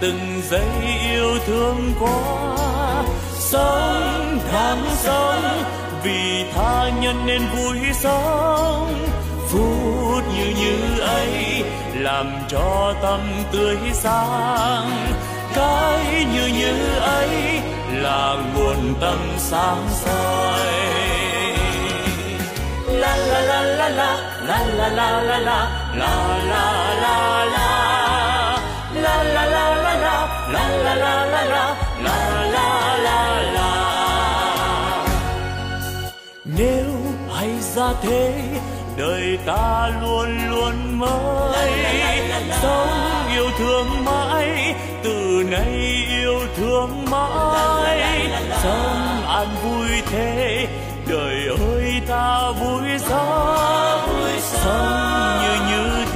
từng giây yêu thương quá sống đáng sống vì tha nhân nên vui sống. Phút như như ấy làm cho tâm tươi sáng. Cái như như ấy là nguồn tâm sáng soi. La la la la la la la la la la la la la la la la la la la la la la la nếu hay ra thế đời ta luôn luôn mới sống yêu thương mãi từ nay yêu thương mãi sống an vui thế đời ơi ta vui sống sống như như thế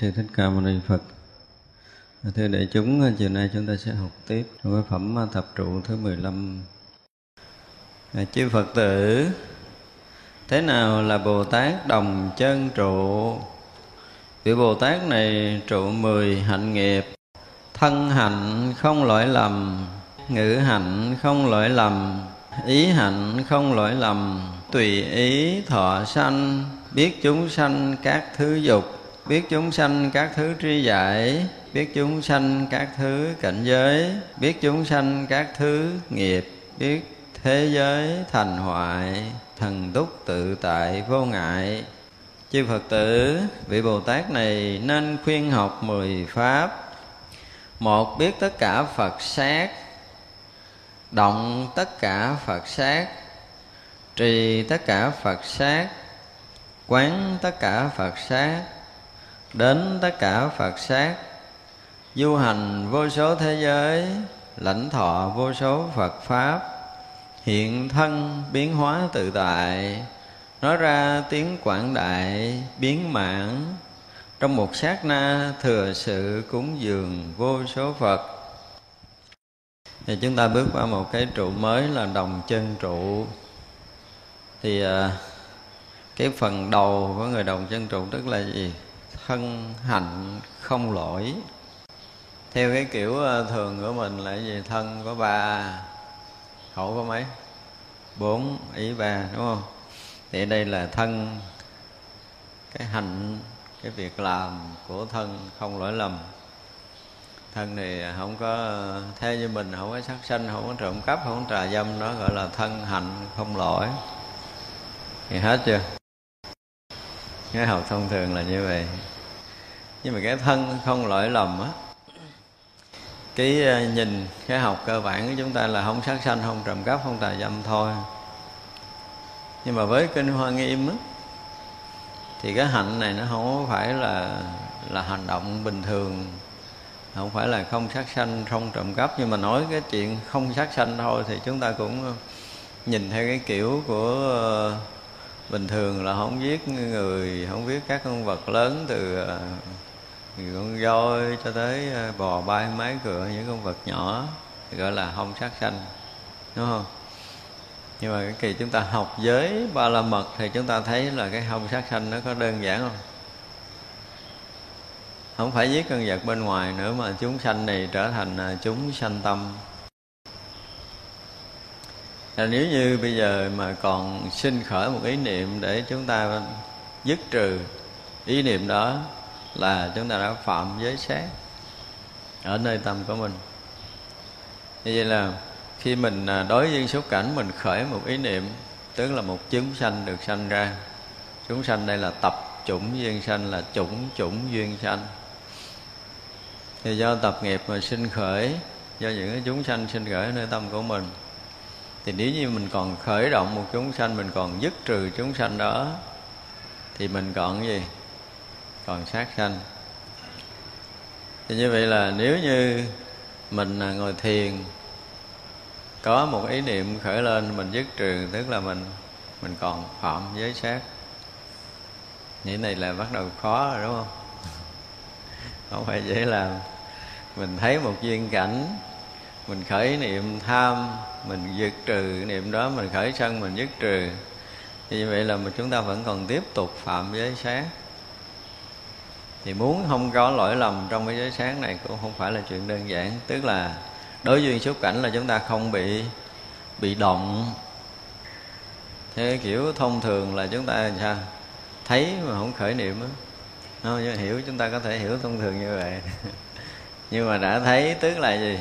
sư thích ca mâu ni phật. Thưa đại chúng, chiều nay chúng ta sẽ học tiếp trong cái phẩm thập trụ thứ 15 à, chư phật tử, thế nào là bồ tát đồng chân trụ? Vị bồ tát này trụ mười hạnh nghiệp, thân hạnh không lỗi lầm, ngữ hạnh không lỗi lầm, ý hạnh không lỗi lầm, tùy ý thọ sanh, biết chúng sanh các thứ dục biết chúng sanh các thứ tri giải, biết chúng sanh các thứ cảnh giới, biết chúng sanh các thứ nghiệp, biết thế giới thành hoại, thần túc tự tại vô ngại. Chư phật tử, vị bồ tát này nên khuyên học mười pháp. Một, biết tất cả phật sát, động tất cả phật sát, trì tất cả phật sát, quán tất cả phật sát đến tất cả Phật sát. Du hành vô số thế giới, lãnh thọ vô số Phật pháp, hiện thân biến hóa tự tại. Nói ra tiếng quảng đại, biến mãn. Trong một sát na thừa sự cúng dường vô số Phật. Thì chúng ta bước qua một cái trụ mới là đồng chân trụ. Thì à, cái phần đầu của người đồng chân trụ tức là gì? Thân hạnh không lỗi. Theo cái kiểu ờ, thường của mình là gì? Thân có ba, khẩu có mấy? Bốn, ý ba, đúng không? Thì đây là thân, cái hạnh, cái việc làm của thân không lỗi lầm. Thân thì không có, theo như mình không có sát sanh, không có trộm cắp, không có trà dâm, đó gọi là thân hạnh không lỗi. Thì hết chưa? Cái học thông thường là như vậy nhưng mà cái thân không lỗi lầm á. Cái ờ, nhìn, cái học cơ bản của chúng ta là không sát sanh, không trộm cắp, không tà dâm thôi. Nhưng mà với kinh hoa nghiêm á, thì cái hạnh này nó không phải là là hành động bình thường. Không phải là không sát sanh, không trộm cắp. Nhưng mà nói cái chuyện không sát sanh thôi thì chúng ta cũng nhìn theo cái kiểu của ờ, bình thường là không giết người, không giết các con vật lớn từ ờ, con voi cho tới ờ, bò bay mái cửa những con vật nhỏ gọi là không sát sanh, đúng không? Nhưng mà cái kỳ chúng ta học giới ba la mật thì chúng ta thấy là cái không sát sanh nó có đơn giản không? Không phải giết con vật bên ngoài nữa mà chúng sanh này trở thành ờ, chúng sanh tâm. Là nếu như bây giờ mà còn sinh khởi một ý niệm để chúng ta dứt trừ ý niệm đó là chúng ta đã phạm giới sát ở nơi tâm của mình. Như vậy là khi mình à, đối với xúc cảnh, mình khởi một ý niệm, tức là một chúng sanh được sanh ra. Chúng sanh đây là tập chủng duyên sanh, là chủng chủng duyên sanh. Thì do tập nghiệp mà sinh khởi, do những cái chúng sanh sinh khởi nơi tâm của mình, thì nếu như mình còn khởi động một chúng sanh, mình còn dứt trừ chúng sanh đó, thì mình còn cái gì? Còn sát sanh. Thì như vậy là nếu như mình ngồi thiền, có một ý niệm khởi lên, mình dứt trừ, tức là mình mình còn phạm giới sát. Như này là bắt đầu khó rồi, đúng không? Không phải dễ làm. Mình thấy một duyên cảnh, mình khởi niệm tham, mình dứt trừ, niệm đó mình khởi sân, mình dứt trừ. Như vậy là mà chúng ta vẫn còn tiếp tục phạm giới sát thì muốn không có lỗi lầm trong cái giới sáng này cũng không phải là chuyện đơn giản. Tức là đối duyên xúc cảnh là chúng ta không bị bị động. Thế kiểu thông thường là chúng ta làm sao? Thấy mà không khởi niệm á. Không nhưng hiểu, chúng ta có thể hiểu thông thường như vậy. Nhưng mà đã thấy, tức là gì?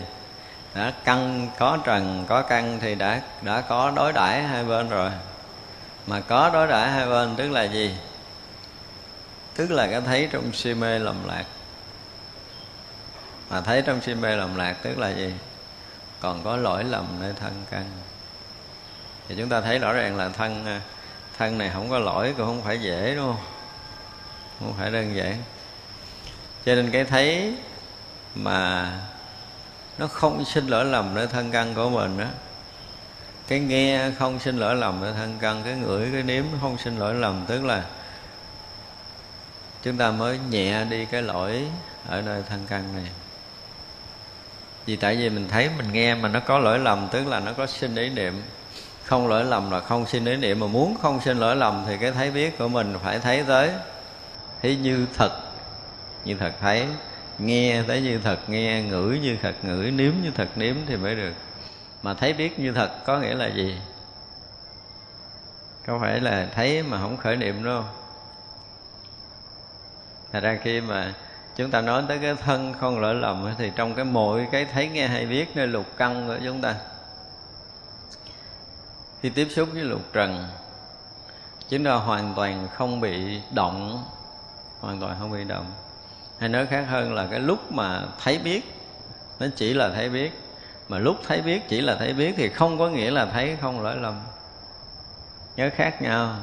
Đã căn có trần, có căn thì đã đã có đối đãi hai bên rồi. Mà có đối đãi hai bên, tức là gì? Tức là cái thấy trong si mê lầm lạc. Mà thấy trong si mê lầm lạc tức là gì? Còn có lỗi lầm nơi thân căn. Thì chúng ta thấy rõ ràng là thân à, thân này không có lỗi, cũng không phải dễ, đúng không? Không phải đơn giản. Cho nên cái thấy mà nó không sinh lỗi lầm nơi thân căn của mình đó cái nghe không sinh lỗi lầm nơi thân căn, cái ngửi, cái nếm không sinh lỗi lầm, tức là chúng ta mới nhẹ đi cái lỗi ở nơi thân căn này. Vì tại vì mình thấy, mình nghe mà nó có lỗi lầm, tức là nó có sinh ý niệm. Không lỗi lầm là không sinh ý niệm, mà muốn không sinh lỗi lầm thì cái thấy biết của mình phải thấy tới. Thấy như thật như thật thấy. Nghe thấy như thật, nghe ngửi như thật, ngửi nếm như thật, nếm thì mới được. Mà thấy biết như thật có nghĩa là gì? Có phải là thấy mà không khởi niệm đâu thật ra khi mà chúng ta nói tới cái thân không lỗi lầm thì trong cái mỗi cái thấy nghe hay biết nơi lục căn của chúng ta, khi tiếp xúc với lục trần, chúng ta hoàn toàn không bị động, hoàn toàn không bị động. Hay nói khác hơn là cái lúc mà thấy biết, nó chỉ là thấy biết, mà lúc thấy biết chỉ là thấy biết thì không có nghĩa là thấy không lỗi lầm. Nhớ khác nhau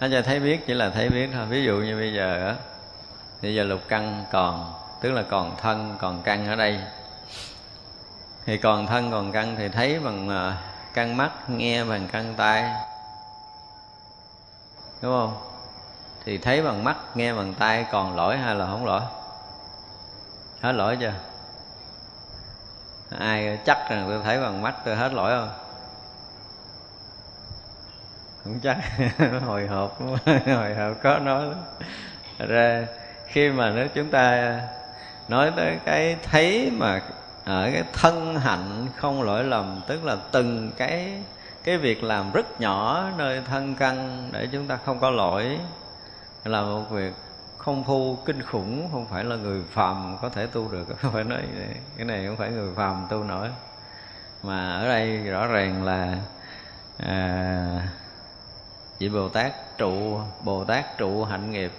nó cho thấy biết, chỉ là thấy biết thôi. Ví dụ như bây giờ á, bây giờ lục căn còn, tức là còn thân, còn căn ở đây. Thì còn thân, còn căn thì thấy bằng à, căn mắt, nghe bằng căn tai. Đúng không? Thì thấy bằng mắt, nghe bằng tai, còn lỗi hay là không lỗi? Hết lỗi chưa? Ai chắc rằng tôi thấy bằng mắt tôi hết lỗi không? Không chắc. Hồi hộp hồi hộp có nói ra khi mà nếu chúng ta nói tới cái thấy mà ở cái thân hạnh không lỗi lầm tức là từng cái cái việc làm rất nhỏ nơi thân căn để chúng ta không có lỗi là một việc không phu kinh khủng không phải là người phàm có thể tu được. Không phải nói cái này không phải người phàm tu nổi. Mà ở đây rõ ràng là à, vị bồ tát trụ, bồ tát trụ hạnh nghiệp,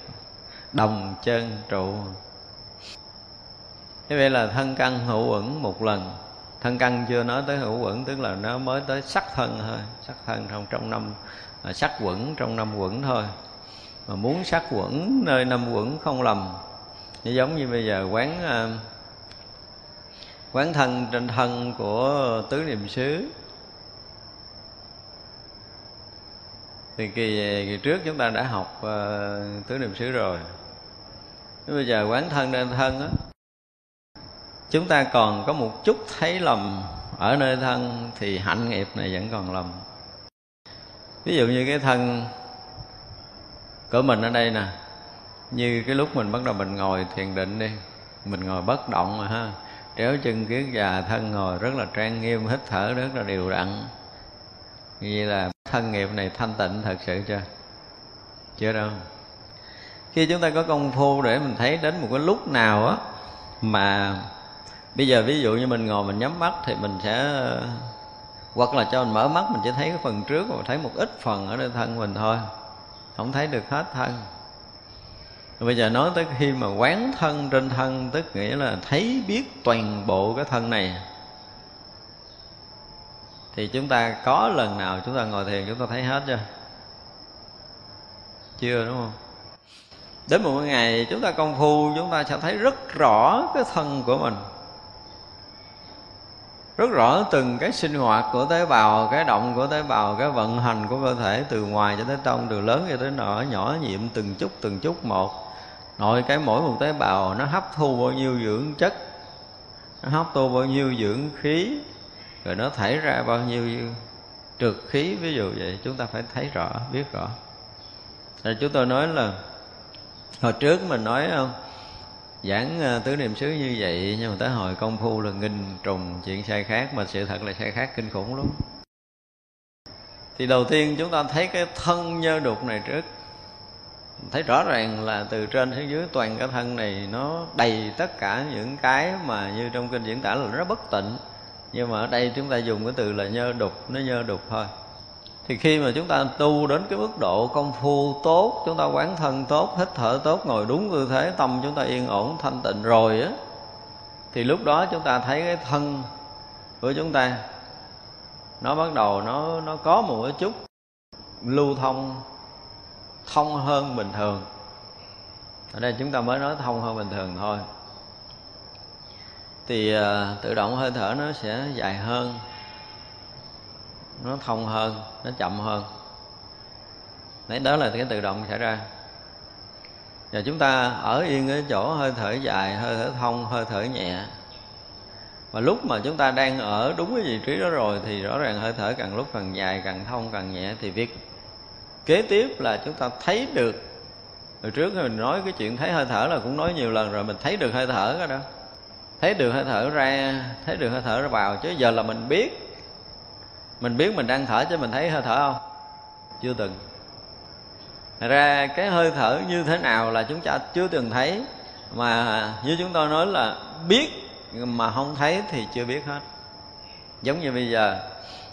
đồng chân trụ. Thế vậy là thân căn hữu uẩn một lần. Thân căn chưa nói tới hữu uẩn, tức là nó mới tới sắc thân thôi. Sắc thân trong trong năm à, sắc quẩn trong năm quẩn thôi. Mà muốn sát quẩn nơi năm quẩn không lầm. Như giống như bây giờ quán à, quán thân trên thân của tứ niệm xứ. Thì kỳ, kỳ trước chúng ta đã học uh, tứ niệm xứ rồi. Nhưng bây giờ quán thân nên thân á. Chúng ta còn có một chút thấy lầm ở nơi thân thì hạnh nghiệp này vẫn còn lầm. Ví dụ như cái thân của mình ở đây nè như cái lúc mình bắt đầu mình ngồi thiền định đi mình ngồi bất động mà ha tréo chân kiết già thân ngồi rất là trang nghiêm hít thở rất là đều đặn như là thân nghiệp này thanh tịnh thật sự chưa? Chưa đâu. Khi chúng ta có công phu để mình thấy đến một cái lúc nào á, mà bây giờ ví dụ như mình ngồi mình nhắm mắt thì mình sẽ, hoặc là cho mình mở mắt mình chỉ thấy cái phần trước và thấy một ít phần ở nơi thân mình thôi. Không thấy được hết thân. Bây giờ nói tới khi mà quán thân trên thân tức nghĩa là thấy biết toàn bộ cái thân này thì chúng ta có lần nào chúng ta ngồi thiền chúng ta thấy hết chưa? Chưa, đúng không? Đến một ngày chúng ta công phu, chúng ta sẽ thấy rất rõ cái thân của mình. Rất rõ từng cái sinh hoạt của tế bào, cái động của tế bào, cái vận hành của cơ thể, từ ngoài cho tới trong, từ lớn cho tới nhỏ nhỏ, nhiệm, từng chút từng chút một. Nội cái mỗi một tế bào nó hấp thu bao nhiêu dưỡng chất, nó hấp thu bao nhiêu dưỡng khí rồi nó thải ra bao nhiêu trượt khí, ví dụ vậy, chúng ta phải thấy rõ, biết rõ. Rồi chúng tôi nói là, hồi trước mình nói không giảng ờ, tứ niệm xứ như vậy, nhưng mà tới hồi công phu là nghìn trùng chuyện sai khác, mà sự thật là sai khác, kinh khủng lắm. Thì đầu tiên chúng ta thấy cái thân nhơ đục này trước. Thấy rõ ràng là từ trên xuống dưới toàn cái thân này nó đầy tất cả những cái mà như trong kinh diễn tả là nó bất tịnh nhưng mà ở đây chúng ta dùng cái từ là nhơ đục, nó nhơ đục thôi. Thì khi mà chúng ta tu đến cái mức độ công phu tốt, chúng ta quán thân tốt, hít thở tốt, ngồi đúng tư thế, tâm chúng ta yên ổn, thanh tịnh rồi á, thì lúc đó chúng ta thấy cái thân của chúng ta, nó bắt đầu nó nó có một cái chút lưu thông thông hơn bình thường. Ở đây chúng ta mới nói thông hơn bình thường thôi thì uh, tự động hơi thở nó sẽ dài hơn nó thông hơn nó chậm hơn. Đấy đó là cái tự động xảy ra. Và chúng ta ở yên ở chỗ hơi thở dài hơi thở thông hơi thở nhẹ. Và lúc mà chúng ta đang ở đúng cái vị trí đó rồi thì rõ ràng hơi thở càng lúc càng dài càng thông càng nhẹ thì việc kế tiếp là chúng ta thấy được. Hồi trước mình nói cái chuyện thấy hơi thở là cũng nói nhiều lần rồi mình thấy được hơi thở đó đó thấy được hơi thở ra thấy được hơi thở ra vào, chứ giờ là mình biết. Mình biết mình đang thở chứ mình thấy hơi thở không? Chưa từng. Thật ra cái hơi thở như thế nào là chúng ta chưa từng thấy. Mà như chúng tôi nói là biết mà không thấy thì chưa biết hết. Giống như bây giờ,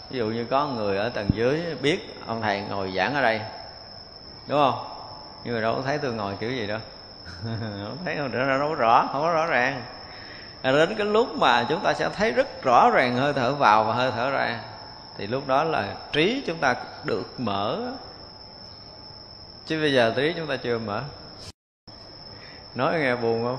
ví dụ như có người ở tầng dưới biết ông thầy ngồi giảng ở đây, đúng không? Nhưng mà đâu có thấy tôi ngồi kiểu gì đâu. Không thấy đâu rõ, không có rõ ràng đến cái lúc mà chúng ta sẽ thấy rất rõ ràng hơi thở vào và hơi thở ra, thì lúc đó là trí chúng ta được mở. Chứ bây giờ trí chúng ta chưa mở. Nói nghe buồn không?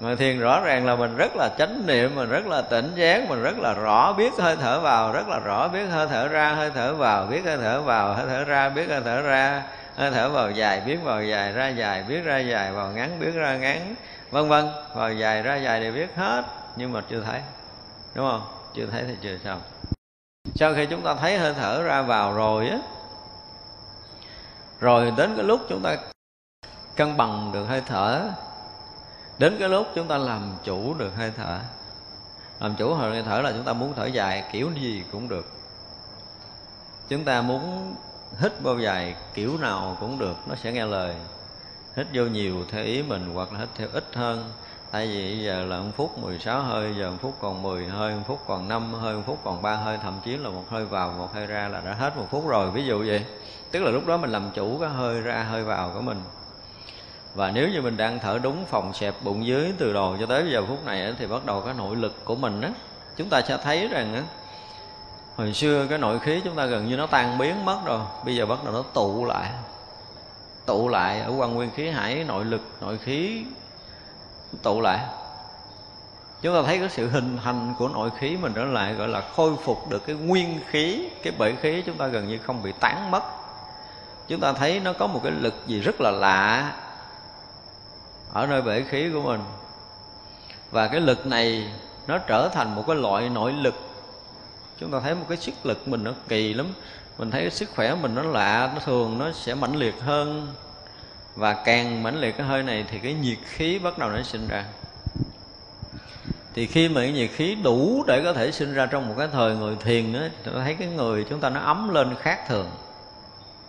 Mà thiền rõ ràng là mình rất là chánh niệm, mình rất là tỉnh giác, mình rất là rõ biết hơi thở vào, rất là rõ biết hơi thở ra, hơi thở vào, biết hơi thở vào, hơi thở ra, biết hơi thở ra, hơi thở vào dài, biết vào dài, ra dài, biết ra dài, vào ngắn, biết ra ngắn vân vân. Và dài ra dài đều biết hết. Nhưng mà chưa thấy. Đúng không? Chưa thấy thì chưa xong sau khi chúng ta thấy hơi thở ra vào rồi á, rồi đến cái lúc chúng ta cân bằng được hơi thở, đến cái lúc chúng ta làm chủ được hơi thở. Làm chủ hơi thở là chúng ta muốn thở dài kiểu gì cũng được. Chúng ta muốn hít bao dài kiểu nào cũng được, nó sẽ nghe lời hít vô nhiều theo ý mình hoặc là hít theo ít hơn. Tại vì giờ là một phút 16 hơi, giờ một phút còn 10 hơi, một phút còn 5 hơi, một phút còn 3 hơi, thậm chí là một hơi vào, một hơi ra là đã hết một phút rồi. Ví dụ vậy. Tức là lúc đó mình làm chủ cái hơi ra, hơi vào của mình. Và nếu như mình đang thở đúng, phòng xẹp bụng dưới từ đầu cho tới giờ phút này thì bắt đầu cái nội lực của mình á, chúng ta sẽ thấy rằng á, hồi xưa cái nội khí chúng ta gần như nó tan biến mất rồi. Bây giờ bắt đầu nó tụ lại tụ lại ở quan nguyên khí hải, nội lực, nội khí, tụ lại. Chúng ta thấy cái sự hình thành của nội khí mình trở lại gọi là khôi phục được cái nguyên khí, cái bể khí chúng ta gần như không bị tán mất. Chúng ta thấy nó có một cái lực gì rất là lạ ở nơi bể khí của mình. Và cái lực này nó trở thành một cái loại nội lực chúng ta thấy một cái sức lực mình nó kỳ lắm. Mình thấy cái sức khỏe mình nó lạ, nó thường nó sẽ mãnh liệt hơn. Và càng mãnh liệt cái hơi này thì cái nhiệt khí bắt đầu nó sinh ra. Thì khi mà cái nhiệt khí đủ để có thể sinh ra trong một cái thời người thiền á ta thấy cái người chúng ta nó ấm lên khác thường.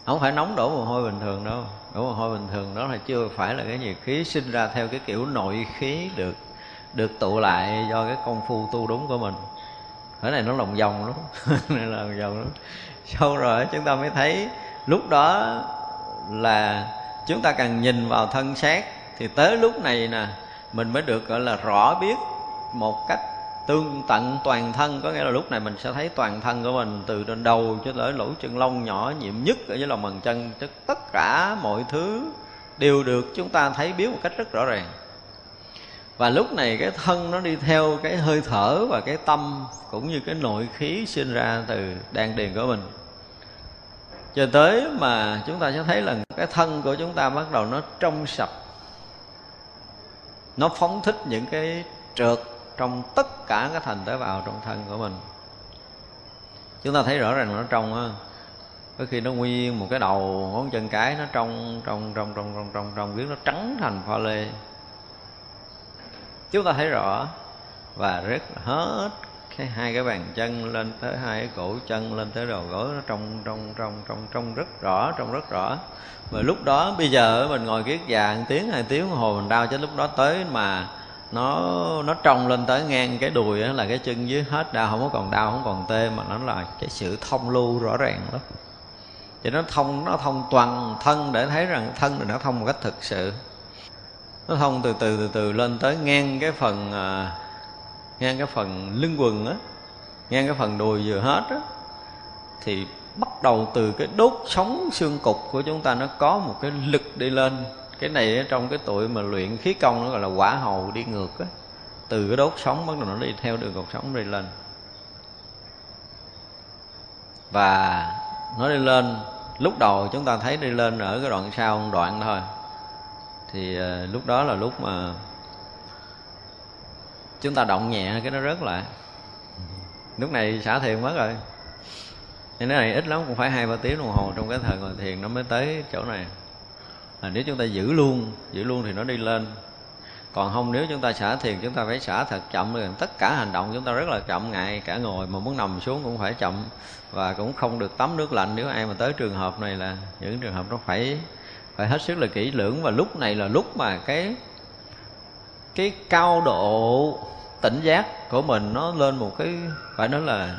Không phải nóng đổ mồ hôi bình thường đâu. Đổ mồ hôi bình thường đó là chưa phải là cái nhiệt khí sinh ra theo cái kiểu nội khí được được tụ lại do cái công phu tu đúng của mình cái này nó lòng vòng lắm. Này là lòng vòng lắm. Sau rồi chúng ta mới thấy lúc đó là chúng ta cần nhìn vào thân xác thì tới lúc này nè, mình mới được, gọi là, rõ biết một cách tương tận toàn thân. Có nghĩa là lúc này mình sẽ thấy toàn thân của mình từ trên đầu cho tới lỗ chân lông nhỏ, nhiệm nhất ở dưới lòng bàn chân tất cả mọi thứ đều được chúng ta thấy biết một cách rất rõ ràng và lúc này cái thân nó đi theo cái hơi thở và cái tâm cũng như cái nội khí sinh ra từ đan điền của mình. Cho tới mà chúng ta sẽ thấy là cái thân của chúng ta bắt đầu nó trong sạch. Nó phóng thích những cái trượt trong tất cả các thành tế bào trong thân của mình. Chúng ta thấy rõ ràng nó trong á. Có khi nó nguyên một cái đầu, ngón chân cái nó trong trong trong trong trong trong trong, biết nó trắng thành pha lê chúng ta thấy rõ? Và rất hết cái hai cái bàn chân lên tới hai cái cổ chân lên tới đầu gối, nó trong trong trong trong trong rất rõ, trong rất rõ. Và lúc đó, bây giờ mình ngồi kiết già một tiếng, hai tiếng hồ mình đau chứ lúc đó tới mà nó nó trông lên tới ngang cái đùi đó là cái chân dưới hết đau, không có còn đau, không còn tê, mà nó là cái sự thông lưu rõ ràng lắm. Thì nó thông nó thông toàn thân để thấy rằng thân thì nó thông một cách thực sự nó thông từ từ từ từ lên tới ngang cái phần à, ngang cái phần lưng quần á ngang cái phần đùi vừa hết á thì bắt đầu từ cái đốt sống xương cục của chúng ta nó có một cái lực đi lên. Cái này trong cái tuổi mà luyện khí công nó gọi là quả hầu đi ngược á từ cái đốt sống bắt đầu nó đi theo đường cột sống đi lên. Và nó đi lên lúc đầu chúng ta thấy đi lên ở cái đoạn sau một đoạn thôi thì uh, lúc đó là lúc mà chúng ta động nhẹ cái nó rớt lại. Lúc này xả thiền mất rồi. Nên cái này ít lắm cũng phải hai ba tiếng đồng hồ trong cái thời ngồi thiền nó mới tới chỗ này. À, nếu chúng ta giữ luôn giữ luôn thì nó đi lên. Còn không nếu chúng ta xả thiền chúng ta phải xả thật chậm rồi tất cả hành động chúng ta rất là chậm ngại cả ngồi mà muốn nằm xuống cũng phải chậm. Và cũng không được tắm nước lạnh nếu ai mà tới trường hợp này là những trường hợp nó phải phải hết sức là kỹ lưỡng và lúc này là lúc mà cái cái cao độ tỉnh giác của mình nó lên một cái, phải nói là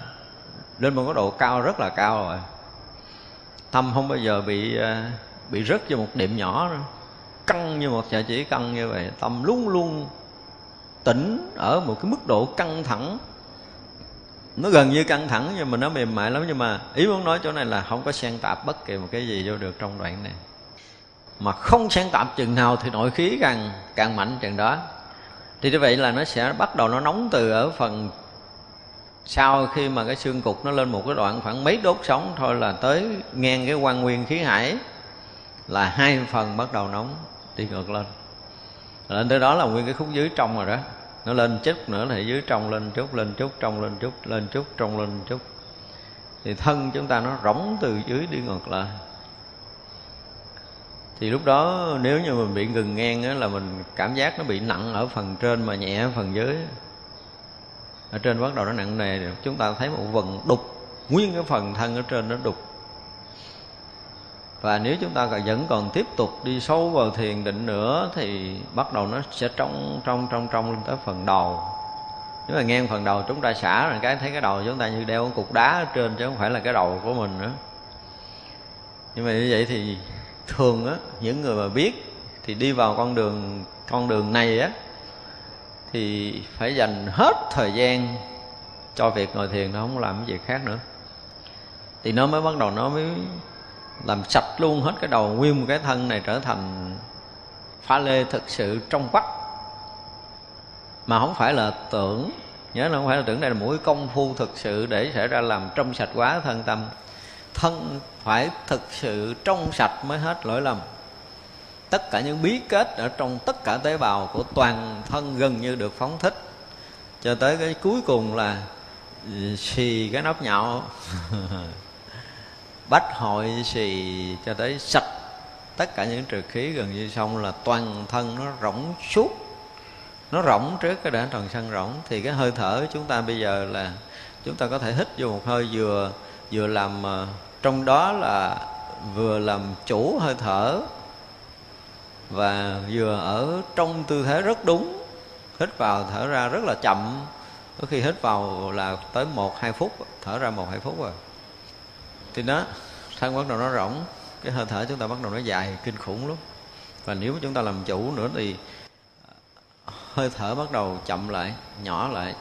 lên một cái độ cao rất là cao rồi. Tâm không bao giờ bị ờ, bị rớt vô một điểm nhỏ nữa. Căng như một sợi chỉ căng như vậy. Tâm luôn luôn tỉnh ở một cái mức độ căng thẳng. Nó gần như căng thẳng nhưng mà nó mềm mại lắm. Nhưng mà ý muốn nói chỗ này là không có xen tạp bất kỳ một cái gì vô được trong đoạn này mà không sáng tạp chừng nào thì nội khí càng càng mạnh chừng đó. Thì như vậy là nó sẽ bắt đầu nó nóng từ ở phần sau khi mà cái xương cục nó lên một cái đoạn khoảng mấy đốt sống thôi là tới ngang cái quan nguyên khí hải là hai phần bắt đầu nóng đi ngược lên. Lên tới đó là nguyên cái khúc dưới trong rồi đó. Nó lên chút nữa thì dưới trong lên chút lên chút, trong lên chút lên chút, trong lên chút. Thì thân chúng ta nó rỗng từ dưới đi ngược lại thì lúc đó nếu như mình bị ngừng ngang á, là mình cảm giác nó bị nặng ở phần trên mà nhẹ ở phần dưới. Ở trên bắt đầu nó nặng nề chúng ta thấy một vần đục nguyên cái phần thân ở trên nó đục. Và nếu chúng ta vẫn còn tiếp tục đi sâu vào thiền định nữa thì bắt đầu nó sẽ trong trong trong trong lên tới phần đầu. Nếu mà ngang phần đầu chúng ta xả rồi cái thấy cái đầu chúng ta như đeo một cục đá ở trên chứ không phải là cái đầu của mình nữa. Nhưng mà như vậy thì thường á, những người mà biết thì đi vào con đường con đường này á, thì phải dành hết thời gian cho việc ngồi thiền, nó không làm cái việc khác nữa. Thì nó mới bắt đầu nó mới làm sạch luôn hết cái đầu, nguyên một cái thân này trở thành pha lê thực sự trong vắt. Mà không phải là tưởng, nhớ là không phải là tưởng đây là một cái công phu thực sự để xảy ra làm trong sạch quá thân tâm thân phải thực sự trong sạch mới hết lỗi lầm. Tất cả những bí kết ở trong tất cả tế bào của toàn thân gần như được phóng thích. Cho tới cái cuối cùng là xì cái nóc nhạo bách hội xì cho tới sạch. Tất cả những trừ khí gần như xong là toàn thân nó rỗng suốt. Nó rỗng trước cái đã toàn sân rỗng. Thì cái hơi thở chúng ta bây giờ là chúng ta có thể hít vô một hơi vừa vừa làm ờ, trong đó là vừa làm chủ hơi thở và vừa ở trong tư thế rất đúng. Hít vào thở ra rất là chậm. Có khi hít vào là tới một, hai phút, thở ra một, hai phút rồi. Thì nó thân bắt đầu nó rỗng, cái hơi thở chúng ta bắt đầu nó dài, kinh khủng lắm. Và nếu chúng ta làm chủ nữa thì hơi thở bắt đầu chậm lại, nhỏ lại.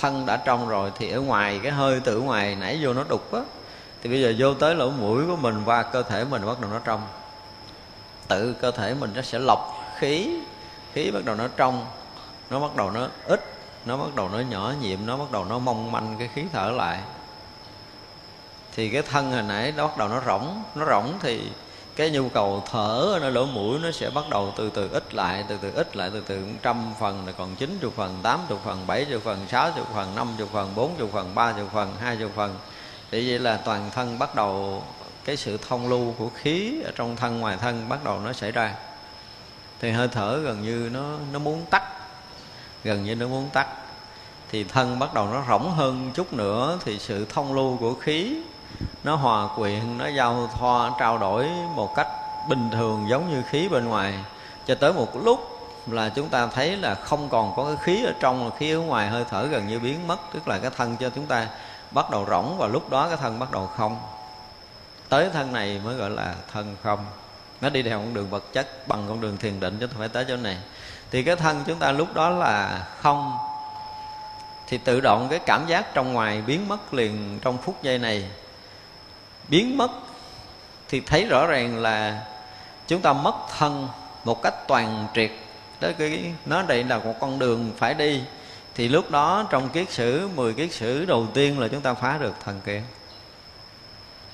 Thân đã trong rồi thì ở ngoài, cái hơi từ ngoài nãy vô nó đục á thì bây giờ vô tới lỗ mũi của mình và cơ thể mình bắt đầu nó trong. Tự cơ thể mình nó sẽ lọc khí khí bắt đầu nó trong, nó bắt đầu nó ít, nó bắt đầu nó nhỏ nhiệm, nó bắt đầu nó mong manh cái khí thở lại. Thì cái thân hồi nãy nó bắt đầu nó rỗng nó rỗng thì cái nhu cầu thở ở nơi lỗ mũi nó sẽ bắt đầu từ từ ít lại, từ từ ít lại, từ từ trăm phần, rồi còn chín chục phần, tám chục phần, bảy chục phần, sáu chục phần, năm chục phần, bốn chục phần, ba chục phần, hai chục phần thì vậy là toàn thân bắt đầu, cái sự thông lưu của khí ở trong thân, ngoài thân bắt đầu nó xảy ra. Thì hơi thở gần như nó nó muốn tắt, gần như nó muốn tắt. Thì thân bắt đầu nó rỗng hơn chút nữa, thì sự thông lưu của khí nó hòa quyện, nó giao thoa, trao đổi một cách bình thường giống như khí bên ngoài. Cho tới một lúc là chúng ta thấy là không còn có cái khí ở trong khí ở ngoài, hơi thở gần như biến mất, tức là cái thân cho chúng ta bắt đầu rỗng và lúc đó cái thân bắt đầu không. Tới thân này mới gọi là thân không. Nó đi theo con đường vật chất bằng con đường thiền định chứ không phải tới chỗ này. Thì cái thân chúng ta lúc đó là không. Thì tự động cái cảm giác trong ngoài biến mất liền trong phút giây này. Biến mất thì thấy rõ ràng là chúng ta mất thân một cách toàn triệt. Đó cái, nó đây là một con đường phải đi thì lúc đó trong kiết sử 10 kiết sử đầu tiên là chúng ta phá được thân kiến.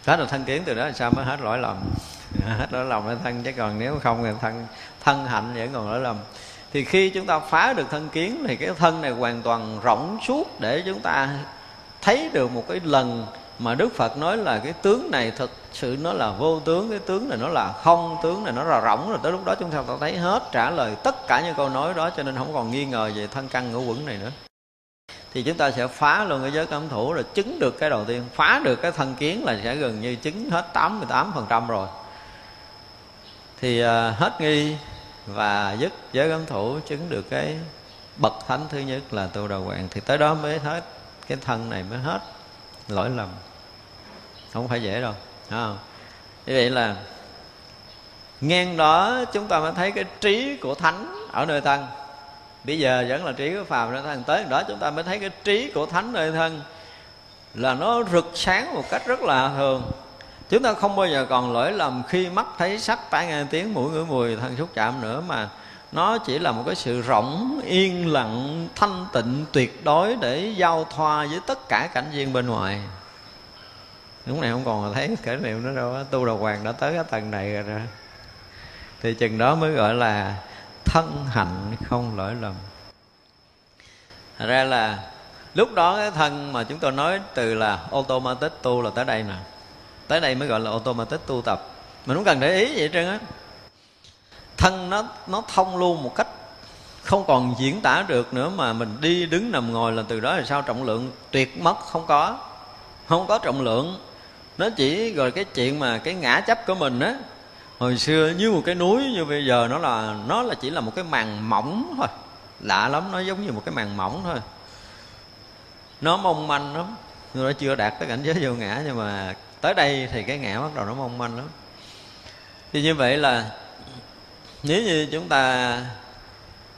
Phá được thân kiến từ đó là sao mới hết lỗi lầm? Hết lỗi lầm ở thân, chứ còn nếu không thì thân thân hạnh vẫn còn lỗi lầm. Thì khi chúng ta phá được thân kiến thì cái thân này hoàn toàn rỗng suốt để chúng ta thấy được một cái lần mà Đức Phật nói là cái tướng này thực sự nó là vô tướng, cái tướng này nó là không, tướng này nó là rỗng rồi. Tới lúc đó chúng ta thấy hết, trả lời tất cả những câu nói đó, cho nên không còn nghi ngờ về thân căn ngũ quẩn này nữa. Thì chúng ta sẽ phá luôn cái giới cấm thủ, rồi chứng được cái đầu tiên. Phá được cái thân kiến là sẽ gần như chứng hết 88% rồi. Thì à, hết nghi và dứt giới cấm thủ, chứng được cái bậc thánh thứ nhất là tu đầu hoàng. Thì tới đó mới hết cái thân này mới hết lỗi lầm. Không phải dễ đâu à, như vậy là ngang đó chúng ta mới thấy cái trí của thánh ở nơi thân. Bây giờ vẫn là trí của phàm nơi thân. Tới đó chúng ta mới thấy cái trí của thánh nơi thân là nó rực sáng một cách rất là thường. Chúng ta không bao giờ còn lỗi lầm khi mắt thấy sắc tai nghe tiếng mũi ngửi mùi thân xúc chạm nữa mà nó chỉ là một cái sự rỗng, yên lặng, thanh tịnh, tuyệt đối để giao thoa với tất cả cảnh viên bên ngoài. Lúc này không còn thấy kể niệm nữa đâu tu đầu hoàng đã tới cái tầng này rồi đó. thì chừng đó mới gọi là thân hạnh không lỗi lầm. Thật ra là lúc đó cái thân mà chúng tôi nói từ là automatic tu là tới đây nè. Tới đây mới gọi là automatic tu tập. Mình cũng cần để ý vậy trơn á thân nó nó thông luôn một cách không còn diễn tả được nữa mà mình đi đứng nằm ngồi là từ đó là sao? Trọng lượng tuyệt mất, không có. Không có trọng lượng. Nó chỉ rồi cái chuyện mà cái ngã chấp của mình á. Hồi xưa như một cái núi như bây giờ nó là nó là chỉ là một cái màn mỏng thôi. Lạ lắm, nó giống như một cái màn mỏng thôi. Nó mong manh lắm. Nó chưa đạt tới cảnh giới vô ngã nhưng mà tới đây thì cái ngã bắt đầu nó mong manh lắm. Thì như vậy là nếu như chúng ta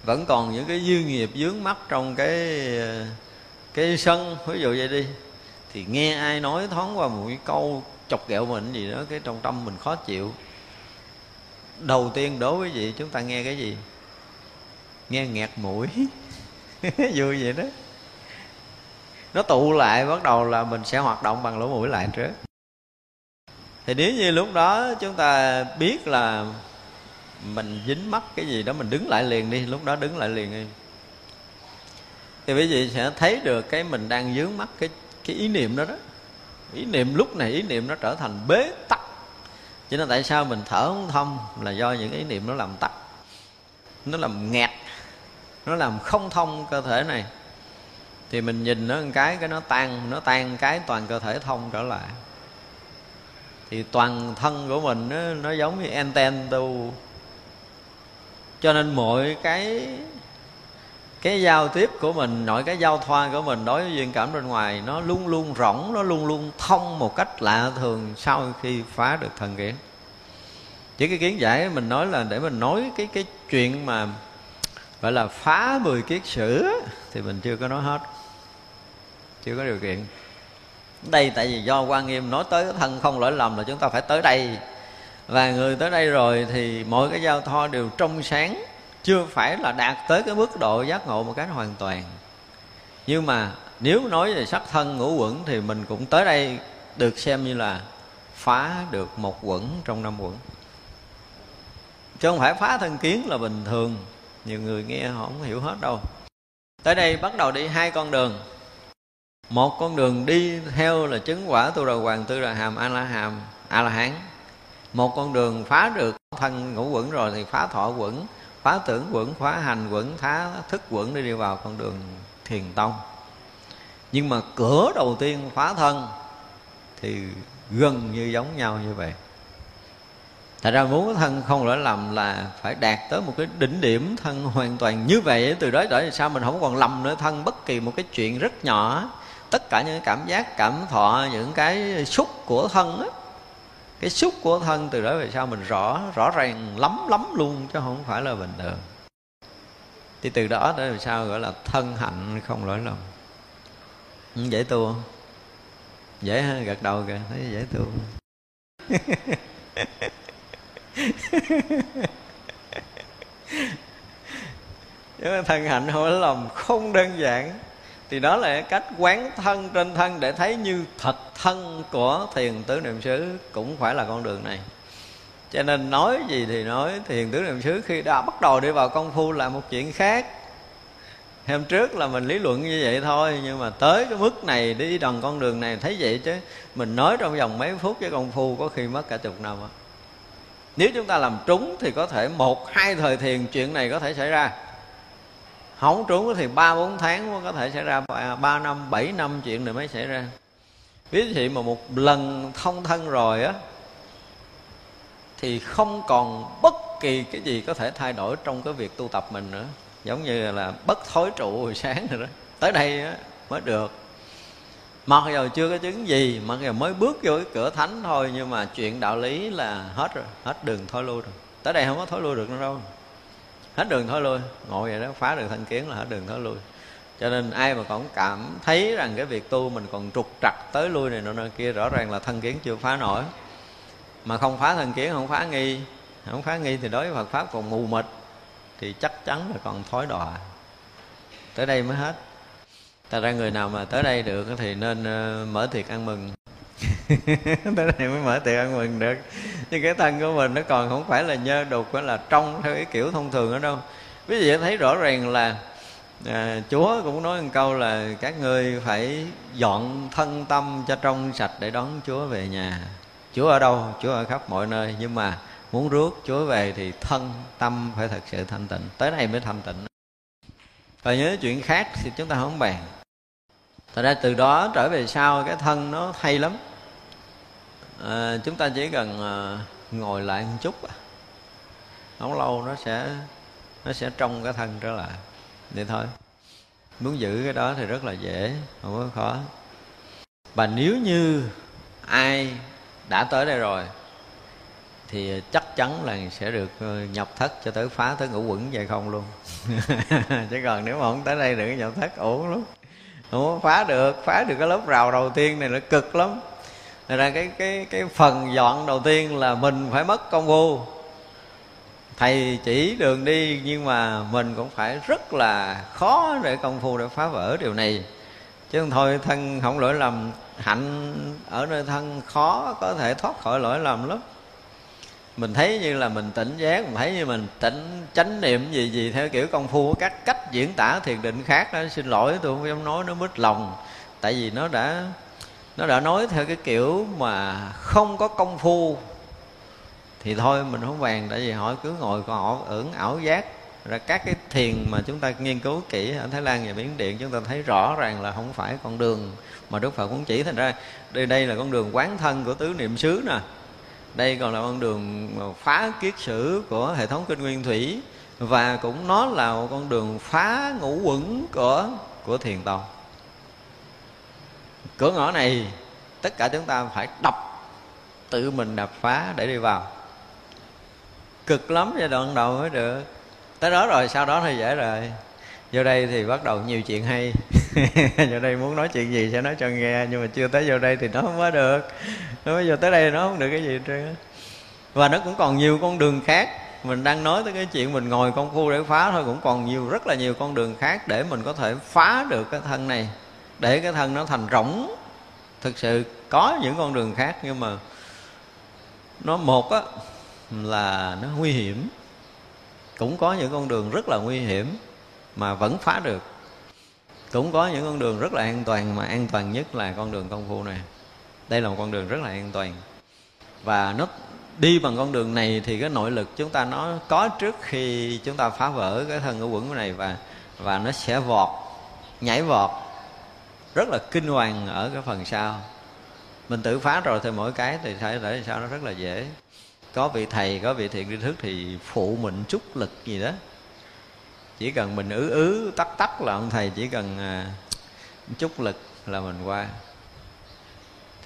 vẫn còn những cái dư nghiệp dướng mắt trong cái cái sân, ví dụ vậy đi, thì nghe ai nói thoáng qua một cái câu chọc ghẹo mình gì đó, cái trong tâm mình khó chịu. Đầu tiên đối với vị, chúng ta nghe cái gì? Nghe nghẹt mũi. Vui vậy đó. Nó tụ lại, bắt đầu là mình sẽ hoạt động bằng lỗ mũi lại trước. Thì nếu như lúc đó chúng ta biết là mình dính mắt cái gì đó mình đứng lại liền đi lúc đó đứng lại liền đi. Thì quý vị sẽ thấy được cái mình đang dướng mắt cái cái ý niệm đó đó. Ý niệm lúc này ý niệm nó trở thành bế tắc. Cho nên tại sao mình thở không thông là do những ý niệm nó làm tắc nó làm nghẹt nó làm không thông cơ thể này. Thì mình nhìn nó một cái cái nó tan nó tan cái toàn cơ thể thông trở lại. Thì toàn thân của mình nó, nó giống như anten tu cho nên mọi cái cái giao tiếp của mình nội cái giao thoa của mình đối với duyên cảm bên ngoài, nó luôn luôn rỗng, nó luôn luôn thông một cách lạ thường sau khi phá được thần kiến. Chỉ cái kiến giải mình nói là để mình nói cái cái chuyện mà gọi là phá mười kiết sử thì mình chưa có nói hết, chưa có điều kiện. Đây tại vì do quan nghiêm nói tới thân không lỗi lầm là chúng ta phải tới đây và người tới đây rồi thì mọi cái giao thoa đều trong sáng, chưa phải là đạt tới cái mức độ giác ngộ một cách hoàn toàn. Nhưng mà nếu nói về sắc thân ngũ quẩn thì mình cũng tới đây được xem như là phá được một quẩn trong năm quẩn. Chứ không phải phá thân kiến là bình thường, nhiều người nghe họ không hiểu hết đâu. Tới đây bắt đầu đi hai con đường. Một con đường đi theo là chứng quả tu đà hoàng tư đà hàm a la hàm a la hán một con đường phá được thân ngũ quẩn rồi thì phá thọ quẩn phá tưởng quẩn phá hành quẩn phá thức quẩn để đi vào con đường thiền tông. Nhưng mà cửa đầu tiên phá thân thì gần như giống nhau như vậy. Thật ra muốn thân không lỗi lầm là phải đạt tới một cái đỉnh điểm thân hoàn toàn như vậy. Từ đó trở sao mình không còn lầm nữa thân bất kỳ một cái chuyện rất nhỏ. Tất cả những cảm giác, cảm thọ, những cái xúc của thân á cái xúc của thân từ đó về sau mình rõ, rõ ràng lắm lắm luôn chứ không phải là bình thường. Thì từ đó tới làm sao gọi là thân hạnh không lỗi lầm. Ừ, dễ tu không? Dễ ha, gật đầu kìa, thấy dễ tu. Nhưng mà thân hạnh không lỗi lòng không đơn giản thì đó là cách quán thân trên thân để thấy như thật thân của thiền tứ niệm xứ cũng phải là con đường này. Cho nên nói gì thì nói, thiền tứ niệm xứ khi đã bắt đầu đi vào công phu là một chuyện khác. Hôm trước là mình lý luận như vậy thôi, nhưng mà tới cái mức này đi đòn con đường này thấy vậy chứ, mình nói trong vòng mấy phút với công phu có khi mất cả chục năm á. Nếu chúng ta làm trúng thì có thể một, hai thời thiền chuyện này có thể xảy ra không trúng thì ba bốn tháng mới có thể xảy ra à, ba năm bảy năm chuyện này mới xảy ra. Ví dụ mà một lần thông thân rồi á thì không còn bất kỳ cái gì có thể thay đổi trong cái việc tu tập mình nữa. Giống như là bất thối trụ hồi sáng rồi đó. Tới đây á, mới được. Mặc dù chưa có chứng gì mặc dù mới bước vô cái cửa thánh thôi nhưng mà chuyện đạo lý là hết rồi hết đường thối lui rồi. Tới đây không có thối lui được nữa đâu hết đường thôi lui. Ngồi vậy đó, phá được thanh kiến là hết đường thôi lui. Cho nên ai mà còn cảm thấy rằng cái việc tu mình còn trục trặc tới lui này nọ nơi kia, rõ ràng là thân kiến chưa phá nổi. Mà không phá thân kiến, không phá nghi, không phá nghi thì đối với Phật pháp còn mù mịt, thì chắc chắn là còn thối đọa. Tới đây mới hết. Thật ra người nào mà tới đây được thì nên ờ, mở tiệc ăn mừng. tới đây mới mở tiệc ăn mừng được. Nhưng cái thân của mình nó còn không phải là nhơ đục là trong theo cái kiểu thông thường ở đâu. Ví dụ thấy rõ ràng là à, chúa cũng nói một câu là các ngươi phải dọn thân tâm cho trong sạch để đón chúa về nhà. Chúa ở đâu? Chúa ở khắp mọi nơi. Nhưng mà muốn rước chúa về thì thân tâm phải thật sự thanh tịnh. Tới đây mới thanh tịnh. Và nhớ chuyện khác thì chúng ta không bàn. Thật ra từ đó trở về sau cái thân nó hay lắm à, chúng ta chỉ cần à, ngồi lại một chút à. không lâu nó sẽ nó sẽ trong cái thân trở lại. Vậy thôi. Muốn giữ cái đó thì rất là dễ không có khó. Và nếu như ai đã tới đây rồi thì chắc chắn là sẽ được ờ, nhập thất cho tới phá tới ngũ quẩn vậy không luôn. Chứ còn nếu mà không tới đây được nhập thất ổn lắm. Không phá được phá được cái lớp rào đầu tiên này nó cực lắm. Thật ra cái cái cái phần dọn đầu tiên là mình phải mất công phu. Thầy chỉ đường đi nhưng mà mình cũng phải rất là khó để công phu để phá vỡ điều này. Chứ không thôi, thân không lỗi lầm, hạnh ở nơi thân khó có thể thoát khỏi lỗi lầm lắm. Mình thấy như là mình tỉnh giác, mình thấy như mình tỉnh chánh niệm gì gì theo kiểu công phu các cách diễn tả thiền định khác đó. Xin lỗi, tôi không dám nói, nó mít lòng. Tại vì nó đã nó đã nói theo cái kiểu mà không có công phu. Thì thôi, mình không vàng tại vì họ cứ ngồi, còn họ ưởng ảo giác. Ra các cái thiền mà chúng ta nghiên cứu kỹ ở Thái Lan và Miến Điện, chúng ta thấy rõ ràng là không phải con đường mà Đức Phật cũng chỉ. Thành ra, đây đây là con đường quán thân của tứ niệm xứ nè. Đây còn là con đường phá kiết sử của hệ thống kinh nguyên thủy. Và cũng nó là một con đường phá ngũ quẩn của của thiền tông cửa ngõ này, tất cả chúng ta phải đập, tự mình đập phá để đi vào. Cực lắm giai đoạn đầu mới được. Tới đó rồi, sau đó thì dễ rồi. Vô đây thì bắt đầu nhiều chuyện hay. Vô đây muốn nói chuyện gì sẽ nói cho nghe, nhưng mà chưa tới vô đây thì nó không có được. Nó bây giờ tới đây nó không được cái gì hết trơn và nó cũng còn nhiều con đường khác. Mình đang nói tới cái chuyện mình ngồi công phu để phá thôi, cũng còn nhiều, rất là nhiều con đường khác để mình có thể phá được cái thân này để cái thân nó thành rỗng. Thực sự có những con đường khác, nhưng mà nó một á, là nó nguy hiểm. Cũng có những con đường rất là nguy hiểm mà vẫn phá được. Cũng có những con đường rất là an toàn, mà an toàn nhất là con đường công phu này. Đây là một con đường rất là an toàn. Và nó đi bằng con đường này thì cái nội lực chúng ta nó có trước khi chúng ta phá vỡ cái thân của quẩn này và và nó sẽ vọt, nhảy vọt rất là kinh hoàng ở cái phần sau. Mình tự phá rồi thì mỗi cái thì phải để sao nó rất là dễ. Có vị thầy có vị thiện tri thức thì phụ mình chút lực gì đó. Chỉ cần mình ứ ứ tắt tắt là ông thầy chỉ cần à, chút lực là mình qua.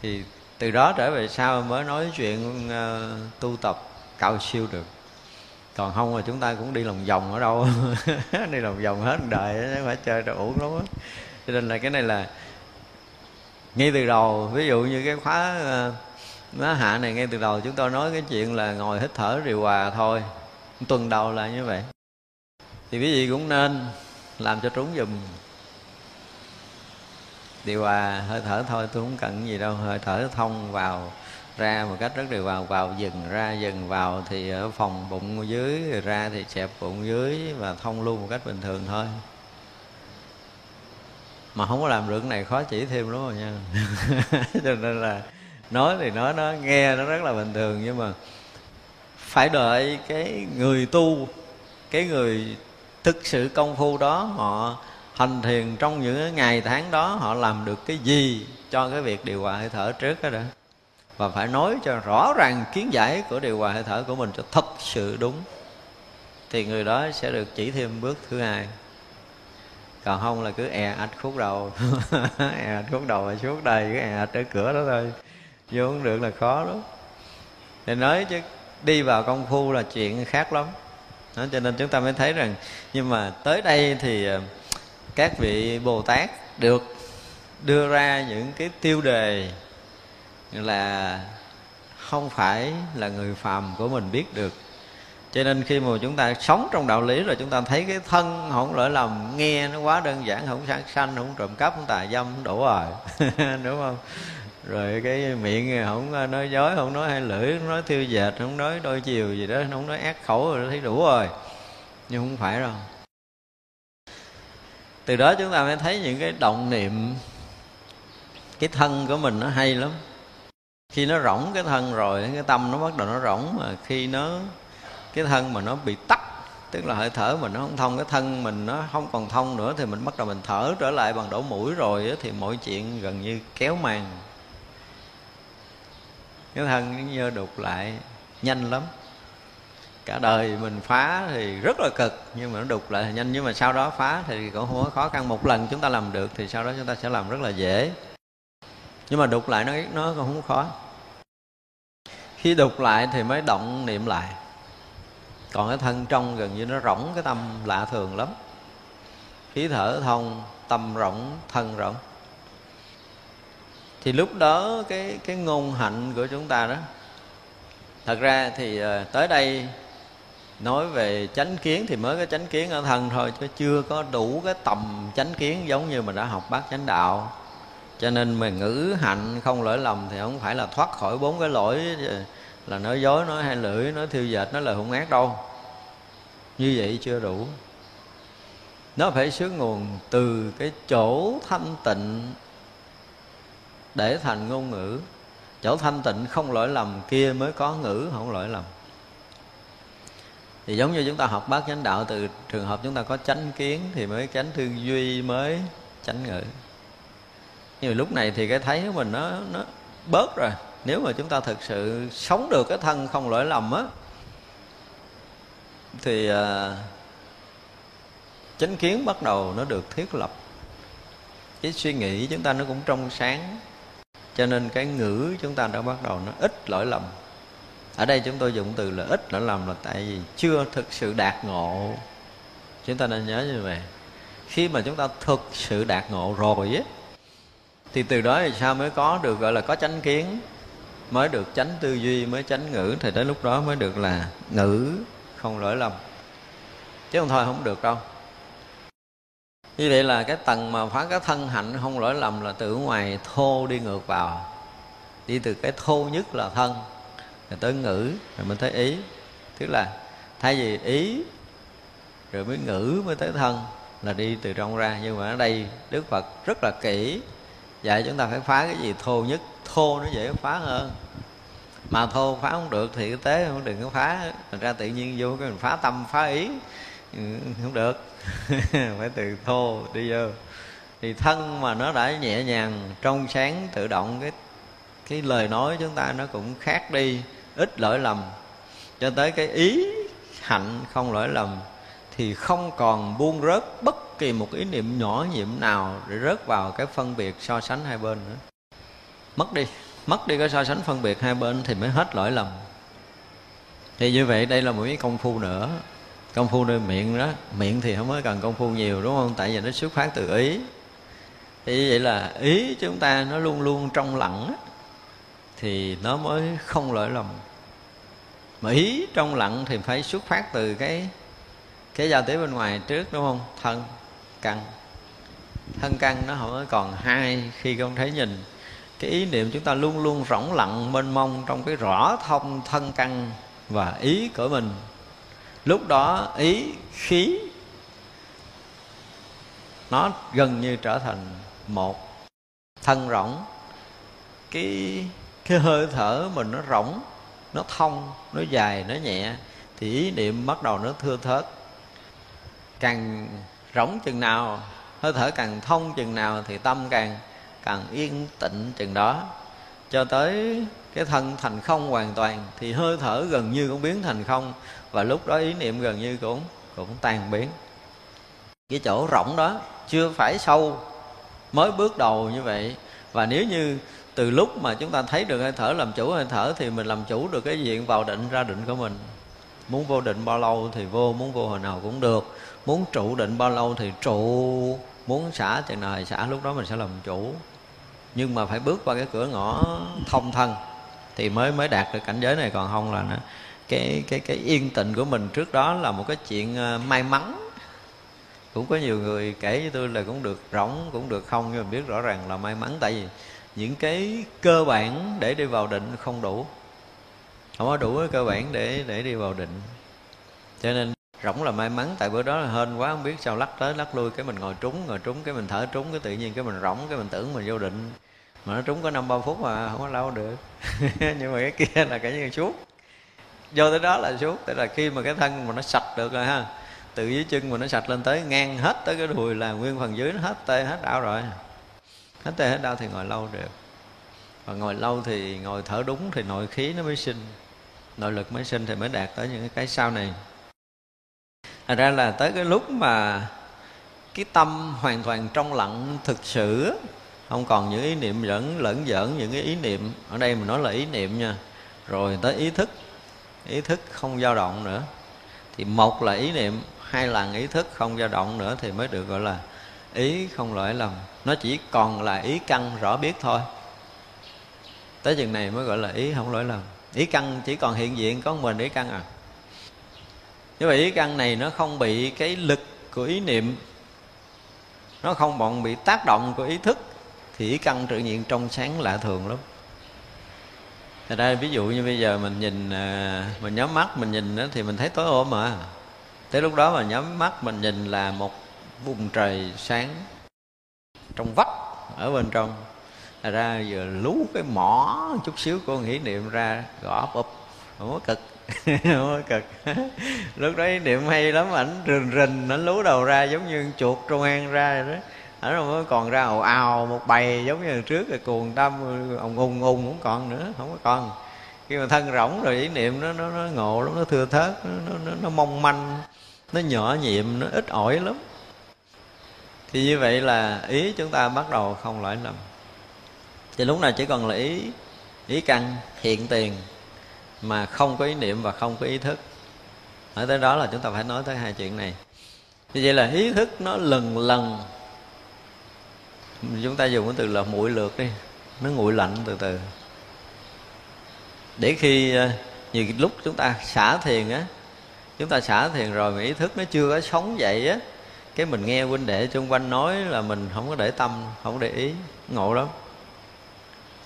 Thì từ đó trở về sau mới nói chuyện uh, tu tập cao siêu được. Còn không là chúng ta cũng đi lòng vòng ở đâu. Đi lòng vòng hết đời phải chơi đồ uổng lắm á cho nên là cái này là ngay từ đầu, ví dụ như cái khóa ờ, nó hạ này, ngay từ đầu chúng tôi nói cái chuyện là ngồi hít thở điều hòa thôi. Tuần đầu là như vậy. Thì quý vị cũng nên làm cho trúng dùm điều hòa, hơi thở thôi, tôi không cần gì đâu. Hơi thở thông vào, ra một cách rất đều vào vào dừng ra dừng vào thì ở phòng bụng dưới rồi ra thì chẹp bụng dưới và thông luôn một cách bình thường thôi mà không có làm được cái này khó chỉ thêm đúng không nha. Cho nên là nói thì nói nó nghe nó rất là bình thường, nhưng mà phải đợi cái người tu, cái người thực sự công phu đó, họ hành thiền trong những ngày tháng đó, họ làm được cái gì cho cái việc điều hòa hơi thở trước đó đã. Và phải nói cho rõ ràng kiến giải của điều hòa hơi thở của mình cho thật sự đúng, thì người đó sẽ được chỉ thêm bước thứ hai còn không là cứ e ạch khúc đầu. E ạch khúc đầu là suốt đây cứ e ạch ở cửa đó thôi. Vô không được là khó lắm. Thì nói chứ đi vào công phu là chuyện khác lắm. Đó, cho nên chúng ta mới thấy rằng nhưng mà tới đây thì ờ, các vị bồ tát được đưa ra những cái tiêu đề là không phải là người phàm của mình biết được cho nên khi mà chúng ta sống trong đạo lý rồi chúng ta thấy cái thân không lỗi lầm, nghe nó quá đơn giản, không sáng sanh, không trộm cắp, không tà dâm, không đủ rồi đúng không? Rồi cái miệng không nói dối, không nói hai lưỡi, không nói thiêu dệt, không nói đôi chiều gì đó, không nói ác khẩu rồi thấy đủ rồi. Nhưng không phải đâu. Từ đó chúng ta mới thấy những cái động niệm, cái thân của mình nó hay lắm. Khi nó rỗng cái thân rồi, cái tâm nó bắt đầu nó rỗng mà khi nó cái thân mà nó bị tắt tức là hơi thở mình nó không thông, cái thân mình nó không còn thông nữa thì mình bắt đầu mình thở trở lại bằng đổ mũi rồi thì mọi chuyện gần như kéo màn. Cái thân như đục lại, nhanh lắm. Cả đời mình phá thì rất là cực, nhưng mà nó đục lại thì nhanh. Nhưng mà sau đó phá thì cũng không có khó khăn. Một lần chúng ta làm được thì sau đó chúng ta sẽ làm rất là dễ. Nhưng mà đục lại nó nó cũng không khó. Khi đục lại thì mới động niệm lại còn cái thân trong gần như nó rỗng, cái tâm lạ thường lắm. Khí thở thông, tâm rỗng, thân rỗng. Thì lúc đó cái cái ngôn hạnh của chúng ta đó, thật ra thì ờ, tới đây nói về chánh kiến thì mới có chánh kiến ở thân thôi, chứ chưa có đủ cái tầm chánh kiến giống như mình đã học bát chánh đạo. Cho nên mình ngữ hạnh không lỗi lầm thì không phải là thoát khỏi bốn cái lỗi ờ, là nói dối, nói hai lưỡi, nói thiêu dệt, nói lời hung ác đâu. Như vậy chưa đủ. Nó phải xuất nguồn từ cái chỗ thanh tịnh để thành ngôn ngữ. Chỗ thanh tịnh không lỗi lầm, kia mới có ngữ, không lỗi lầm. Thì giống như chúng ta học bát chánh đạo, từ trường hợp chúng ta có chánh kiến thì mới chánh tư duy, mới chánh ngữ. Nhưng mà lúc này thì cái thấy của mình nó nó bớt rồi nếu mà chúng ta thực sự sống được cái thân không lỗi lầm á thì à, chánh kiến bắt đầu nó được thiết lập. Cái suy nghĩ chúng ta nó cũng trong sáng cho nên cái ngữ chúng ta đã bắt đầu nó ít lỗi lầm. Ở đây chúng tôi dùng từ là ít lỗi lầm là tại vì chưa thực sự đạt ngộ. Chúng ta nên nhớ như vậy. Khi mà chúng ta thực sự đạt ngộ rồi ấy thì từ đó thì sao mới có được gọi là có chánh kiến? Mới được tránh tư duy, mới tránh ngữ, thì tới lúc đó mới được là ngữ, không lỗi lầm. Chứ không thôi, không được đâu. Như vậy là cái tầng mà phá cái thân hạnh không lỗi lầm là từ ngoài thô đi ngược vào. Đi từ cái thô nhất là thân, rồi tới ngữ, rồi mới tới ý. Tức là thay vì ý, rồi mới ngữ, mới tới thân, là đi từ trong ra. Nhưng mà ở đây đức phật rất là kỹ, dạy chúng ta phải phá cái gì thô nhất thô nó dễ phá hơn. Mà thô phá không được thì cái tế không đừng có phá. Thành ra tự nhiên vô cái mình phá tâm phá ý. Ừ, không được. Phải từ thô đi vô. Thì thân mà nó đã nhẹ nhàng trong sáng tự động cái cái lời nói chúng ta nó cũng khác đi. Ít lỗi lầm. Cho tới cái ý hạnh không lỗi lầm thì không còn buông rớt bất kỳ một ý niệm nhỏ nhiệm nào để rớt vào cái phân biệt so sánh hai bên nữa mất đi mất đi cái so sánh phân biệt hai bên thì mới hết lỗi lầm. Thì như vậy đây là một cái công phu nữa. Công phu nơi miệng đó, miệng thì không mới cần công phu nhiều, đúng không? Tại vì nó xuất phát từ ý. Thì vậy là ý chúng ta nó luôn luôn trong lặng thì nó mới không lỗi lầm. Mà ý trong lặng thì phải xuất phát từ cái cái giao tiếp bên ngoài trước, đúng không? Thân, căn. Thân, căn nó không còn hai khi không thấy nhìn cái ý niệm chúng ta luôn luôn rỗng lặng mênh mông trong cái rõ thông thân căn và ý của mình. Lúc đó, ý, khí, nó gần như trở thành một thân rỗng. Cái cái hơi thở mình nó rỗng, nó thông, nó dài, nó nhẹ, thì ý niệm bắt đầu nó thưa thớt. Càng rỗng chừng nào, hơi thở càng thông chừng nào thì tâm càng càng yên tịnh chừng đó. Cho tới cái thân thành không hoàn toàn thì hơi thở gần như cũng biến thành không, và lúc đó ý niệm gần như cũng cũng tan biến. Cái chỗ rộng đó chưa phải sâu, mới bước đầu như vậy. Và nếu như từ lúc mà chúng ta thấy được hơi thở, làm chủ hơi thở, thì mình làm chủ được cái diện vào định, ra định của mình. Muốn vô định bao lâu thì vô, muốn vô hồi nào cũng được. Muốn trụ định bao lâu thì trụ. Muốn xả chừng nào thì xả, lúc đó mình sẽ làm chủ nhưng mà phải bước qua cái cửa ngõ thông thân thì mới mới đạt được cảnh giới này. Còn không là nữa cái cái cái yên tịnh của mình trước đó là một cái chuyện ờ, may mắn. Cũng có nhiều người kể với tôi là cũng được rỗng, cũng được không, nhưng mà biết rõ ràng là may mắn. Tại vì những cái cơ bản để đi vào định không đủ. Không có đủ cái cơ bản để để đi vào định. Cho nên rỗng là may mắn, tại bữa đó là hên quá, không biết sao lắc tới lắc lui, cái mình ngồi trúng ngồi trúng, cái mình thở trúng, cái tự nhiên cái mình rỗng, cái mình tưởng mình vô định. Mà nó trúng có năm ba phút mà không có lâu được. Nhưng mà cái kia là cái như suốt. Vô tới đó là suốt, tức là khi mà cái thân mà nó sạch được rồi ha, từ dưới chân mà nó sạch lên tới ngang hết tới cái đùi là nguyên phần dưới, nó hết tê hết đau rồi. Hết tê hết đau thì ngồi lâu được. Và ngồi lâu thì ngồi thở đúng thì nội khí nó mới sinh, nội lực mới sinh thì mới đạt tới những cái sau này thành ra là tới cái lúc mà cái tâm hoàn toàn trong lặng thực sự, không còn những ý niệm lẫn lẫn giỡn, những cái ý niệm, ở đây mình nói là ý niệm nha. Rồi tới ý thức ý thức không dao động nữa. Thì một là ý niệm, hai là ý thức không dao động nữa thì mới được gọi là ý không lỗi lầm. Nó chỉ còn là ý căn rõ biết thôi. Tới chừng này mới gọi là ý không lỗi lầm. Ý căn chỉ còn hiện diện, có mình ý căn à? Như vậy ý căn này nó không bị cái lực của ý niệm. Nó không bọn bị tác động của ý thức. Thì ý căn tự nhiên trong sáng lạ thường lắm. Thật ra ví dụ như bây giờ mình nhìn à, mình nhắm mắt mình nhìn đó, thì mình thấy tối ôm mà. Tới lúc đó mà nhắm mắt mình nhìn là một vùng trời sáng trong vách ở bên trong. Thật ra giờ lú cái mỏ chút xíu của nghĩ niệm ra gõ ấp úp không có cực không có cực. Lúc đấy niệm hay lắm ảnh rình rình nó lú đầu ra giống như chuột trong an ra rồi đó. Ảnh không còn ra ào ào một bầy giống như trước rồi cuồng tâm ông ung ung không còn nữa không có còn khi mà thân rỗng rồi ý niệm nó nó, nó ngộ lắm nó thưa thớt nó, nó, nó mong manh nó nhỏ nhiệm nó ít ỏi lắm. Thì như vậy là ý chúng ta bắt đầu không lỗi lầm. Thì lúc nào chỉ còn là ý ý căn hiện tiền mà không có ý niệm và không có ý thức. Ở tới đó là chúng ta phải nói tới hai chuyện này. Như vậy là ý thức nó lần lần chúng ta dùng cái từ là nguội lượt đi nó nguội lạnh từ từ. Để khi ờ, nhiều lúc chúng ta xả thiền á chúng ta xả thiền rồi mà ý thức nó chưa có sống dậy á cái mình nghe huynh đệ xung quanh nói là mình không có để tâm không có để ý ngộ lắm.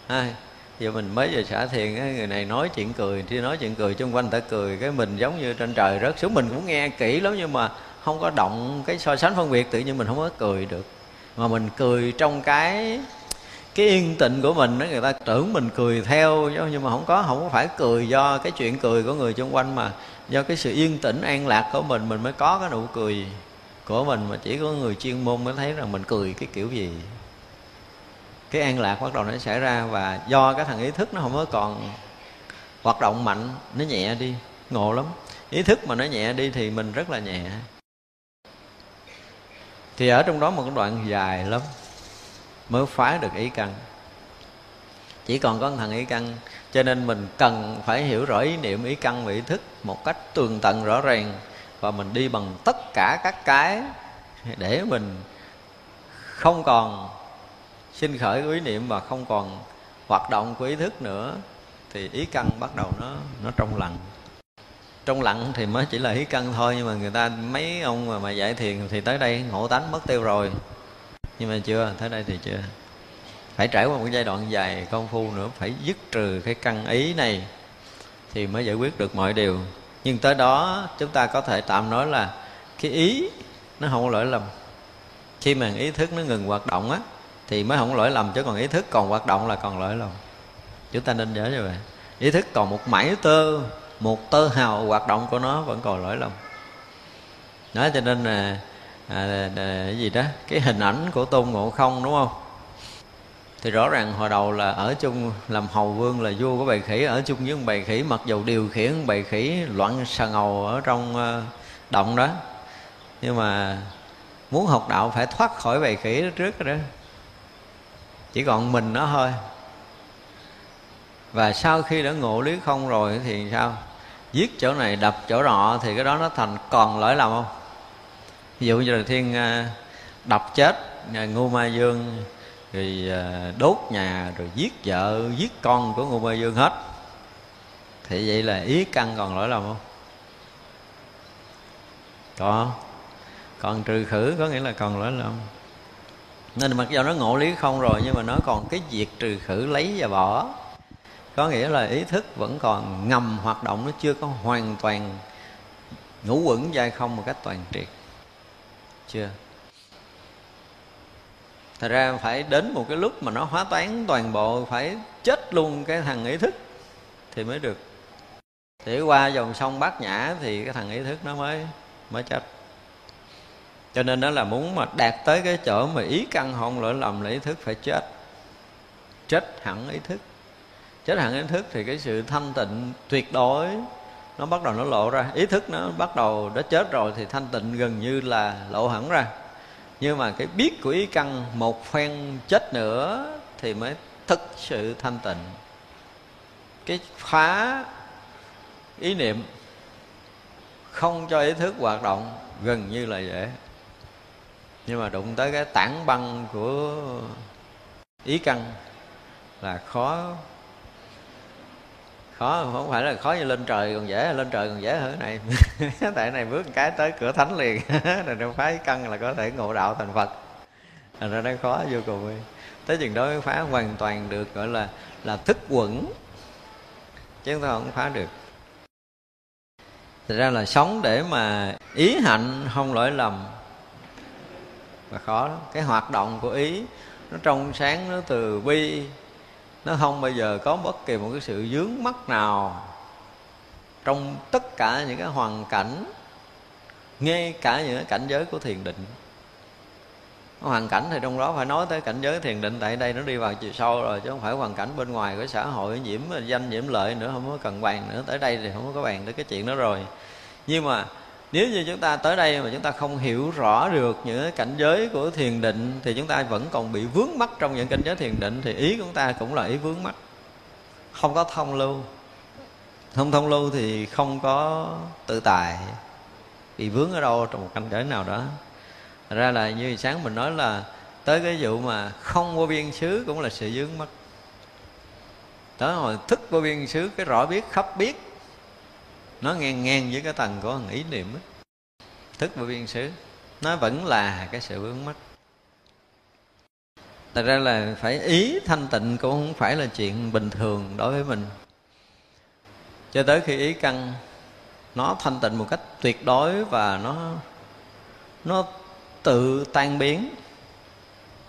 À, giờ mình mới về xả thiền á, người này nói chuyện cười, thì nói chuyện cười xung quanh ta cười. Cái mình giống như trên trời rớt xuống, mình cũng nghe kỹ lắm nhưng mà không có động cái so sánh phân biệt, tự nhiên mình không có cười được. Mà mình cười trong cái cái yên tịnh của mình đó người ta tưởng mình cười theo nhưng mà không có không có phải cười do cái chuyện cười của người xung quanh mà do cái sự yên tĩnh, an lạc của mình mình mới có cái nụ cười của mình. Mà chỉ có người chuyên môn mới thấy rằng mình cười cái kiểu gì cái an lạc bắt đầu nó xảy ra và do cái thằng ý thức nó không có còn hoạt động mạnh, nó nhẹ đi. Ngộ lắm. Ý thức mà nó nhẹ đi thì mình rất là nhẹ. Thì ở trong đó một cái đoạn dài lắm, mới phá được ý căn. Chỉ còn có thằng ý căn, cho nên mình cần phải hiểu rõ ý niệm ý căn và ý thức một cách tường tận rõ ràng và mình đi bằng tất cả các cái để mình không còn sinh khởi của ý niệm và không còn hoạt động của ý thức nữa thì ý căn bắt đầu nó nó trong lặng. Trong lặng thì mới chỉ là ý căn thôi nhưng mà người ta mấy ông mà, mà giải thiền thì tới đây ngộ tánh mất tiêu rồi. Nhưng mà chưa tới đây thì chưa. Phải trải qua một giai đoạn dài công phu nữa phải dứt trừ cái căn ý này thì mới giải quyết được mọi điều. Nhưng tới đó chúng ta có thể tạm nói là cái ý nó không có lỗi lầm. Khi mà ý thức nó ngừng hoạt động á thì mới không lỗi lầm chứ còn ý thức còn hoạt động là còn lỗi lầm. Chúng ta nên nhớ như vậy. Ý thức còn một mảy tơ một tơ hào hoạt động của nó vẫn còn lỗi lầm. Đó cho nên là à, cái gì đó cái hình ảnh của tôn ngộ không đúng không? Thì rõ ràng hồi đầu là ở chung làm hầu vương là vua của bầy khỉ ở chung với bầy khỉ mặc dù điều khiển bầy khỉ loạn xà ngầu ở trong ờ, động đó. Nhưng mà muốn học đạo phải thoát khỏi bầy khỉ đó trước đó chỉ còn mình nó thôi. Và sau khi đã ngộ lý không rồi thì sao? Giết chỗ này, đập chỗ nọ thì cái đó nó thành còn lỗi lầm không? Ví dụ như là thiên à, đập chết à, ngô ma dương, rồi à, đốt nhà, rồi giết vợ, giết con của ngô ma dương hết. Thì vậy là ý căn còn lỗi lầm không? Có. Còn trừ khử có nghĩa là còn lỗi lầm nên mặc dù nó ngộ lý không rồi, nhưng mà nó còn cái việc trừ khử lấy và bỏ. Có nghĩa là ý thức vẫn còn ngầm, hoạt động nó chưa có hoàn toàn ngũ quẩn dai không một cách toàn triệt. Chưa? Thật ra phải đến một cái lúc mà nó hóa toán toàn bộ, phải chết luôn cái thằng ý thức thì mới được. Để qua dòng sông bát nhã thì cái thằng ý thức nó mới mới chết cho nên đó là muốn mà đạt tới cái chỗ mà ý căn hồn lỗi lầm là ý thức phải chết. Chết hẳn ý thức. Chết hẳn ý thức thì cái sự thanh tịnh tuyệt đối nó bắt đầu nó lộ ra. Ý thức nó bắt đầu đã chết rồi thì thanh tịnh gần như là lộ hẳn ra. Nhưng mà cái biết của ý căn một phen chết nữa thì mới thực sự thanh tịnh. Cái phá ý niệm không cho ý thức hoạt động gần như là dễ nhưng mà đụng tới cái tảng băng của ý căn là khó. Khó, không phải là khó như lên trời còn dễ, lên trời còn dễ hơn cái này. Tại này bước một cái tới cửa thánh liền. Rồi trong phái căn là có thể ngộ đạo thành phật. Thành ra nó khó vô cùng. Tới chừng đó mới phá hoàn toàn được, gọi là là thức quẩn. Chứ chúng ta không phá được. Thật ra là sống để mà ý hạnh không lỗi lầm và khó lắm. Cái hoạt động của ý, nó trong sáng, nó từ bi. Nó không bao giờ có bất kỳ một cái sự dướng mắt nào. Trong tất cả những cái hoàn cảnh, ngay cả những cái cảnh giới của thiền định. Hoàn cảnh thì trong đó phải nói tới cảnh giới thiền định, tại đây nó đi vào chiều sâu rồi, chứ không phải hoàn cảnh bên ngoài của xã hội, nhiễm, danh, nhiễm lợi nữa, không có cần bàn nữa. Tới đây thì không có bàn tới cái chuyện đó rồi. Nhưng mà nếu như chúng ta tới đây mà chúng ta không hiểu rõ được những cảnh giới của thiền định, thì chúng ta vẫn còn bị vướng mắc trong những cảnh giới thiền định, thì ý của chúng ta cũng là ý vướng mắc. Không có thông lưu. Không thông lưu thì không có tự tài bị vướng ở đâu trong một cảnh giới nào đó. Thật ra là như sáng mình nói là tới cái vụ mà không vô biên xứ cũng là sự vướng mắc. Tới hồi thức vô biên xứ, cái rõ biết, khắp biết nó ngang ngang với cái tầng của ý niệm ấy. thức và biên xứ. Nó vẫn là cái sự vướng mắc. Thật ra là phải ý thanh tịnh cũng không phải là chuyện bình thường đối với mình. Cho tới khi ý căn, nó thanh tịnh một cách tuyệt đối và nó nó tự tan biến.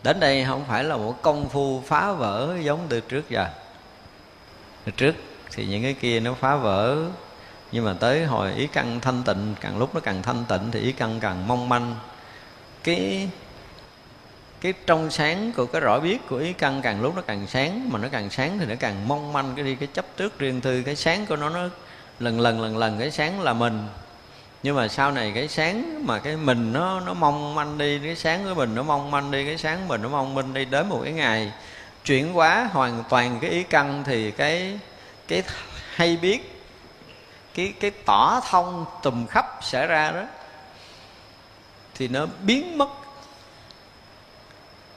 Đến đây không phải là một công phu phá vỡ giống từ trước giờ. Từ trước thì những cái kia nó phá vỡ nhưng mà tới hồi ý căn thanh tịnh, càng lúc nó càng thanh tịnh thì ý căn càng mong manh. Cái cái trong sáng của cái rõ biết của ý căn càng lúc nó càng sáng, mà nó càng sáng thì nó càng mong manh. Cái đi, cái chấp trước riêng tư, cái sáng của nó nó lần lần lần lần, cái sáng là mình. Nhưng mà sau này cái sáng mà cái mình nó nó mong manh đi, cái sáng của mình nó mong manh đi, cái sáng mình nó mong manh đi đến một cái ngày chuyển hóa hoàn toàn cái ý căn thì cái cái hay biết cái cái tỏ thông tùm khắp xảy ra đó thì nó biến mất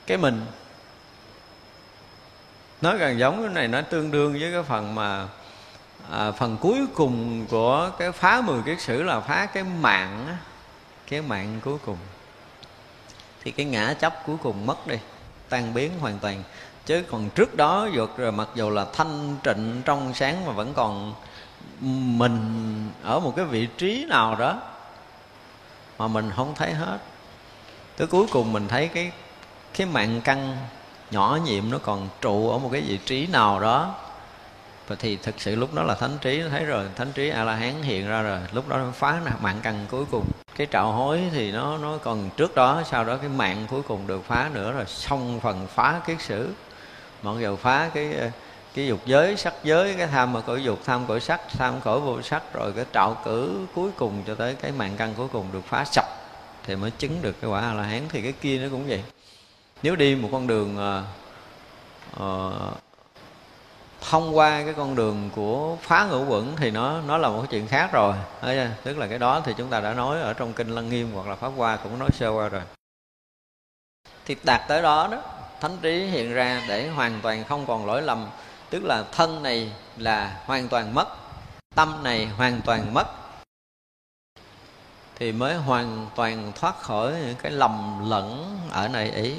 cái mình. Nó gần giống cái này nó tương đương với cái phần mà à, phần cuối cùng của cái phá mười kiết sử là phá cái mạng á, cái mạng cuối cùng. Thì cái ngã chấp cuối cùng mất đi tan biến hoàn toàn. Chứ còn trước đó vượt rồi mặc dù là thanh trịnh trong sáng mà vẫn còn mình ở một cái vị trí nào đó mà mình không thấy hết. Tới cuối cùng mình thấy cái cái mạng căn nhỏ nhiệm nó còn trụ ở một cái vị trí nào đó. Và thì thực sự lúc đó là thánh trí nó thấy rồi, thánh trí a la hán hiện ra rồi. Lúc đó nó phá mạng căn cuối cùng. Cái trạo hối thì nó nó còn trước đó, sau đó cái mạng cuối cùng được phá nữa rồi. Xong phần phá kiết sử. Mặc dù phá cái cái dục giới sắc giới cái tham mà cõi dục tham cõi sắc tham cõi vô sắc rồi cái trạo cử cuối cùng cho tới cái mạng căn cuối cùng được phá sạch thì mới chứng được cái quả a la hán thì cái kia nó cũng vậy. Nếu đi một con đường uh, uh, thông qua cái con đường của phá ngũ quẩn thì nó nó là một cái chuyện khác rồi. Tức là cái đó thì chúng ta đã nói ở trong kinh lăng nghiêm hoặc là pháp hoa cũng nói sơ qua rồi. Thì đạt tới đó đó thánh trí hiện ra để hoàn toàn không còn lỗi lầm tức là thân này là hoàn toàn mất, tâm này hoàn toàn mất. Thì mới hoàn toàn thoát khỏi những cái lầm lẫn ở này ý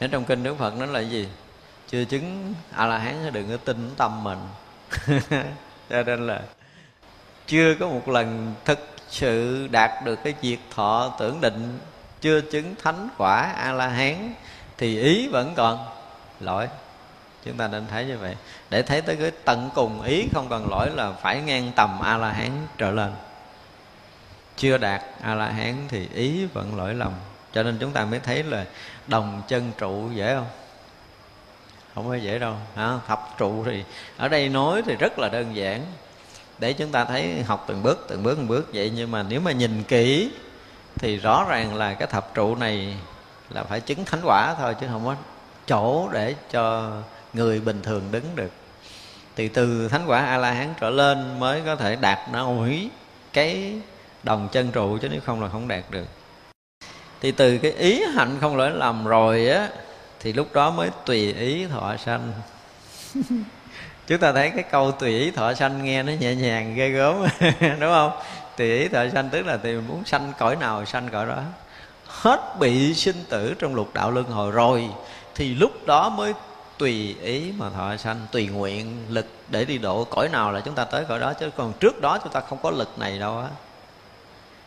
ở trong kinh đức phật nó là gì? Chưa chứng a la hán đừng có tin tâm mình. Cho nên là chưa có một lần thực sự đạt được cái diệt thọ tưởng định, chưa chứng thánh quả a la hán thì ý vẫn còn, lỗi chúng ta nên thấy như vậy. Để thấy tới cái tận cùng ý không còn lỗi là phải ngang tầm a la hán trở lên. Chưa đạt a la hán thì ý vẫn lỗi lầm. Cho nên chúng ta mới thấy là đồng chân trụ dễ không? Không phải dễ đâu à, thập trụ thì ở đây nói thì rất là đơn giản. Để chúng ta thấy học từng bước từng bước từng bước vậy. Nhưng mà nếu mà nhìn kỹ thì rõ ràng là cái thập trụ này là phải chứng thánh quả thôi chứ không có chỗ để cho người bình thường đứng được. Thì từ thánh quả a la hán trở lên mới có thể đạt nổi cái đồng chân trụ, chứ nếu không là không đạt được. Thì từ cái ý hạnh không lỗi lầm rồi á, thì lúc đó mới tùy ý thọ sanh. Chúng ta thấy cái câu tùy ý thọ sanh nghe nó nhẹ nhàng, ghê gớm, đúng không? Tùy ý thọ sanh tức là tùy muốn sanh cõi nào sanh cõi đó. Hết bị sinh tử trong lục đạo luân hồi rồi, thì lúc đó mới tùy ý mà thọ sanh, tùy nguyện, lực để đi độ. Cõi nào là chúng ta tới cõi đó, chứ còn trước đó chúng ta không có lực này đâu á.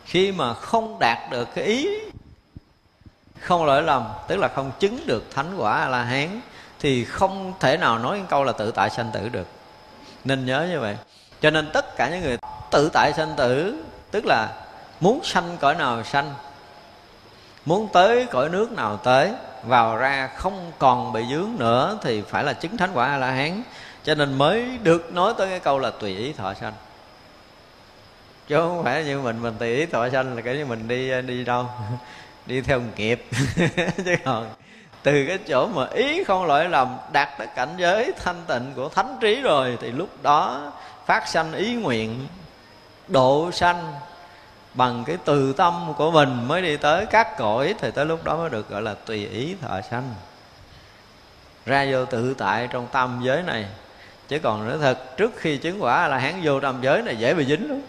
Khi mà không đạt được cái ý, không lỗi lầm, tức là không chứng được thánh quả a la hán thì không thể nào nói câu là tự tại sanh tử được. Nên nhớ như vậy. Cho nên tất cả những người tự tại sanh tử, tức là muốn sanh cõi nào sanh, muốn tới cõi nước nào tới vào ra không còn bị dướng nữa thì phải là chứng thánh quả a la hán cho nên mới được nói tới cái câu là tùy ý thọ sanh. Chứ không phải như mình mình tùy ý thọ sanh là cái như mình đi đi đâu, đi theo nghiệp. Chứ còn từ cái chỗ mà ý không lỗi lầm, đạt tới cảnh giới thanh tịnh của thánh trí rồi, thì lúc đó phát sanh ý nguyện, độ sanh bằng cái từ tâm của mình mới đi tới các cõi thì tới lúc đó mới được gọi là tùy ý thọ sanh. Ra vô tự tại trong tâm giới này. Chứ còn nói thật, trước khi chứng quả là hắn vô tâm giới này dễ bị dính lắm.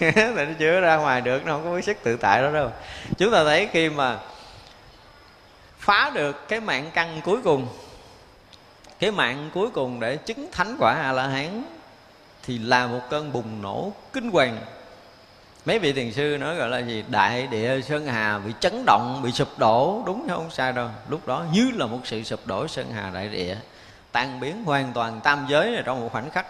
Tại nó chưa ra ngoài được, nó không có biết sức tự tại đó đâu. Chúng ta thấy khi mà phá được cái mạng căn cuối cùng, cái mạng cuối cùng để chứng thánh quả a la hán, thì là một cơn bùng nổ kinh hoàng mấy vị thiền sư nói gọi là gì? Đại địa sơn hà bị chấn động, bị sụp đổ. Đúng không? Sai đâu. Lúc đó như là một sự sụp đổ sơn hà đại địa, tan biến hoàn toàn tam giới này trong một khoảnh khắc,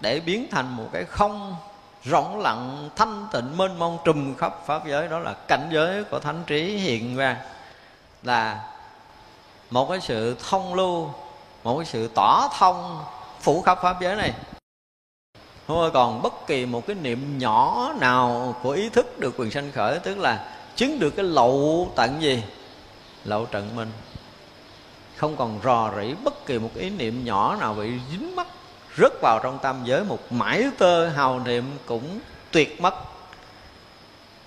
để biến thành một cái không rộng lặng, thanh tịnh, mênh mông, trùm khắp pháp giới. Đó là cảnh giới của thánh trí hiện ra. Là một cái sự thông lưu, một cái sự tỏ thông phủ khắp pháp giới này không còn bất kỳ một cái niệm nhỏ nào của ý thức được quyền sanh khởi, tức là chứng được cái lậu tận gì? Lậu trận mình. Không còn rò rỉ bất kỳ một ý niệm nhỏ nào bị dính mắc, rớt vào trong tâm giới một mãi tơ hào niệm cũng tuyệt mất.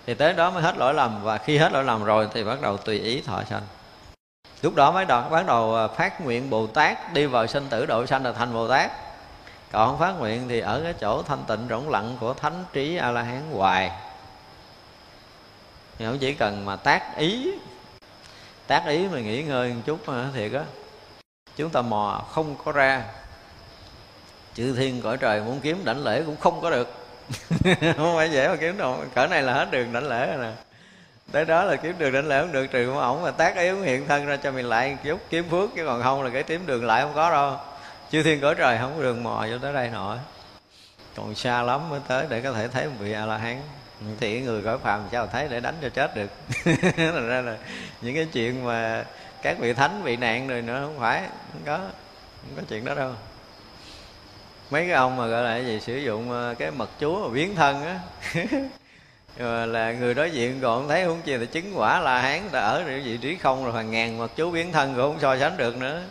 Thì tới đó mới hết lỗi lầm, và khi hết lỗi lầm rồi thì bắt đầu tùy ý thọ sanh. Lúc đó mới đọc bắt đầu à, phát nguyện bồ tát, đi vào sinh tử độ sanh là thành bồ tát còn phát nguyện thì ở cái chỗ thanh tịnh rỗng lặng của thánh trí a la hán hoài. Thì không chỉ cần mà tác ý tác ý mà nghỉ ngơi một chút mà thiệt á chúng ta mò không có ra. Chữ thiên cõi trời muốn kiếm đảnh lễ cũng không có được. Không phải dễ mà kiếm đâu. Cỡ này là hết đường đảnh lễ rồi nè. Tới đó là kiếm đường đảnh lễ không được, trừ ông ổng mà tác yếu hiện thân ra cho mình lại chút kiếm phước chứ còn không là cái kiếm đường lại không có đâu chư thiên cõi trời không có đường mò cho tới đây nổi. Còn xa lắm mới tới để có thể thấy một vị a la hán thì người cõi phàm sao thấy để đánh cho chết được? Thành ra là những cái chuyện mà các vị thánh bị nạn rồi nữa không phải, không có không có chuyện đó đâu. Mấy cái ông mà gọi là cái gì, sử dụng ờ, cái mật chúa mà biến thân á. Là người đối diện còn thấy, không chi là chứng quả là hán đã ở vị trí không rồi, hàng ngàn mật chú biến thân cũng không so sánh được nữa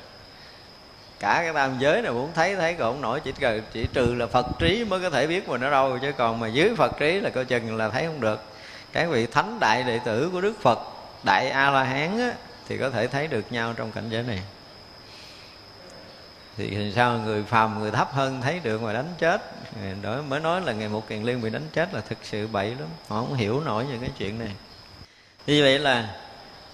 cả cái tam giới này muốn thấy thấy còn không nổi chỉ cần chỉ trừ là phật trí mới có thể biết mình ở đâu chứ còn mà dưới phật trí là coi chừng là thấy không được. Các vị thánh đại đệ tử của đức phật đại a la hán á, thì có thể thấy được nhau trong cảnh giới này. Thì hình sao người phàm người thấp hơn thấy được mà đánh chết? Đó mới nói là ngày một kiền liên bị đánh chết là thực sự bậy lắm. Họ không hiểu nổi những cái chuyện này. Như vậy là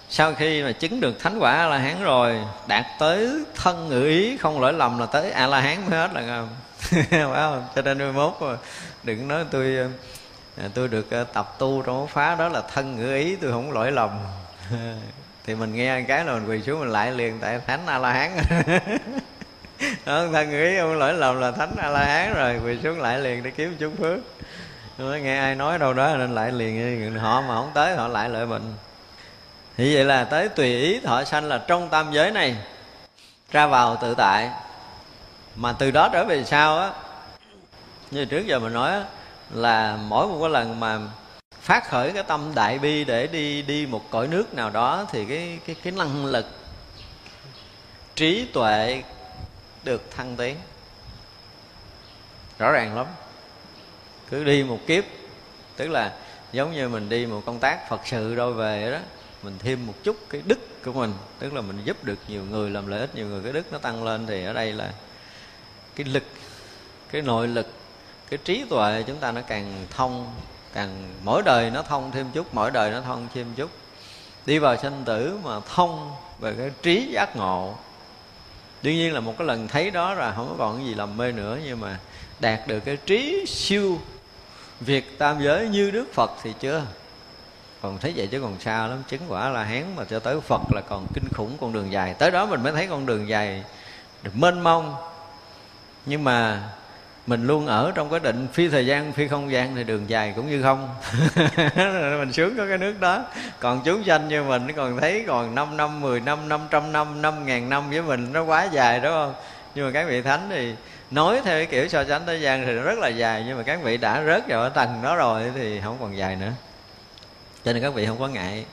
sau khi mà chứng được thánh quả a la hán rồi đạt tới thân ngữ ý không lỗi lầm là tới a la hán mới hết là không phải không? Cho nên 21 đừng nói tôi à, tôi được à, tập tu trong phá đó là thân ngữ ý tôi không lỗi lầm. Thì mình nghe cái là mình quỳ xuống mình lại liền tại thánh a la hán đó, thân ý không lỗi lầm là thánh a la hán rồi quỳ xuống lại liền để kiếm chút phước. Nói, nghe ai nói đâu đó nên lại liền họ mà không tới họ lại lợi mình thì vậy là tới tùy ý thọ sanh là trong tam giới này ra vào tự tại. Mà từ đó trở về sau á như trước giờ mình nói á, là mỗi một cái lần mà phát khởi cái tâm đại bi để đi đi một cõi nước nào đó thì cái cái cái năng lực trí tuệ được thăng tiến. Rõ ràng lắm. Cứ đi một kiếp tức là giống như mình đi một công tác phật sự rồi về đó mình thêm một chút cái đức của mình, tức là mình giúp được nhiều người, làm lợi ích nhiều người, cái đức nó tăng lên thì ở đây là cái lực, cái nội lực, cái trí tuệ chúng ta nó càng thông, càng mỗi đời nó thông thêm chút, mỗi đời nó thông thêm chút. Đi vào sanh tử mà thông về cái trí giác ngộ. Đương nhiên là một cái lần thấy đó là không có còn cái gì làm mê nữa, nhưng mà đạt được cái trí siêu việc tam giới như đức phật thì chưa? Còn thấy vậy chứ còn xa lắm. Chứng quả là hán mà cho tới phật là còn kinh khủng con đường dài. Tới đó mình mới thấy con đường dài được mênh mông. Nhưng mà mình luôn ở trong cái định phi thời gian, phi không gian thì đường dài cũng như không. Mình sướng có cái nước đó. Còn chúng sanh như mình còn thấy còn 5 năm 10 năm 500 năm 5 ngàn năm với mình nó quá dài, đúng không? Nhưng mà các vị thánh thì nói theo cái kiểu so sánh thế gian thì nó rất là dài. Nhưng mà các vị đã rớt vào ở tầng đó rồi thì không còn dài nữa cho nên các vị không có ngại.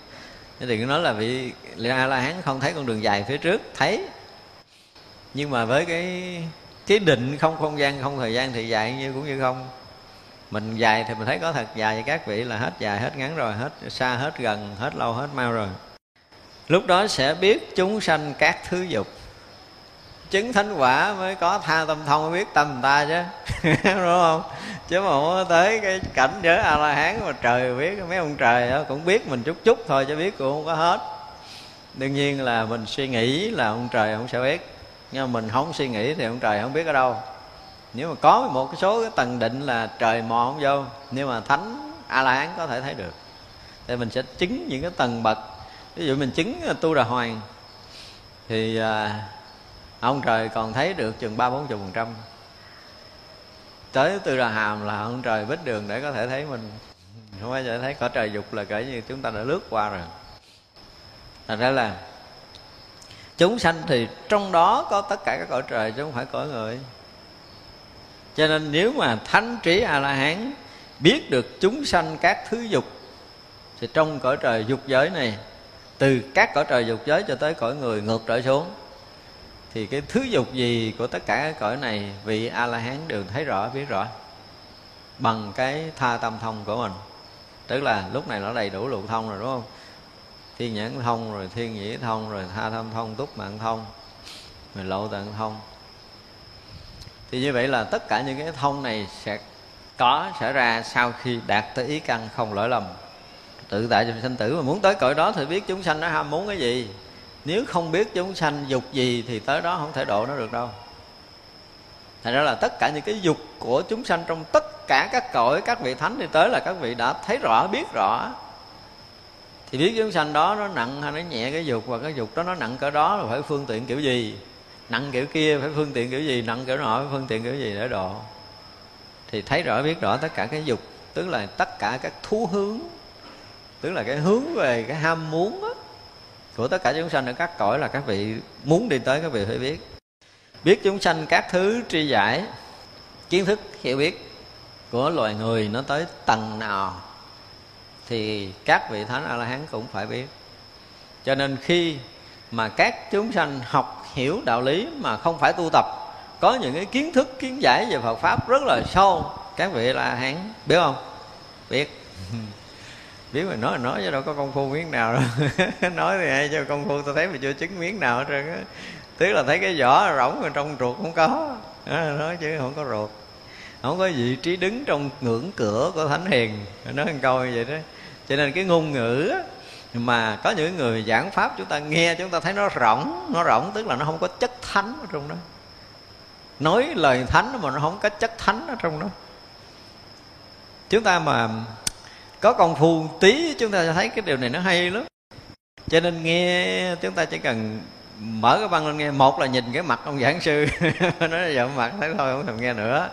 Thế thì cứ nói là vị a la hán không thấy con đường dài phía trước, thấy. Nhưng mà với cái cái định không không gian, không thời gian thì dài như cũng như không. Mình dài thì mình thấy có thật, dài cho các vị là hết dài, hết ngắn rồi, hết xa, hết gần, hết lâu, hết mau rồi. Lúc đó sẽ biết chúng sanh các thứ dục. Chứng thánh quả mới có tha tâm thông mới biết tâm người ta chứ. Đúng không? Chứ mà không tới cái cảnh giới a la hán mà trời biết mấy ông trời đó cũng biết mình chút chút thôi chứ biết cũng không có hết. Đương nhiên là mình suy nghĩ là ông trời không sẽ biết. Nhưng mà mình không suy nghĩ thì ông trời không biết ở đâu. Nếu mà có một cái số cái tầng định là trời mò không vô nhưng mà thánh a la hán có thể thấy được thì mình sẽ chứng những cái tầng bậc. Ví dụ mình chứng tu đà hoàng thì à, ông trời còn thấy được chừng ba bốn chục phần trăm tới từ đà hàm là ông trời bích đường để có thể thấy mình. Không bao giờ thấy cõi trời dục là kể như chúng ta đã lướt qua rồi. Thành ra là chúng sanh thì trong đó có tất cả các cõi trời chứ không phải cõi người. Cho nên nếu mà thánh trí a la hán biết được chúng sanh các thứ dục, thì trong cõi trời dục giới này, từ các cõi trời dục giới cho tới cõi người ngược trở xuống thì cái thứ dục gì của tất cả các cõi này, vị a la hán đều thấy rõ, biết rõ. Bằng cái tha tâm thông của mình. Tức là lúc này nó đầy đủ lục thông rồi, đúng không? Thiên nhãn thông rồi, thiên nhĩ thông rồi, tha tâm thông, túc mạng thông, rồi lộ tận thông. Thì như vậy là tất cả những cái thông này sẽ có, sẽ ra sau khi đạt tới ý căn không lỗi lầm. Tự tại trong sanh tử mà muốn tới cõi đó thì biết chúng sanh nó ham muốn cái gì? Nếu không biết chúng sanh dục gì thì tới đó không thể độ nó được đâu. Thành ra là tất cả những cái dục của chúng sanh trong tất cả các cõi các vị thánh đi tới là các vị đã thấy rõ biết rõ. Thì biết chúng sanh đó nó nặng hay nó nhẹ cái dục và cái dục đó nó nặng cỡ đó là phải phương tiện kiểu gì? Nặng kiểu kia phải phương tiện kiểu gì? Nặng kiểu nọ phải phương tiện kiểu gì để độ? Thì thấy rõ biết rõ tất cả cái dục tức là tất cả các thú hướng tức là cái hướng về cái ham muốn đó, của tất cả chúng sanh ở các cõi là các vị muốn đi tới các vị phải biết. Biết chúng sanh các thứ tri giải, kiến thức, hiểu biết của loài người nó tới tầng nào thì các vị thánh a la hán cũng phải biết. Cho nên khi mà các chúng sanh học hiểu đạo lý mà không phải tu tập, có những cái kiến thức, kiến giải về Phật pháp rất là sâu, các vị là hán biết không? Biết. biết mà nói là nói chứ đâu có công phu miếng nào đâu. Nói thì ai cho công phu tôi thấy mà chưa chứng miếng nào hết trơn á. Tức là thấy cái vỏ rỗng mà trong ruột không có. Nói chứ không có ruột. Không có vị trí đứng trong ngưỡng cửa của thánh hiền. Nói một câu như vậy đó. Cho nên cái ngôn ngữ mà có những người giảng pháp chúng ta nghe, chúng ta thấy nó rỗng nó rỗng tức là nó không có chất thánh ở trong đó. Nói lời thánh mà nó không có chất thánh ở trong đó. Chúng ta mà có công phu tí, chúng ta sẽ thấy cái điều này nó hay lắm. Cho nên nghe, chúng ta chỉ cần mở cái băng lên nghe, một là nhìn cái mặt ông giảng sư, nói giờ mặt thấy thôi, không thèm nghe nữa.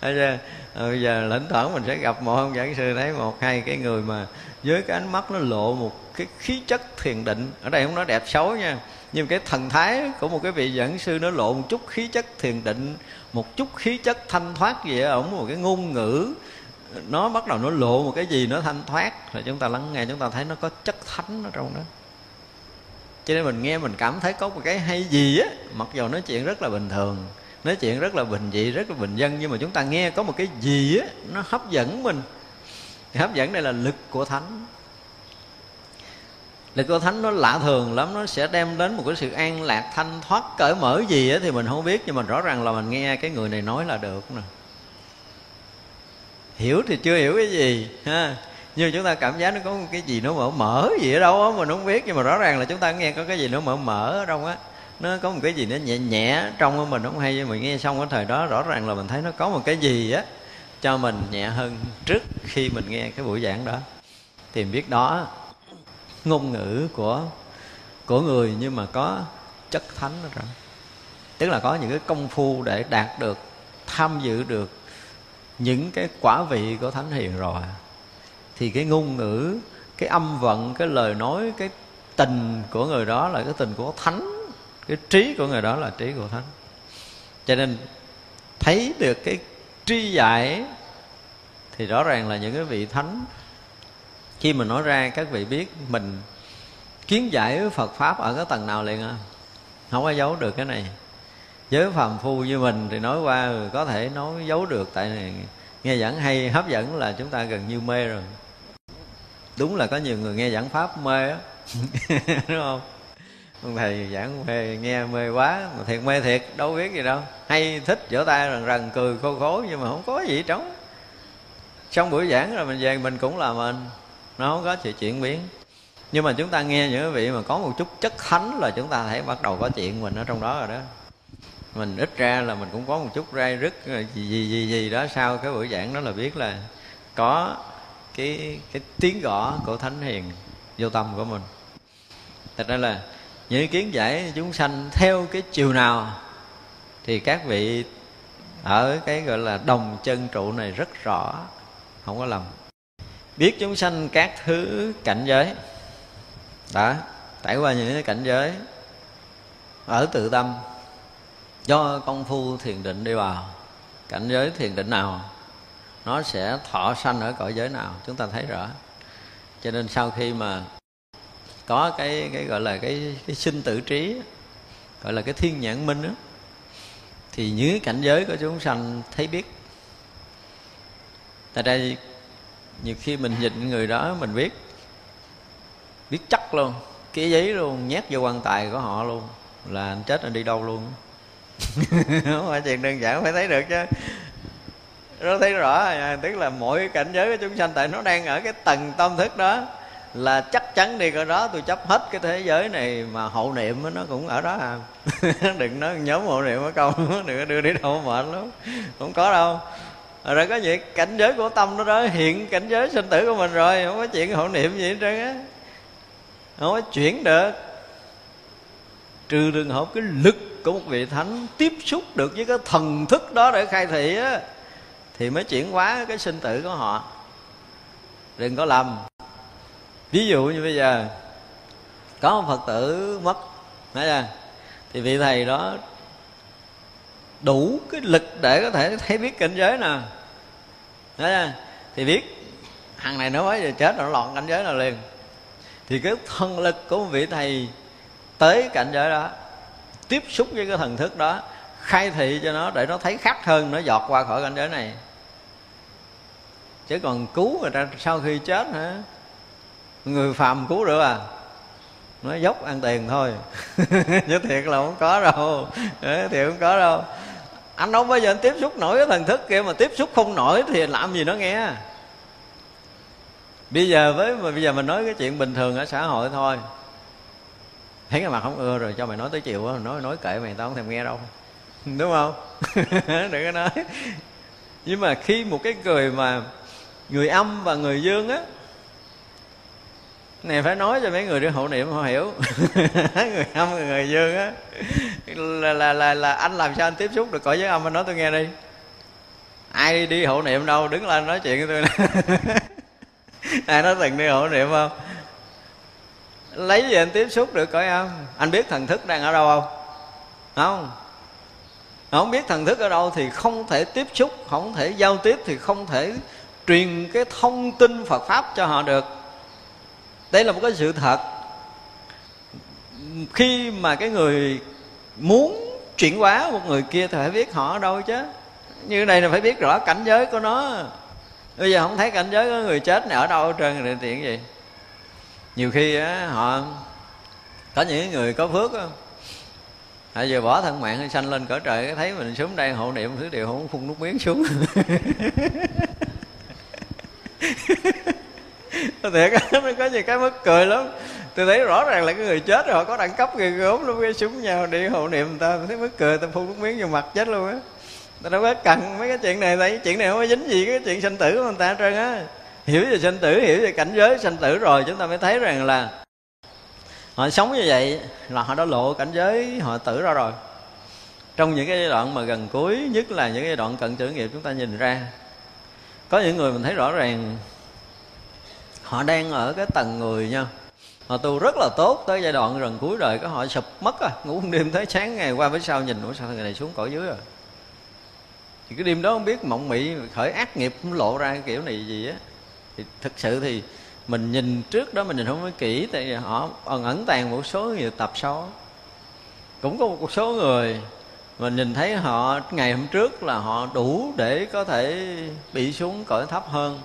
Ờ, bây giờ lĩnh thoảng mình sẽ gặp một ông giảng sư, thấy một, hai cái người mà với cái ánh mắt nó lộ một cái khí chất thiền định. Ở đây không nói đẹp xấu nha, nhưng cái thần thái của một cái vị giảng sư nó lộ một chút khí chất thiền định, một chút khí chất thanh thoát gì ở ổng một cái ngôn ngữ nó bắt đầu nó lộ một cái gì, nó thanh thoát. Rồi chúng ta lắng nghe, chúng ta thấy nó có chất thánh ở trong đó. Cho nên mình nghe, mình cảm thấy có một cái hay gì á. Mặc dù nói chuyện rất là bình thường, nói chuyện rất là bình dị, rất là bình dân, nhưng mà chúng ta nghe có một cái gì á, nó hấp dẫn mình. Hấp dẫn đây là lực của thánh. Lực của thánh nó lạ thường lắm, nó sẽ đem đến một cái sự an lạc, thanh thoát, cởi mở gì á thì mình không biết, nhưng mà rõ ràng là mình nghe cái người này nói là được nè hiểu thì chưa hiểu cái gì, ha. Nhưng chúng ta cảm giác nó có cái gì nó mở mở gì ở đâu á, mình không biết, nhưng mà rõ ràng là chúng ta nghe có cái gì nó mở mở ở đâu á. Nó có một cái gì nó nhẹ nhẹ trong của mình không hay, mình nghe xong cái thời đó rõ ràng là mình thấy nó có một cái gì á, cho mình nhẹ hơn trước khi mình nghe cái buổi giảng đó. Thì biết đó, ngôn ngữ của của người nhưng mà có chất thánh đó rồi. Tức là có những cái công phu để đạt được, tham dự được những cái quả vị của thánh hiền rồi. Thì cái ngôn ngữ, cái âm vận, cái lời nói, cái tình của người đó là cái tình của thánh. Cái trí của người đó là trí của thánh. Cho nên thấy được cái tri giải, thì rõ ràng là những cái vị thánh, khi mà nói ra, các vị biết mình kiến giải với Phật pháp ở cái tầng nào liền à? Không có giấu được cái này với phàm phu như mình thì nói qua ừ, có thể nói giấu được, tại này nghe giảng hay, hấp dẫn là chúng ta gần như mê rồi. Đúng là có nhiều người nghe giảng pháp mê á, đúng không? Ông thầy giảng mê, nghe mê quá, mà thiệt mê thiệt, đâu biết gì đâu. Hay thích vỗ tay rần rần cười khô khố, nhưng mà không có gì trống. Trong buổi giảng rồi mình về, mình cũng là mình, nó không có sự chuyển biến. Nhưng mà chúng ta nghe những vị mà có một chút chất thánh là chúng ta thấy bắt đầu có chuyện mình ở trong đó rồi đó mình ít ra là mình cũng có một chút rai rứt ờ, gì gì gì gì đó sau cái buổi giảng đó là biết là có cái cái tiếng gõ của thánh hiền vô tâm của mình. Thật ra là những kiến giải chúng sanh theo cái chiều nào thì các vị ở cái gọi là đồng chân trụ này rất rõ, không có lầm. Biết chúng sanh các thứ cảnh giới, đã trải qua những cái cảnh giới ở tự tâm do công phu thiền định đi vào cảnh giới thiền định nào nó sẽ thọ sanh ở cõi giới nào chúng ta thấy rõ. Cho nên sau khi mà có cái cái gọi là cái cái sinh tử trí gọi là cái thiên nhãn minh đó, thì những cảnh giới của chúng sanh thấy biết. Tại đây nhiều khi mình nhìn người đó mình biết biết chắc luôn cái giấy luôn nhét vô quan tài của họ luôn là anh chết anh đi đâu luôn. không phải chuyện đơn giản, phải thấy được chứ. Nó thấy rõ à, tức là mỗi cảnh giới của chúng sanh tại nó đang ở cái tầng tâm thức đó, là chắc chắn đi cái đó, tôi chấp hết cái thế giới này mà hậu niệm nó cũng ở đó à. Đừng nói nhóm hậu niệm ở câu, đừng có đưa đi đâu mệt lắm, không có đâu. Rồi có gì, cảnh giới của tâm nó đó, hiện cảnh giới sinh tử của mình rồi, không có chuyện hậu niệm gì hết trơn á. Không có chuyển được. Trừ trường hợp cái lực của một vị thánh tiếp xúc được với cái thần thức đó để khai thị á, thì mới chuyển hóa cái sinh tử của họ. Đừng có lầm. Ví dụ như bây giờ, có một phật tử mất nói ra thì vị thầy đó đủ cái lực để có thể thấy biết cảnh giới nè. Nói ra thì biết thằng này nó mới giờ chết nó lọt cảnh giới nào liền. Thì cái thân lực của một vị thầy tới cảnh giới đó tiếp xúc với cái thần thức đó, khai thị cho nó để nó thấy khác hơn, nó dọt qua khỏi cảnh giới này. Chứ còn cứu người ta sau khi chết hả? Người phàm cứu được à? Nó dốc ăn tiền thôi. Chứ thiệt là không có đâu. Thiệt không có đâu. Anh đâu bao giờ anh tiếp xúc nổi cái thần thức kia, mà tiếp xúc không nổi thì làm gì nó nghe? Bây giờ với, mà bây giờ mình nói cái chuyện bình thường ở xã hội thôi thấy cái mặt không ưa rồi cho mày nói tới chiều á nói nói kệ mày tao không thèm nghe đâu. Đúng không? Đừng có nói. Nhưng mà khi một cái người mà người âm và người dương á này phải nói cho mấy người đi hộ niệm họ hiểu. Người âm và người dương á là, là là là anh làm sao anh tiếp xúc được cõi giới âm? Anh nói tôi nghe đi. Ai đi hộ niệm đâu? Đứng lên nói chuyện với tôi ai nói từng đi hộ niệm không? Lấy gì anh tiếp xúc được cõi âm anh biết thần thức đang ở đâu không? Không. Không biết thần thức ở đâu thì không thể tiếp xúc, không thể giao tiếp, thì không thể truyền cái thông tin phật pháp cho họ được. Đây là một cái sự thật. Khi mà cái người muốn chuyển hóa một người kia thì phải biết họ ở đâu chứ. Như này là phải biết rõ cảnh giới của nó. Bây giờ không thấy cảnh giới của người chết này ở đâu hết trơn thì tiện gì? Nhiều khi á, họ có những người có phước á, họ giờ bỏ thân mạng sanh lên cõi trời thấy mình xuống đây hộ niệm thứ điều không phun nước miếng xuống. Thiệt nó có nhiều cái mất cười lắm. Tôi thấy rõ ràng là cái người chết rồi họ có đẳng cấp ghê gớm luôn cái súng nhau đi hộ niệm người ta thấy mất cười ta phun nước miếng vô mặt chết luôn á. Ta đâu có cần mấy cái chuyện này thấy chuyện này không có dính gì cái chuyện sinh tử của người ta hết trơn á hiểu về sanh tử, hiểu về cảnh giới sanh tử rồi, chúng ta mới thấy rằng là họ sống như vậy là họ đã lộ cảnh giới họ tử ra rồi. Trong những cái giai đoạn mà gần cuối, nhất là những cái đoạn cận tử nghiệp chúng ta nhìn ra, có những người mình thấy rõ ràng họ đang ở cái tầng người nha. Họ tu rất là tốt tới giai đoạn gần cuối đời có họ sụp mất rồi ngủ một đêm tới sáng ngày qua với sau nhìn, ủa, sao người này xuống cõi dưới rồi? Thì cái đêm đó không biết mộng mị, khởi ác nghiệp lộ ra cái kiểu này gì á thì thực sự thì mình nhìn trước đó mình nhìn không có kỹ, tại vì họ ẩn ẩn tàng một số người tập xấu cũng có một số người mình nhìn thấy họ ngày hôm trước là họ đủ để có thể bị xuống cõi thấp hơn.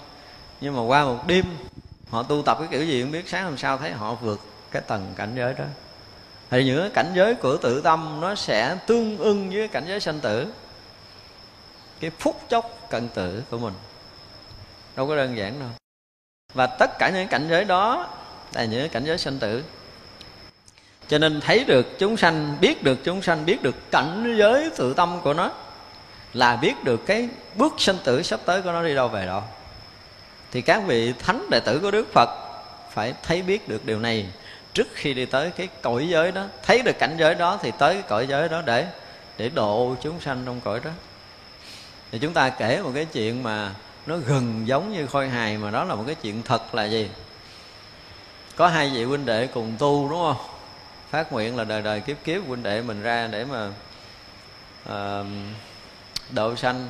Nhưng mà qua một đêm, họ tu tập cái kiểu gì không biết, sáng hôm sau thấy họ vượt cái tầng cảnh giới đó. Thì những cái cảnh giới của tự tâm nó sẽ tương ưng với cảnh giới sanh tử, cái phút chốc cận tử của mình đâu có đơn giản đâu. Và tất cả những cảnh giới đó là những cảnh giới sanh tử. Cho nên thấy được chúng sanh, biết được chúng sanh, biết được cảnh giới tự tâm của nó, là biết được cái bước sanh tử sắp tới của nó đi đâu về đâu thì các vị thánh đệ tử của đức phật phải thấy biết được điều này trước khi đi tới cái cõi giới đó. Thấy được cảnh giới đó thì tới cái cõi giới đó để để độ chúng sanh trong cõi đó. Thì chúng ta kể một cái chuyện mà nó gần giống như khôi hài mà đó là một cái chuyện thật là gì? Có hai vị huynh đệ cùng tu đúng không? Phát nguyện là đời đời kiếp kiếp huynh đệ mình ra để mà uh, độ sanh.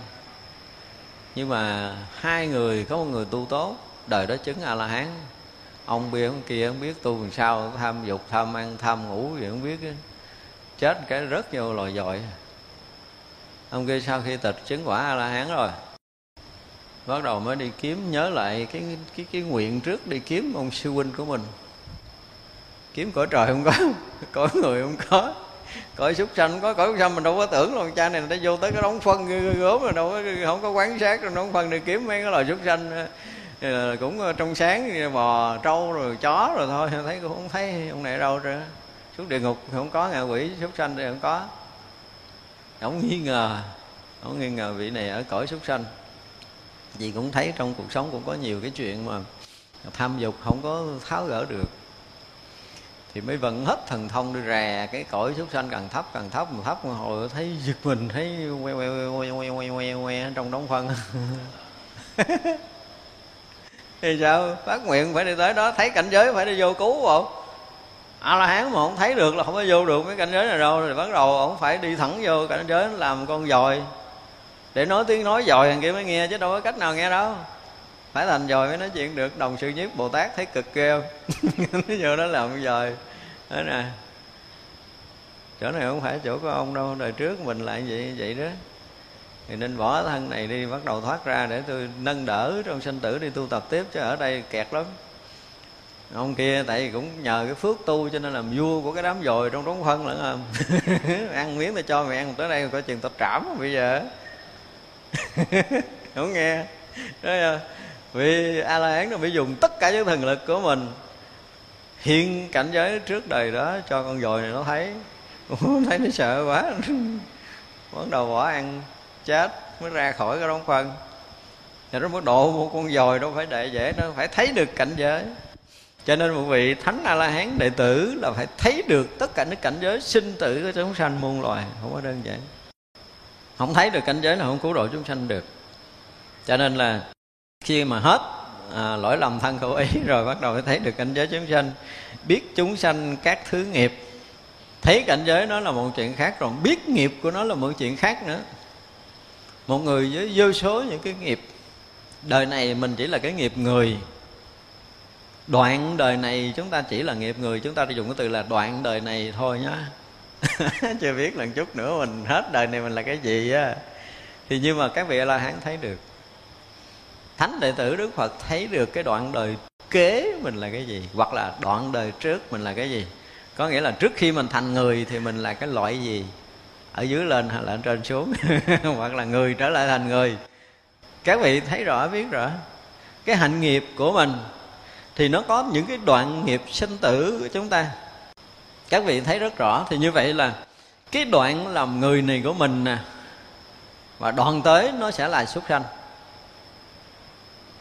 Nhưng mà hai người có một người tu tốt đời đó chứng a la hán ông bia ông kia không biết tu làm sao tham dục tham ăn tham ngủ gì không biết chết cái rớt vô lòi dội ông kia sau khi tịch chứng quả a la hán rồi bắt đầu mới đi kiếm, nhớ lại cái cái cái nguyện trước đi kiếm ông sư huynh của mình. Kiếm cõi trời không có, cõi người không có, cõi súc sanh không có, cõi súc sanh mình đâu có tưởng là cha này nó vô tới cái đống phân gốm rồi, đâu có, không có quán sát rồi, đống phân đi kiếm mấy cái loài súc sanh ờ, ờ, cũng ờ, trong sáng bò, trâu rồi chó rồi thôi. Thấy cũng không thấy ông này đâu rồi xuống địa ngục không có, ngạ quỷ súc sanh thì không có. Ông nghi ngờ ông nghi ngờ vị này ở cõi súc sanh vì cũng thấy trong cuộc sống cũng có nhiều cái chuyện mà tham dục không có tháo gỡ được. Thì mới vận hết thần thông đi rè cái cõi súc sanh càng thấp càng thấp mà thấp mà hồi thấy giật mình, thấy que que que que que que que trong đống phân. Thì sao? Phát nguyện phải đi tới đó, thấy cảnh giới phải đi vô cứu không? A la hán mà không thấy được là không có vô được, cái cảnh giới này đâu. Thì bắt đầu ổng phải đi thẳng vô cảnh giới làm con dòi để nói tiếng nói dòi thằng kia mới nghe chứ đâu có cách nào nghe đâu. Phải thành dòi mới nói chuyện được. Đồng sự nhiếp bồ tát thấy cực kêu. Nó vô đó làm dòi. Đó nè, chỗ này không phải chỗ của ông đâu. Đời trước mình lại vậy vậy đó. Thì nên bỏ thân này đi, bắt đầu thoát ra để tôi nâng đỡ trong sinh tử đi tu tập tiếp chứ ở đây kẹt lắm. Ông kia tại vì cũng nhờ cái phước tu cho nên làm vua của cái đám dồi trong đống phân lẫn không à. ăn miếng tôi cho mày ăn tới đây có chừng tao trảm bây giờ. không nghe. Ờ, đó vì a la hán nó bị dùng tất cả những thần lực của mình. Hiện cảnh giới trước đời đó cho con dồi này nó thấy. Thấy nó sợ quá. Bắt đầu bỏ ăn, chết, mới ra khỏi cái đống phân. Thì nó mới độ một con dồi, đâu phải đệ dễ nó phải thấy được cảnh giới. Cho nên một vị thánh a la hán đệ tử là phải thấy được tất cả những cảnh giới sinh tử của chúng sanh muôn loài, không có đơn giản không thấy được cảnh giới là không cứu độ chúng sanh được. Cho nên là khi mà hết à, lỗi lầm thân khẩu ý rồi bắt đầu mới thấy được cảnh giới chúng sanh biết chúng sanh các thứ nghiệp. Thấy cảnh giới nó là một chuyện khác rồi biết nghiệp của nó là một chuyện khác nữa. Một người với vô số những cái nghiệp đời này mình chỉ là cái nghiệp người. Đoạn đời này chúng ta chỉ là nghiệp người chúng ta dùng cái từ là đoạn đời này thôi nhá. chưa biết lần chút nữa, mình hết đời này mình là cái gì á. Thì nhưng mà các vị a la hán thấy được. Thánh đệ tử đức phật thấy được cái đoạn đời kế mình là cái gì, hoặc là đoạn đời trước mình là cái gì. Có nghĩa là trước khi mình thành người thì mình là cái loại gì? Ở dưới lên hay là ở trên xuống? Hoặc là người trở lại thành người. Các vị thấy rõ, biết rõ. Cái hạnh nghiệp của mình, thì nó có những cái đoạn nghiệp sinh tử của chúng ta các vị thấy rất rõ, thì như vậy là cái đoạn làm người này của mình nè và đoạn tới nó sẽ là xuất sanh.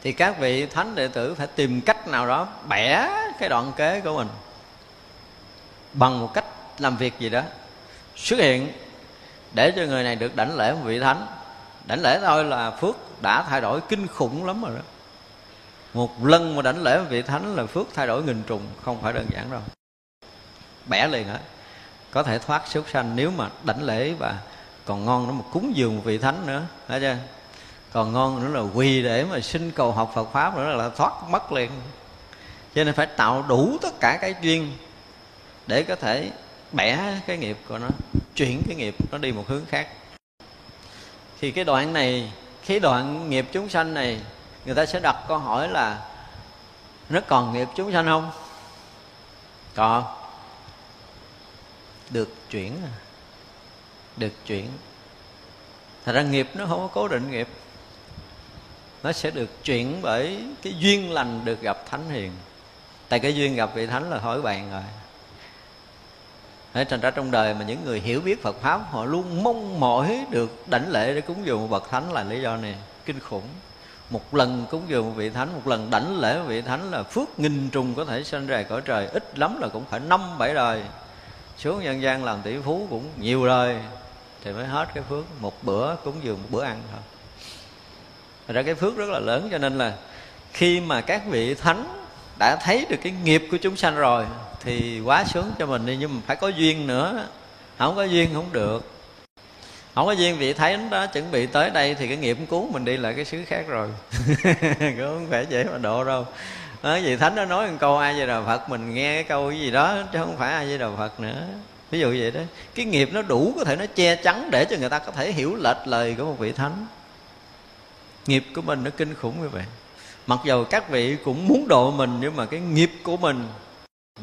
Thì các vị thánh đệ tử phải tìm cách nào đó bẻ cái đoạn kế của mình. Bằng một cách làm việc gì đó xuất hiện để cho người này được đảnh lễ một vị thánh. Đảnh lễ thôi là phước đã thay đổi kinh khủng lắm rồi đó. Một lần mà đảnh lễ một vị thánh là phước thay đổi nghìn trùng, không phải đơn giản đâu bẻ liền á có thể thoát súc sanh, nếu mà đảnh lễ và còn ngon nữa mà cúng dường vị thánh nữa thấy chưa còn ngon nữa là quỳ để mà xin cầu học Phật pháp nữa là thoát mất liền. Cho nên phải tạo đủ tất cả cái duyên để có thể bẻ cái nghiệp của nó, chuyển cái nghiệp nó đi một hướng khác. Thì cái đoạn này khi đoạn nghiệp chúng sanh này, người ta sẽ đặt câu hỏi là, nó còn nghiệp chúng sanh không? Còn được chuyển à? được chuyển. Thật ra nghiệp nó không có cố định nghiệp. Nó sẽ được chuyển bởi cái duyên lành được gặp thánh hiền. Tại cái duyên gặp vị thánh là hỏi bàn rồi. Thế thành ra trong đời mà những người hiểu biết Phật Pháp, Họ luôn mong mỏi được đảnh lễ để cúng dường một bậc thánh là lý do này. Kinh khủng. Một lần cúng dường một vị thánh, Một lần đảnh lễ một vị thánh là phước nghìn trùng có thể sanh ra cõi trời. Ít lắm là cũng phải năm bảy đời. Xuống nhân gian làm tỷ phú cũng nhiều rồi, Thì mới hết cái phước. Một bữa cúng dường một bữa ăn thôi. Thật ra cái phước rất là lớn cho nên là Khi mà các vị thánh đã thấy được cái nghiệp của chúng sanh rồi thì quá sướng cho mình đi. Nhưng mà phải có duyên nữa. Không có duyên không được. Không có duyên vị thấy đó chuẩn bị tới đây thì cái nghiệp cứu mình đi lại cái xứ khác rồi. Cũng không phải dễ mà độ đâu. Ờ, đó, vị thánh nó nói một câu ai với đạo phật mình nghe cái câu cái gì đó chứ không phải ai với đạo phật nữa. Ví dụ vậy đó. Cái nghiệp nó đủ có thể nó che chắn để cho người ta có thể hiểu lệch lời của một vị thánh. Nghiệp của mình nó kinh khủng như vậy. Mặc dầu các vị cũng muốn độ mình nhưng mà cái nghiệp của mình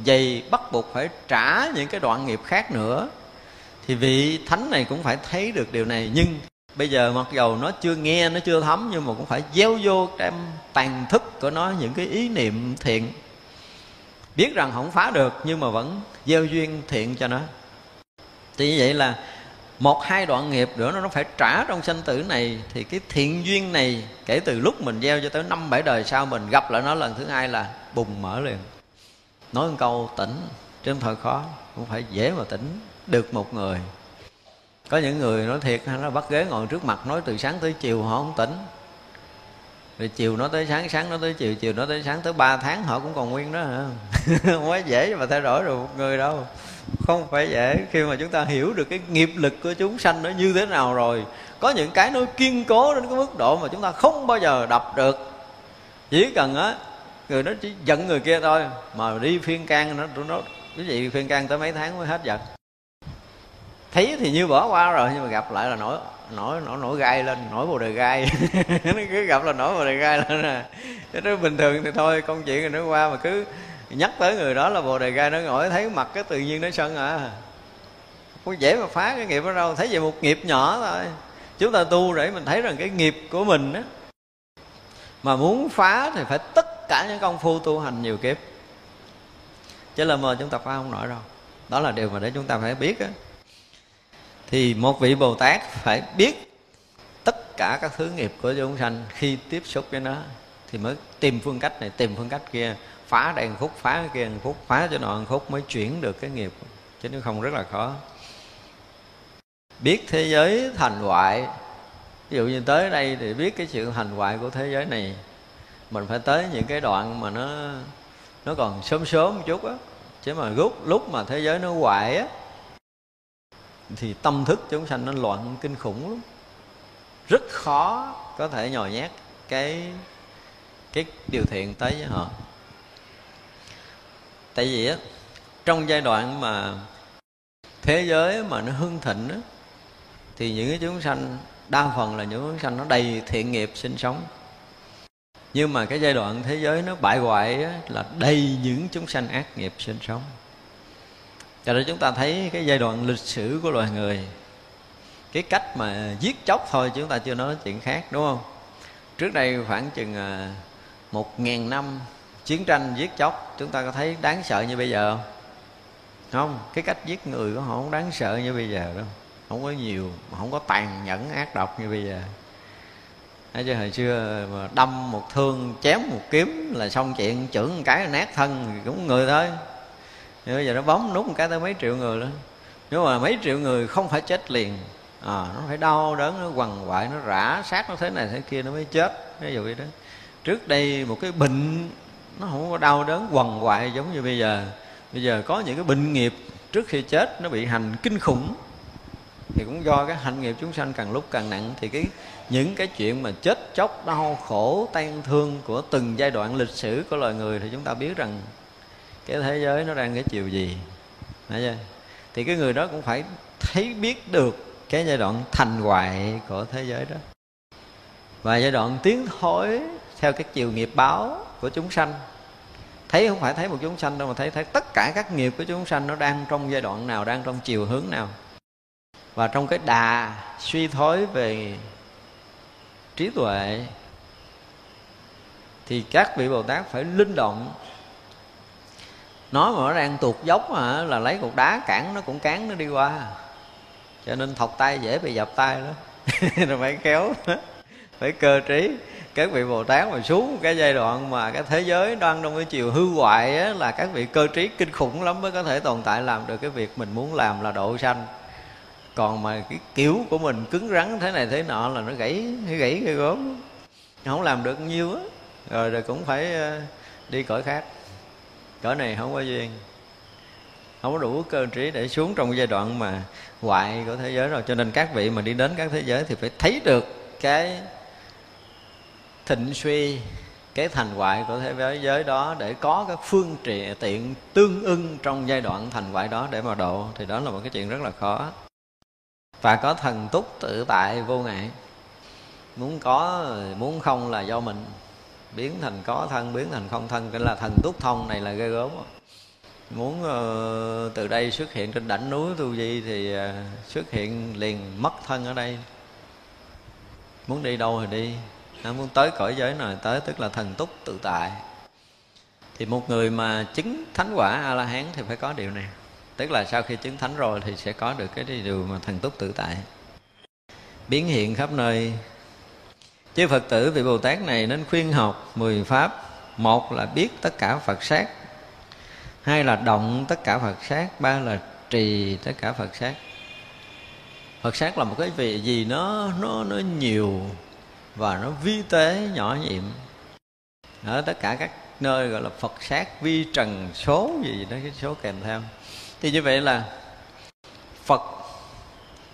dày bắt buộc phải trả những cái đoạn nghiệp khác nữa thì vị thánh này cũng phải thấy được điều này. Nhưng bây giờ mặc dầu nó chưa nghe, nó chưa thấm, nhưng mà cũng phải gieo vô trong tàn thức của nó, những cái ý niệm thiện. Biết rằng không phá được, nhưng mà vẫn gieo duyên thiện cho nó. Thì như vậy là một, hai đoạn nghiệp nữa nó phải trả trong sanh tử này. Thì cái thiện duyên này, kể từ lúc mình gieo cho tới năm, bảy đời sau mình, gặp lại nó lần thứ hai là bùng mở liền. Nói một câu, tỉnh trên thời khó, cũng phải dễ mà tỉnh được một người có những người nói thiệt, nó bắt ghế ngồi trước mặt nói từ sáng tới chiều, họ không tỉnh. Rồi chiều nó tới sáng sáng nó tới chiều chiều nó tới sáng, tới ba tháng họ cũng còn nguyên đó hả? Không dễ mà thay đổi được một người đâu. Không phải dễ, khi mà chúng ta hiểu được cái nghiệp lực của chúng sanh nó như thế nào rồi, có những cái nó kiên cố đến cái mức độ mà chúng ta không bao giờ đập được. Chỉ cần á, người đó chỉ giận người kia thôi, mà đi phiên can nó, tụi nó cái gì phiên can tới mấy tháng mới hết giận thấy thì như bỏ qua rồi, nhưng mà gặp lại là nổi nổi nổi nổi gai lên, nổi bồ đề gai. Nó cứ gặp là nổi bồ đề gai lên à. Cái đó bình thường thì thôi, công chuyện rồi nó qua mà cứ nhắc tới người đó là bồ đề gai nó ngồi, thấy mặt cái tự nhiên nó sân à. Không dễ mà phá cái nghiệp đó đâu, thấy vậy một nghiệp nhỏ thôi. Chúng ta tu để mình thấy rằng cái nghiệp của mình á, mà muốn phá thì phải tất cả những công phu tu hành nhiều kiếp. Chứ là mờ chúng ta phá không nổi đâu. Đó là điều mà để chúng ta phải biết á thì một vị bồ tát phải biết tất cả các thứ nghiệp của chúng sanh khi tiếp xúc với nó thì mới tìm phương cách này, tìm phương cách kia, phá đây một khúc, phá cái kia một khúc, phá cho nọ một khúc mới chuyển được cái nghiệp. Chứ nếu không rất là khó. Biết thế giới thành hoại, ví dụ như tới đây thì biết cái sự thành hoại của thế giới này, mình phải tới những cái đoạn mà nó nó còn sớm sớm một chút á. Chứ mà lúc lúc mà thế giới nó hoại á thì tâm thức chúng sanh nó loạn kinh khủng lắm. Rất khó có thể nhồi nhét cái cái điều thiện tới với họ. Tại vì á trong giai đoạn mà thế giới mà nó hưng thịnh á thì những cái chúng sanh đa phần là những chúng sanh nó đầy thiện nghiệp sinh sống. Nhưng mà cái giai đoạn thế giới nó bại hoại á, là đầy những chúng sanh ác nghiệp sinh sống cho nên chúng ta thấy cái giai đoạn lịch sử của loài người, cái cách mà giết chóc thôi chúng ta chưa nói chuyện khác, đúng không? Trước đây khoảng chừng à, một ngàn năm chiến tranh giết chóc, chúng ta có thấy đáng sợ như bây giờ không? Không, cái cách giết người của họ không đáng sợ như bây giờ đâu. Không có nhiều, mà không có tàn nhẫn ác độc như bây giờ. Thấy chứ hồi xưa mà đâm một thương, chém một kiếm là xong chuyện, chưởng một cái nát thân cũng người thôi nhưng bây giờ nó bấm nút một cái tới mấy triệu người lên, nếu mà mấy triệu người không phải chết liền à, nó phải đau đớn nó quằn quại nó rã sát nó thế này thế kia nó mới chết. Ví dụ vậy đó. Trước đây một cái bệnh nó không có đau đớn quằn quại giống như bây giờ. Bây giờ có những cái bệnh nghiệp trước khi chết nó bị hành kinh khủng. Thì cũng do cái hành nghiệp chúng sanh càng lúc càng nặng thì cái những cái chuyện mà chết chóc đau khổ tan thương của từng giai đoạn lịch sử của loài người thì chúng ta biết rằng cái thế giới nó đang cái chiều gì? Đấy chưa? thì cái người đó cũng phải thấy biết được cái giai đoạn thành hoại của thế giới đó. Và giai đoạn tiến thối theo cái chiều nghiệp báo của chúng sanh. Thấy không phải thấy một chúng sanh đâu, mà thấy thấy tất cả các nghiệp của chúng sanh nó đang trong giai đoạn nào, đang trong chiều hướng nào. Và trong cái đà suy thoái về trí tuệ, thì các vị bồ tát phải linh động nói mà nó đang tuột dốc mà là lấy cục đá cản nó cũng cán nó đi qua. Cho nên thọc tay dễ bị dập tay đó rồi phải kéo phải cơ trí. Các vị bồ tát mà xuống cái giai đoạn mà cái thế giới đang trong cái chiều hư hoại á, là các vị cơ trí kinh khủng lắm mới có thể tồn tại làm được cái việc mình muốn làm là độ sanh. Còn mà cái kiểu của mình cứng rắn thế này thế nọ là nó gãy nó gãy cái gốm không làm được nhiêu á. Rồi rồi cũng phải ờ, đi cõi khác cỡ này không có duyên. Không có đủ cơ trí để xuống trong giai đoạn mà hoại của thế giới rồi. Cho nên các vị mà đi đến các thế giới thì phải thấy được cái thịnh suy, cái thành hoại của thế giới đó để có cái phương trị tiện tương ưng trong giai đoạn thành hoại đó để mà độ. Thì đó là một cái chuyện rất là khó. Và có thần túc tự tại vô ngại. Muốn có, muốn không là do mình biến thành có thân biến thành không thân cái là thần túc thông này là ghê gớm. Muốn uh, từ đây xuất hiện trên đỉnh núi tu di thì uh, xuất hiện liền mất thân ở đây. Muốn đi đâu thì đi. Nó muốn tới cõi giới nào tới tức là thần túc tự tại. Thì một người mà chứng thánh quả a la hán thì phải có điều này. Tức là sau khi chứng thánh rồi thì sẽ có được cái điều mà thần túc tự tại. Biến hiện khắp nơi chư phật tử vị bồ tát này nên khuyên học mười pháp. Một là biết tất cả phật sát. Hai là động tất cả phật sát. Ba là trì tất cả phật sát. Phật sát là một cái vị gì nó nó nó nhiều và nó vi tế nhỏ nhiệm ở tất cả các nơi gọi là phật sát vi trần số gì đó, cái số kèm theo. Thì như vậy là phật,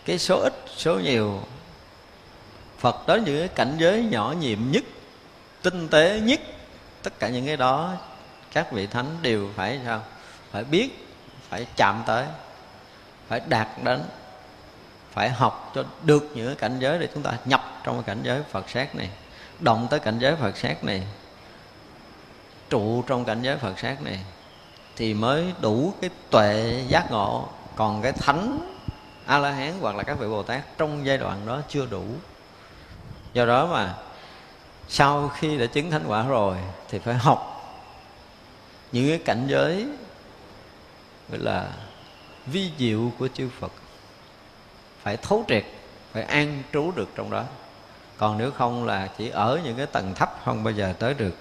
cái số ít, số nhiều phật tới những cái cảnh giới nhỏ nhiệm nhất, tinh tế nhất, tất cả những cái đó các vị thánh đều phải sao? Phải biết, phải chạm tới, phải đạt đến, phải học cho được những cái cảnh giới để chúng ta nhập trong cái cảnh giới Phật sát này, động tới cảnh giới Phật sát này, trụ trong cảnh giới Phật sát này thì mới đủ cái tuệ giác ngộ. Còn cái thánh a la hán hoặc là các vị bồ tát trong giai đoạn đó chưa đủ do đó mà, sau khi đã chứng thánh quả rồi thì phải học những cái cảnh giới gọi là vi diệu của chư Phật. Phải thấu triệt, phải an trú được trong đó. Còn nếu không là chỉ ở những cái tầng thấp không bao giờ tới được.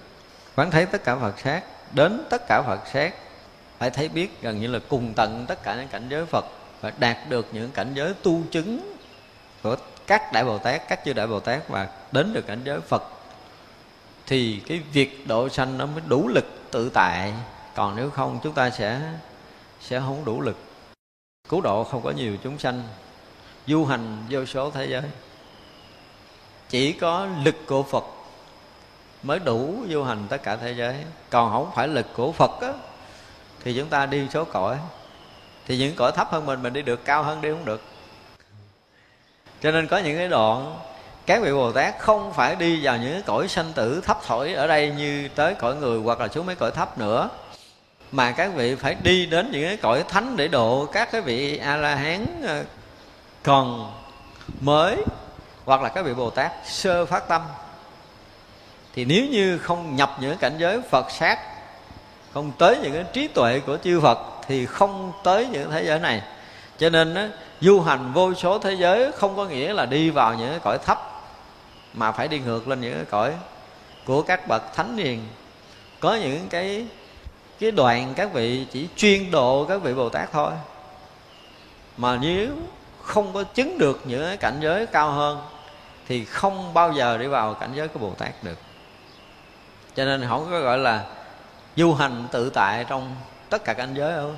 Quán thấy tất cả Phật sát, đến tất cả Phật sát, phải thấy biết gần như là cùng tận tất cả những cảnh giới Phật và đạt được những cảnh giới tu chứng của các đại Bồ Tát, các chư đại Bồ Tát và đến được cảnh giới Phật thì cái việc độ sanh nó mới đủ lực tự tại. Còn nếu không chúng ta sẽ sẽ không đủ lực. Cứu độ không có nhiều chúng sanh. Du hành vô số thế giới. Chỉ có lực của Phật mới đủ du hành tất cả thế giới. Còn không phải lực của Phật á, thì chúng ta đi số cõi. Thì những cõi thấp hơn mình mình đi được cao hơn đi không được cho nên có những cái đoạn các vị bồ tát không phải đi vào những cái cõi sanh tử thấp thổi ở đây như tới cõi người hoặc là xuống mấy cõi thấp nữa, mà các vị phải đi đến những cái cõi thánh để độ các cái vị a la hán ờ, còn mới hoặc là các vị bồ tát sơ phát tâm. Thì nếu như không nhập những cảnh giới phật sát, không tới những cái trí tuệ của chư phật thì không tới những thế giới này. Cho nên du hành vô số thế giới không có nghĩa là đi vào những cái cõi thấp mà phải đi ngược lên những cái cõi của các bậc thánh hiền. Có những cái cái đoạn các vị chỉ chuyên độ các vị bồ tát thôi. Mà nếu không có chứng được những cái cảnh giới cao hơn thì không bao giờ đi vào cảnh giới của bồ tát được. Cho nên không có gọi là du hành tự tại trong tất cả cảnh giới ở,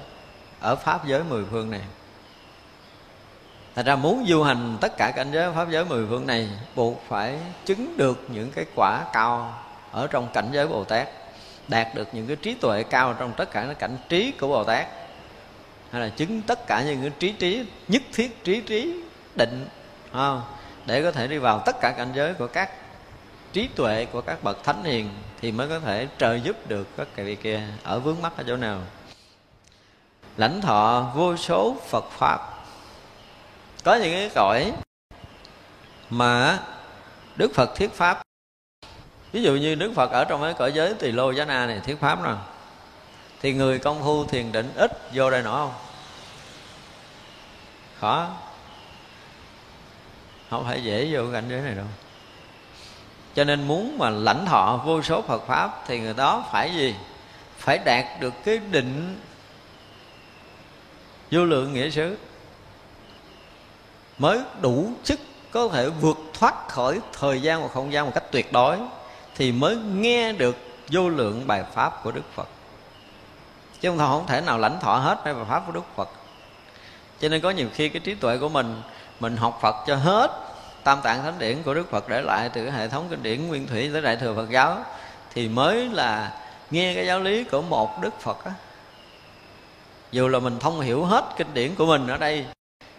ở pháp giới mười phương này. Thật ra muốn du hành tất cả cảnh giới pháp giới mười phương này buộc phải chứng được những cái quả cao ở trong cảnh giới Bồ Tát, đạt được những cái trí tuệ cao trong tất cả các cảnh trí của Bồ Tát, hay là chứng tất cả những cái trí trí nhất thiết trí trí định không? để có thể đi vào tất cả cảnh giới của các trí tuệ của các bậc thánh hiền thì mới có thể trợ giúp được các cái vị kia ở vướng mắc ở chỗ nào lãnh thọ vô số Phật pháp có những cái cõi mà Đức Phật thuyết pháp. Ví dụ như Đức Phật ở trong cái cõi giới tỳ lô giá na này thuyết pháp rồi. Thì người công phu thiền định ít vô đây nổi không? Khó. Không phải dễ vô cảnh giới này đâu. Cho nên muốn mà lãnh thọ vô số Phật pháp thì người đó phải gì? Phải đạt được cái định vô lượng nghĩa xứ mới đủ sức có thể vượt thoát khỏi thời gian và không gian một cách tuyệt đối thì mới nghe được vô lượng bài pháp của Đức Phật. Chứ không, không thể nào lãnh thọ hết bài pháp của Đức Phật. Cho nên có nhiều khi cái trí tuệ của mình mình học Phật cho hết tam tạng thánh điển của Đức Phật để lại từ cái hệ thống kinh điển nguyên thủy tới đại thừa Phật giáo thì mới là nghe cái giáo lý của một Đức Phật á. Dù là mình thông hiểu hết kinh điển của mình ở đây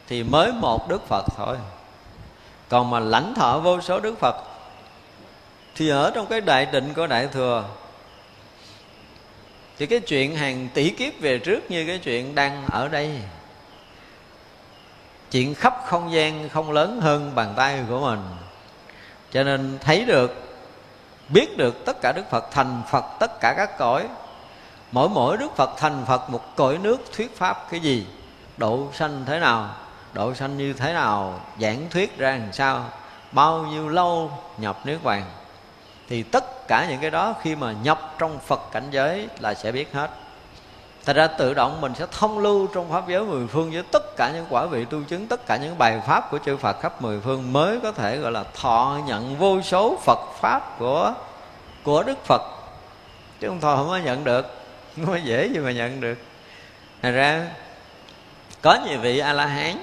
thì mới một đức phật thôi. Còn mà lãnh thọ vô số đức phật thì ở trong cái đại định của đại thừa, thì cái chuyện hàng tỷ kiếp về trước như cái chuyện đang ở đây, chuyện khắp không gian không lớn hơn bàn tay của mình. Cho nên thấy được, biết được tất cả đức phật thành phật tất cả các cõi. Mỗi mỗi đức phật thành phật một cõi nước thuyết pháp cái gì, độ sanh thế nào độ sanh như thế nào giảng thuyết ra làm sao bao nhiêu lâu nhập niết bàn, thì tất cả những cái đó khi mà nhập trong phật cảnh giới là sẽ biết hết Thật ra tự động mình sẽ thông lưu trong Pháp giới mười phương với tất cả những quả vị tu chứng, tất cả những bài Pháp của chư Phật khắp mười phương mới có thể gọi là thọ nhận vô số Phật Pháp của của Đức Phật. Chứ không thôi không có nhận được, không có dễ gì mà nhận được. Thật ra có nhiều vị A-la-hán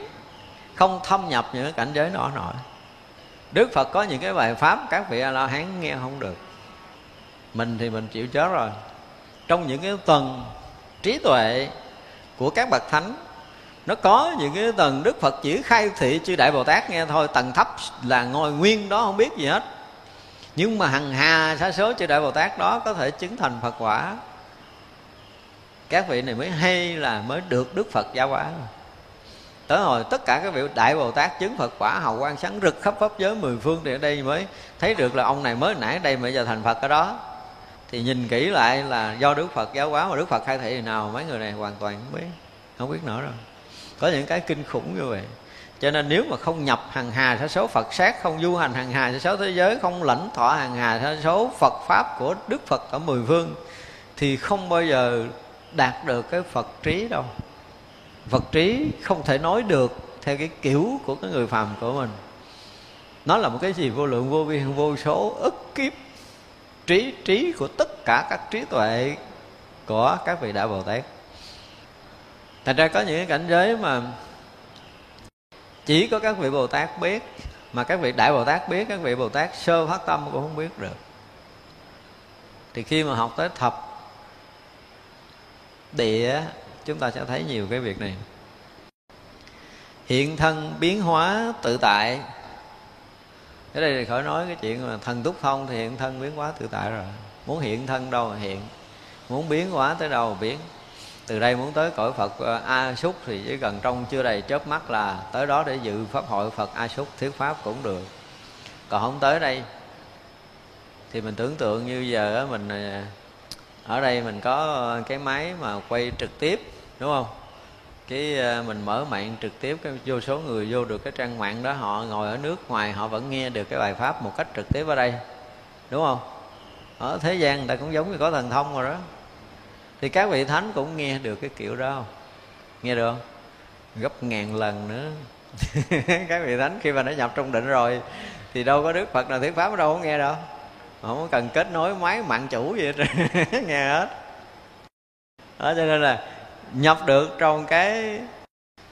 không thâm nhập những cái cảnh giới đó nổi. Đức phật có những cái bài pháp các vị a la hán nghe không được. Mình thì mình chịu chết rồi. Trong những cái tầng trí tuệ của các bậc thánh, nó có những cái tầng đức phật chỉ khai thị chư đại bồ tát nghe thôi, tầng thấp là ngồi nguyên đó không biết gì hết. Nhưng mà hằng hà sa số chư đại bồ tát đó có thể chứng thành phật quả. Các vị này mới hay là mới được đức phật giáo quả rồi tới hồi tất cả các vị đại bồ tát chứng phật, quả hào quang sáng rực khắp pháp giới mười phương thì ở đây mới thấy được là ông này mới nãy đây mà giờ thành phật ở đó. Thì nhìn kỹ lại là do đức phật giáo hóa mà đức phật khai thị thì nào mấy người này hoàn toàn không biết không biết nữa rồi. Có những cái kinh khủng như vậy. Cho nên nếu mà không nhập hàng hà sa số Phật sát, Không du hành hàng hà sa số thế giới, Không lãnh thọ hàng hà sa số Phật Pháp của Đức Phật ở mười phương, Thì không bao giờ đạt được cái Phật trí đâu vật trí không thể nói được theo cái kiểu của cái người phàm của mình. Nó là một cái gì vô lượng, vô biên, vô số, ức kiếp, trí trí của tất cả các trí tuệ của các vị đại bồ tát. Thành ra có những cái cảnh giới mà chỉ có các vị bồ tát biết, mà các vị đại bồ tát biết, các vị bồ tát sơ phát tâm cũng không biết được. Thì khi mà học tới thập địa chúng ta sẽ thấy nhiều cái việc này. Hiện thân biến hóa tự tại. Ở đây thì khỏi nói cái chuyện mà thần túc phong thì hiện thân biến hóa tự tại rồi. Muốn hiện thân đâu mà hiện. Muốn biến hóa tới đâu mà biến. Từ đây muốn tới cõi phật ờ, a súc thì chỉ cần trong chưa đầy chớp mắt là tới đó để dự pháp hội phật a súc thuyết pháp cũng được. Còn không tới đây, thì mình tưởng tượng như giờ mình ờ, ở đây mình có cái máy mà quay trực tiếp đúng không? Cái ờ, mình mở mạng trực tiếp, cái vô số người vô được cái trang mạng đó, họ ngồi ở nước ngoài, họ vẫn nghe được cái bài pháp một cách trực tiếp ở đây. Đúng không? Ở thế gian người ta cũng giống như có thần thông rồi đó. Thì các vị thánh cũng nghe được cái kiểu đó không? Nghe được không? Gấp ngàn lần nữa. Các vị thánh khi mà đã nhập trong định rồi, thì đâu có đức phật nào thuyết pháp, đâu có nghe đâu. Không cần kết nối máy mạng chủ gì hết nghe hết. Đó, cho nên là nhập được trong cái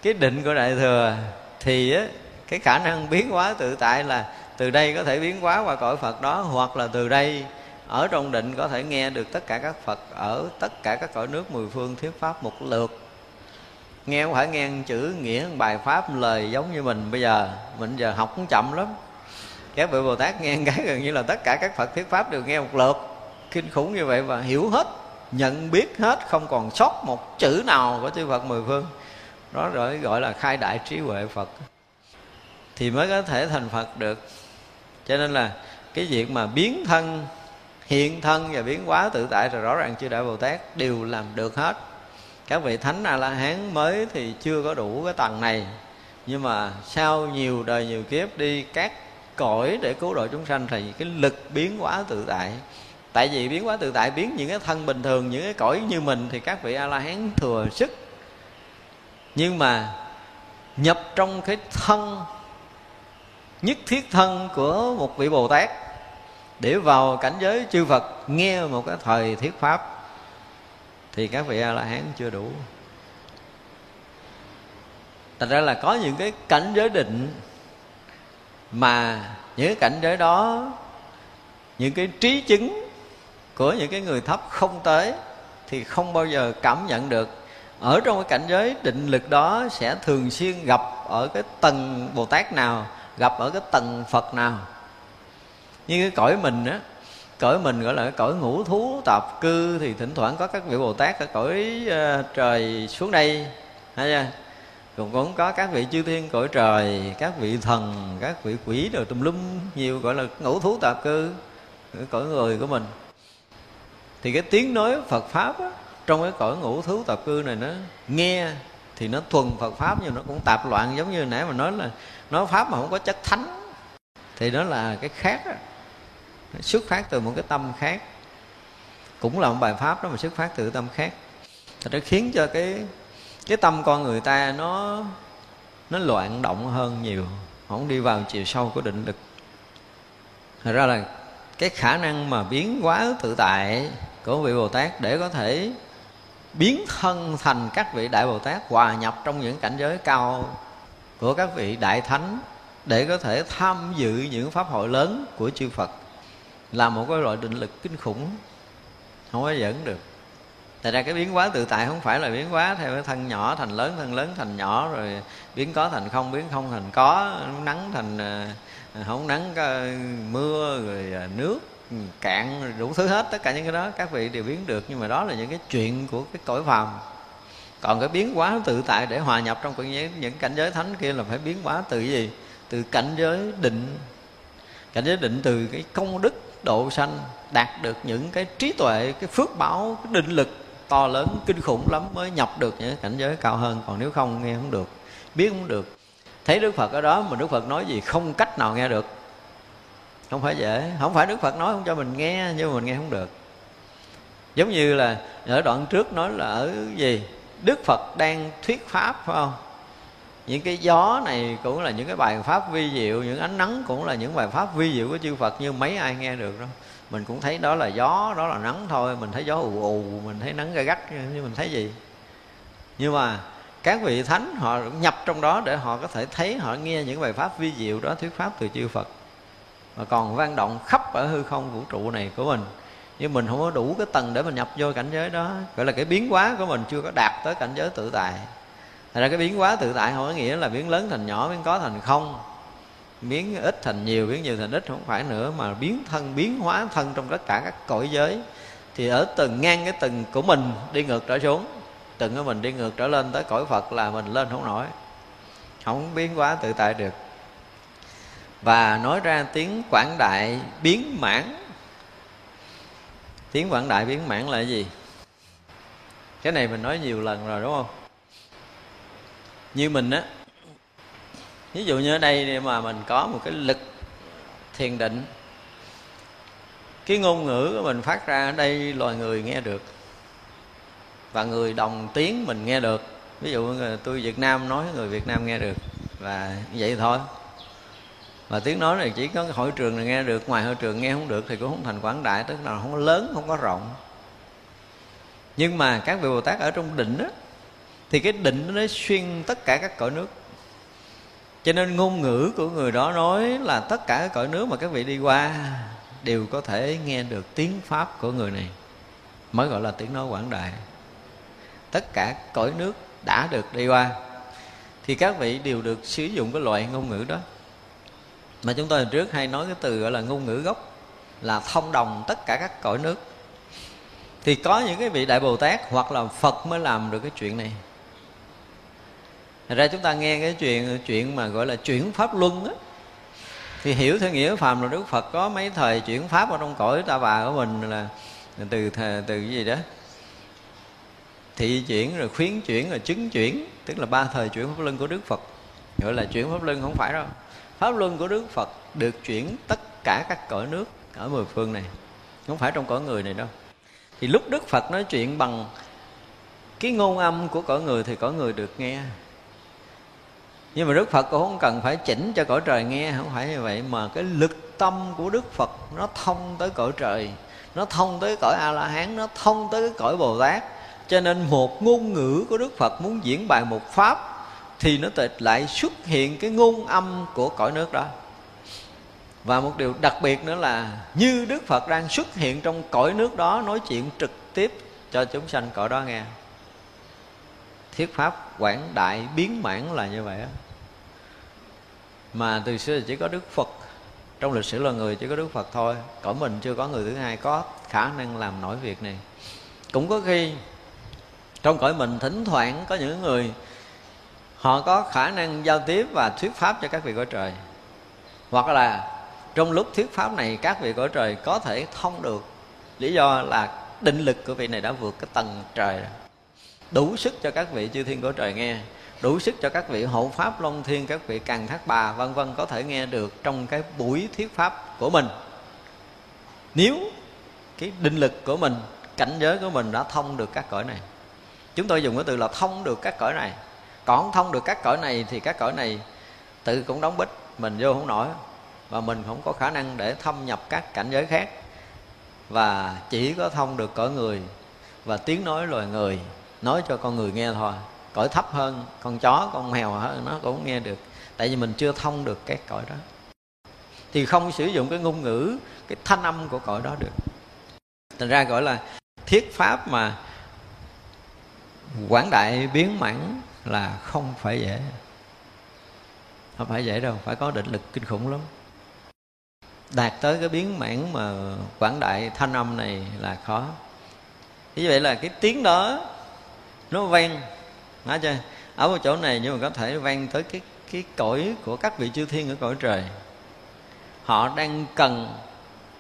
cái định của đại thừa thì á, cái khả năng biến hóa tự tại là từ đây có thể biến hóa qua cõi phật đó hoặc là từ đây ở trong định có thể nghe được tất cả các phật ở tất cả các cõi nước mười phương thuyết pháp một lượt. Nghe không phải nghe chữ nghĩa bài pháp lời giống như mình. Bây giờ mình giờ học cũng chậm lắm. Các vị bồ tát nghe cái gần như là tất cả các phật thuyết pháp đều nghe một lượt. Kinh khủng như vậy và hiểu hết nhận biết hết, không còn sót một chữ nào của chư phật mười phương. Đó rồi gọi là khai đại trí huệ phật. Thì mới có thể thành phật được. Cho nên là cái việc mà biến thân, hiện thân và biến hóa tự tại rồi rõ ràng chư đại bồ tát đều làm được hết. Các vị thánh a la hán mới thì chưa có đủ cái tầng này. Nhưng mà sau nhiều đời nhiều kiếp đi, các cõi để cứu độ chúng sanh thì cái lực biến hóa tự tại tại vì biến hóa tự tại, biến những cái thân bình thường, những cái cõi như mình thì các vị a la hán thừa sức. Nhưng mà nhập trong cái thân, nhất thiết thân của một vị bồ tát để vào cảnh giới chư phật, nghe một cái thời thuyết pháp, thì các vị a la hán chưa đủ. Thành ra là có những cái cảnh giới định mà những cái cảnh giới đó, những cái trí chứng của những cái người thấp không tới thì không bao giờ cảm nhận được. Ở trong cái cảnh giới định lực đó sẽ thường xuyên gặp ở cái tầng bồ tát nào gặp ở cái tầng phật nào. Như cái cõi mình á cõi mình gọi là cái cõi ngũ thú tạp cư thì thỉnh thoảng có các vị bồ tát ở cõi uh, trời xuống đây. Hay chưa? Cũng cũng có các vị chư thiên cõi trời các vị thần các vị quỷ rồi tùm lum nhiều gọi là ngũ thú tạp cư cõi người của mình thì cái tiếng nói phật pháp á, trong cái cõi ngũ thú tạp cư này nó nghe thì nó thuần phật pháp nhưng nó cũng tạp loạn giống như nãy mà nói là nói pháp mà không có chất thánh. Thì đó là cái khác á. Xuất phát từ một cái tâm khác. Cũng là một bài pháp đó mà xuất phát từ tâm khác. Thì nó khiến cho cái cái tâm con người ta nó nó loạn động hơn nhiều không đi vào chiều sâu của định lực. Thật ra là cái khả năng mà biến hóa tự tại của vị bồ tát để có thể biến thân thành các vị đại bồ tát hòa nhập trong những cảnh giới cao của các vị đại thánh để có thể tham dự những pháp hội lớn của chư phật. Là một cái loại định lực kinh khủng không có dẫn được. Tại ra cái biến hóa tự tại không phải là biến hóa theo cái thân nhỏ thành lớn, thân lớn thành nhỏ rồi biến có thành không, biến không thành có, nắng thành ờ, không nắng mưa rồi ờ, nước. Ừ, cạn đủ thứ hết, tất cả những cái đó các vị đều biến được, nhưng mà đó là những cái chuyện của cái cõi phàm. Còn cái biến hóa tự tại để hòa nhập trong những cảnh giới thánh kia là phải biến hóa từ gì? Từ cảnh giới định. Cảnh giới định từ cái công đức độ sanh, đạt được những cái trí tuệ, cái phước báo, cái định lực to lớn, kinh khủng lắm mới nhập được những cảnh giới cao hơn. Còn nếu không, nghe không được, biết không được. Thấy đức phật ở đó mà đức phật nói gì không cách nào nghe được không phải dễ. Không phải đức phật nói không cho mình nghe, nhưng mà mình nghe không được. Giống như là ở đoạn trước nói là ở gì? Đức phật đang thuyết pháp, phải không? Những cái gió này cũng là những cái bài pháp vi diệu, những ánh nắng cũng là những bài pháp vi diệu của chư phật nhưng mấy ai nghe được đâu mình cũng thấy đó là gió, đó là nắng thôi. Mình thấy gió ù ù, mình thấy nắng gai gắt, nhưng mình thấy gì? Nhưng mà các vị thánh họ nhập trong đó để họ có thể thấy, họ nghe những bài pháp vi diệu đó, thuyết pháp từ chư phật mà còn vang động khắp ở hư không vũ trụ này của mình. Nhưng mình không có đủ cái tầng để mình nhập vô cảnh giới đó. Gọi là cái biến hóa của mình chưa có đạt tới cảnh giới tự tại. Thật ra cái biến hóa tự tại không có nghĩa là biến lớn thành nhỏ, biến có thành không. Biến ít thành nhiều, biến nhiều thành ít không phải nữa. Mà biến thân, biến hóa thân trong tất cả các cõi giới thì ở từng ngang cái từng của mình đi ngược trở xuống. Từng của mình đi ngược trở lên tới cõi phật là mình lên không nổi. Không biến hóa tự tại được và nói ra tiếng quảng đại biến mãn. Tiếng quảng đại biến mãn là gì? Cái này mình nói nhiều lần rồi, đúng không? Như mình á, ví dụ như ở đây mà mình có một cái lực thiền định, cái ngôn ngữ của mình phát ra ở đây loài người nghe được và người đồng tiếng mình nghe được. Ví dụ tôi việt nam nói, người việt nam nghe được và vậy thôi và tiếng nói này chỉ có hội trường này nghe được, ngoài hội trường nghe không được thì cũng không thành quảng đại, tức là không có lớn, không có rộng. Nhưng mà các vị bồ tát ở trong định đó thì cái định nó xuyên tất cả các cõi nước. Cho nên ngôn ngữ của người đó nói là tất cả các cõi nước mà các vị đi qua đều có thể nghe được tiếng pháp của người này, mới gọi là tiếng nói quảng đại. Tất cả cõi nước đã được đi qua, thì các vị đều được sử dụng cái loại ngôn ngữ đó mà chúng tôi trước hay nói cái từ gọi là ngôn ngữ gốc là thông đồng tất cả các cõi nước. Thì có những cái vị đại bồ tát hoặc là phật mới làm được cái chuyện này. Thật ra chúng ta nghe cái chuyện chuyện mà gọi là chuyển pháp luân á, thì hiểu theo nghĩa phàm là đức phật có mấy thời chuyển pháp ở trong cõi ta bà của mình là từ từ cái gì đó. Thị chuyển rồi khuyến chuyển rồi chứng chuyển, tức là ba thời chuyển pháp luân của đức phật. Gọi là chuyển pháp luân không phải đâu pháp luân của đức phật được chuyển tất cả các cõi nước ở mười phương này. Không phải trong cõi người này đâu. Thì lúc đức phật nói chuyện bằng cái ngôn âm của cõi người thì cõi người được nghe. Nhưng mà đức phật cũng không cần phải chỉnh cho cõi trời nghe, không phải như vậy, mà cái lực tâm của đức phật nó thông tới cõi trời, nó thông tới cõi a la hán nó thông tới cõi bồ tát. Cho nên một ngôn ngữ của đức phật muốn diễn bài một pháp thì nó lại xuất hiện cái ngôn âm của cõi nước đó. Và một điều đặc biệt nữa là như đức phật đang xuất hiện trong cõi nước đó nói chuyện trực tiếp cho chúng sanh cõi đó nghe. Thiết pháp quảng đại biến mãn là như vậy đó. mà từ xưa chỉ có đức phật, trong lịch sử là người chỉ có đức phật thôi. Cõi mình chưa có người thứ hai có khả năng làm nổi việc này. Cũng có khi trong cõi mình thỉnh thoảng có những người họ có khả năng giao tiếp và thuyết pháp cho các vị cõi trời. Hoặc là trong lúc thuyết pháp này, các vị cõi trời có thể thông được. Lý do là định lực của vị này đã vượt cái tầng trời đủ sức cho các vị chư thiên cõi trời nghe. Đủ sức cho các vị hộ pháp long thiên, các vị càng thác bà, vân vân có thể nghe được trong cái buổi thuyết pháp của mình. Nếu cái định lực của mình, cảnh giới của mình đã thông được các cõi này, chúng tôi dùng cái từ là thông được các cõi này còn thông được các cõi này thì các cõi này tự cũng đóng bích, mình vô không nổi. Và mình không có khả năng để thâm nhập các cảnh giới khác. Và chỉ có thông được cõi người và tiếng nói loài người, nói cho con người nghe thôi. Cõi thấp hơn, con chó, con mèo hơn, nó cũng nghe được. Tại vì mình chưa thông được các cõi đó. Thì không sử dụng cái ngôn ngữ, cái thanh âm của cõi đó được. Thành ra gọi là thiết pháp mà quảng đại biến mãn là không phải dễ. Không phải dễ đâu, phải có định lực kinh khủng lắm. Đạt tới cái biến mãn mà quảng đại thanh âm này là khó. Như vậy là cái tiếng đó, nó vang. Nói chưa ở một chỗ này nhưng mà có thể vang tới cái cái cõi của các vị chư thiên ở cõi trời. Họ đang cần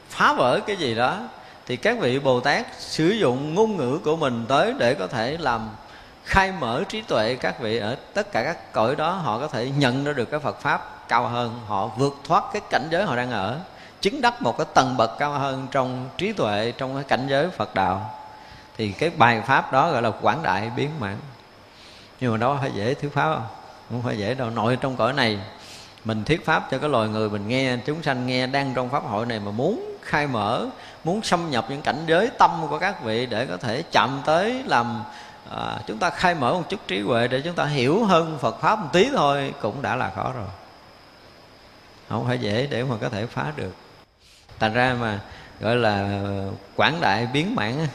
phá vỡ cái gì đó, thì các vị bồ tát sử dụng ngôn ngữ của mình tới để có thể làm khai mở trí tuệ các vị ở tất cả các cõi đó, họ có thể nhận ra được cái Phật pháp cao hơn, họ vượt thoát cái cảnh giới họ đang ở, chứng đắc một cái tầng bậc cao hơn trong trí tuệ, trong cái cảnh giới Phật đạo. Thì cái bài pháp đó gọi là quảng đại biến mạng. Nhưng mà đó phải dễ thuyết pháp không? Không phải dễ đâu, nội trong cõi này, mình thuyết pháp cho cái loài người, mình nghe chúng sanh nghe đang trong pháp hội này mà muốn khai mở, muốn xâm nhập những cảnh giới tâm của các vị để có thể chạm tới, làm à, chúng ta khai mở một chút trí huệ để chúng ta hiểu hơn Phật pháp một tí thôi cũng đã là khó rồi. Không phải dễ để mà có thể phá được. Thành ra mà gọi là quảng đại biến mãn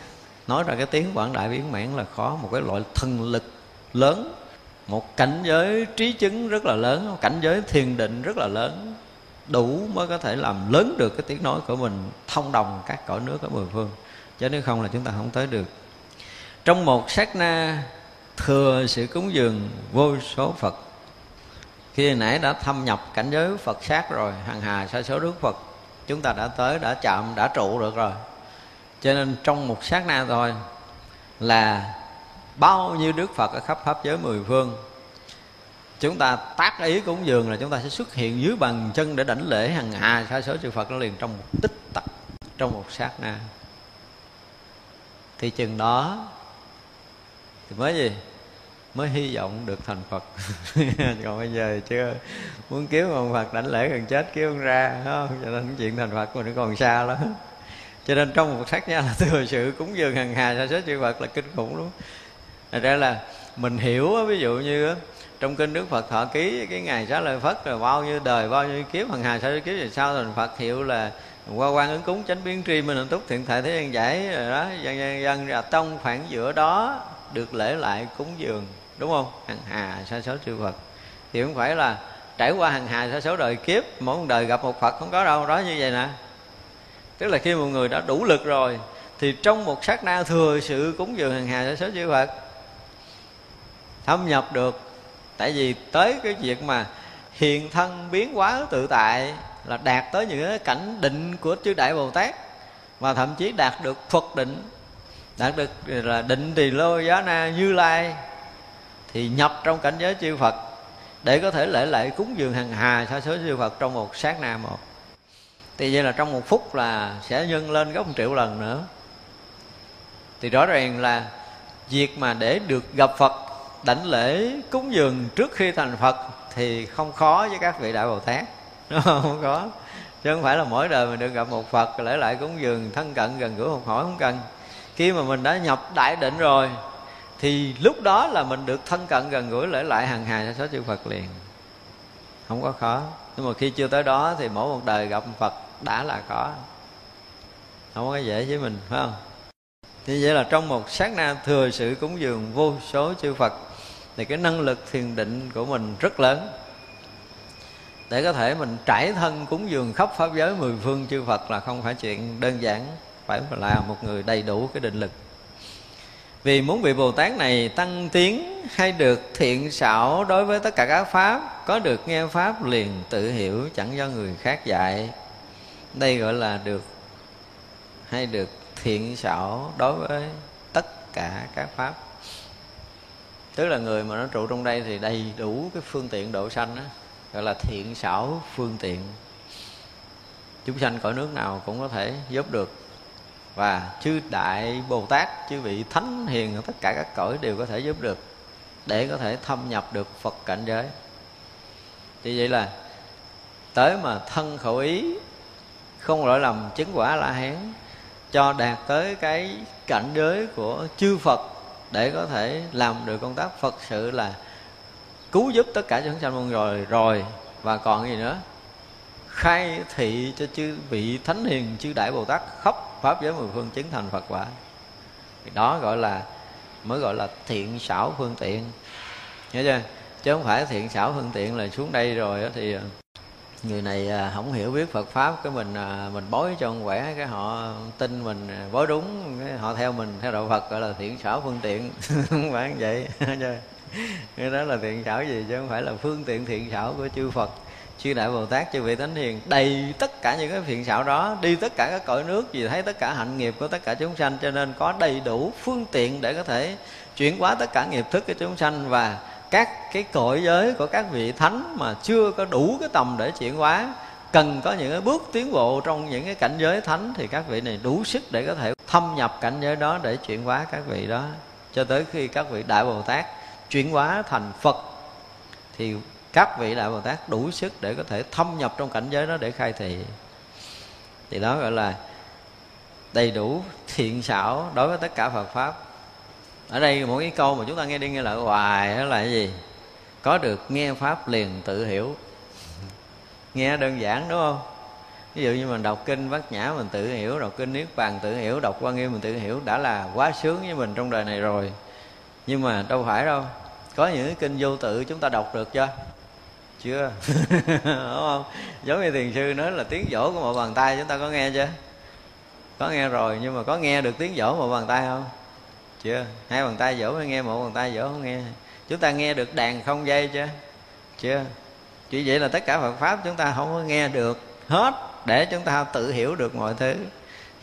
nói ra cái tiếng quảng đại biến mãn là khó một cái loại thần lực lớn một cảnh giới trí chứng rất là lớn một cảnh giới thiền định rất là lớn đủ mới có thể làm lớn được cái tiếng nói của mình thông đồng các cõi nước ở mười phương. Chứ nếu không là chúng ta không tới được trong một sát na thừa sự cúng dường vô số phật, khi nãy đã thâm nhập cảnh giới phật sát rồi, hằng hà sa số đức phật, chúng ta đã tới, đã chạm, đã trụ được rồi. Cho nên trong một sát na thôi là bao nhiêu đức phật ở khắp pháp giới mười phương, chúng ta tác ý cúng dường là chúng ta sẽ xuất hiện dưới bàn chân để đảnh lễ hằng hà sa số chư phật nó liền trong một tích tắc, trong một sát na. Thì chừng đó thì mới gì? Mới hy vọng được thành Phật. Còn bây giờ chưa muốn kiếm ông Phật đảnh lễ gần chết kiếm ông ra không? cho nên chuyện thành Phật mình nó còn xa lắm. Cho nên trong một sát nha là thừa sự cúng dường hằng hà sa số chư Phật là kinh khủng lắm. Thật ra là mình hiểu, ví dụ như trong kinh Đức Phật thọ ký cái ngày xá lợi Phất là bao nhiêu đời, bao nhiêu kiếp hằng hà sa số kiếp rồi sau thành Phật hiệu là qua quan ứng cúng chánh biến tri minh hạnh túc thiện thể thế gian giải rồi đó, dân dân dân ra tông khoảng giữa đó được lễ lại cúng dường, đúng không? Hằng hà sa số chư phật. Thì không phải là trải qua hằng hà sa số đời kiếp, mỗi một đời gặp một phật không có đâu, đó như vậy nè. Tức là khi một người đã đủ lực rồi, thì trong một sát na thừa sự cúng dường hằng hà sa số chư phật, thâm nhập được. Tại vì tới cái việc mà hiện thân biến hóa tự tại là đạt tới những cái cảnh định của chư đại bồ tát, và thậm chí đạt được phật định đạt được, là định tỳ lô giá na như lai, thì nhập trong cảnh giới chư phật, để có thể lễ lại cúng dường hằng hà sa số chư phật trong một sát na một. Thì vậy là trong một phút là sẽ nhân lên gấp một triệu lần nữa. Thì rõ ràng là việc mà để được gặp phật, đảnh lễ, cúng dường trước khi thành phật thì không khó với các vị đại bồ tát. Nó không có chứ không phải là mỗi đời mình được gặp một phật, lễ lại cúng dường, thân cận, gần gũi học hỏi không cần khi mà mình đã nhập đại định rồi, thì lúc đó là mình được thân cận gần gũi lễ lại hàng hài sa số chư phật liền. Không có khó. Nhưng mà khi chưa tới đó thì mỗi một đời gặp phật đã là khó. Không có dễ với mình, phải không? Như vậy là trong một sát na thừa sự cúng dường vô số chư phật, thì cái năng lực thiền định của mình rất lớn. Để có thể mình trải thân cúng dường khắp pháp giới mười phương chư Phật là không phải chuyện đơn giản phải là một người đầy đủ cái định lực. Vì muốn bị Bồ Tát này tăng tiến hay được thiện xảo đối với tất cả các pháp có được nghe pháp liền tự hiểu chẳng do người khác dạy. Đây gọi là được hay được thiện xảo đối với tất cả các pháp. Tức là người mà nó trụ trong đây thì đầy đủ cái phương tiện độ sanh đó, gọi là thiện xảo phương tiện. Chúng sanh cõi nước nào cũng có thể giúp được và chư đại bồ tát chư vị thánh hiền, tất cả các cõi đều có thể giúp được để có thể thâm nhập được phật cảnh giới. Thì vậy là tới mà thân khẩu ý, không lỗi lầm, chứng quả la hán cho đạt tới cái cảnh giới của chư phật để có thể làm được công tác phật sự là cứu giúp tất cả chúng sanh muôn rồi rồi. Và còn gì nữa? Khai thị cho chư vị thánh hiền, chư đại bồ tát khắp pháp giới mười phương chứng thành phật quả. Thì đó gọi là, mới gọi là thiện xảo phương tiện. Nhớ chưa? Chứ không phải thiện xảo phương tiện là xuống đây rồi thì ờ, người này ờ, không hiểu biết Phật pháp, cái mình ờ, mình bói cho ông quẻ, cái họ tin mình bói đúng, cái họ theo mình, theo đạo Phật gọi là thiện xảo phương tiện. Không phải như vậy cái đó là thiện xảo gì chứ không phải là phương tiện thiện xảo của chư Phật chư đại bồ tát, chư vị thánh hiền, đầy tất cả những cái phiền xảo đó, đi tất cả các cõi nước, vì thấy tất cả hạnh nghiệp của tất cả chúng sanh, cho nên có đầy đủ phương tiện để có thể chuyển hóa tất cả nghiệp thức của chúng sanh và các cái cõi giới của các vị thánh mà chưa có đủ cái tầm để chuyển hóa. Cần có những cái bước tiến bộ trong những cái cảnh giới thánh thì các vị này đủ sức để có thể thâm nhập cảnh giới đó để chuyển hóa các vị đó. Cho tới khi các vị đại bồ tát chuyển hóa thành phật, thì các vị đại bồ tát đủ sức để có thể thâm nhập trong cảnh giới đó để khai thị. Thì đó gọi là đầy đủ thiện xảo đối với tất cả Phật pháp. Ở đây mỗi cái câu mà chúng ta nghe đi nghe lại hoài đó là cái gì? Có được nghe pháp liền tự hiểu. Nghe đơn giản, đúng không? Ví dụ như mình đọc kinh bát nhã mình tự hiểu, đọc kinh niết bàn tự hiểu, đọc quan nghiêm mình tự hiểu, đã là quá sướng với mình trong đời này rồi. Nhưng mà đâu phải đâu, có những cái kinh vô tự chúng ta đọc được chưa? Chưa? Đúng không? Giống như thiền sư nói là tiếng dỗ của một bàn tay, chúng ta có nghe chưa? Có nghe rồi, nhưng mà có nghe được tiếng dỗ một bàn tay không? Chưa. Hai bàn tay dỗ mới nghe, một bàn tay dỗ không nghe. Chúng ta nghe được đàn không dây chưa? Chưa. Chỉ vậy là tất cả Phật pháp chúng ta không có nghe được hết để chúng ta tự hiểu được mọi thứ.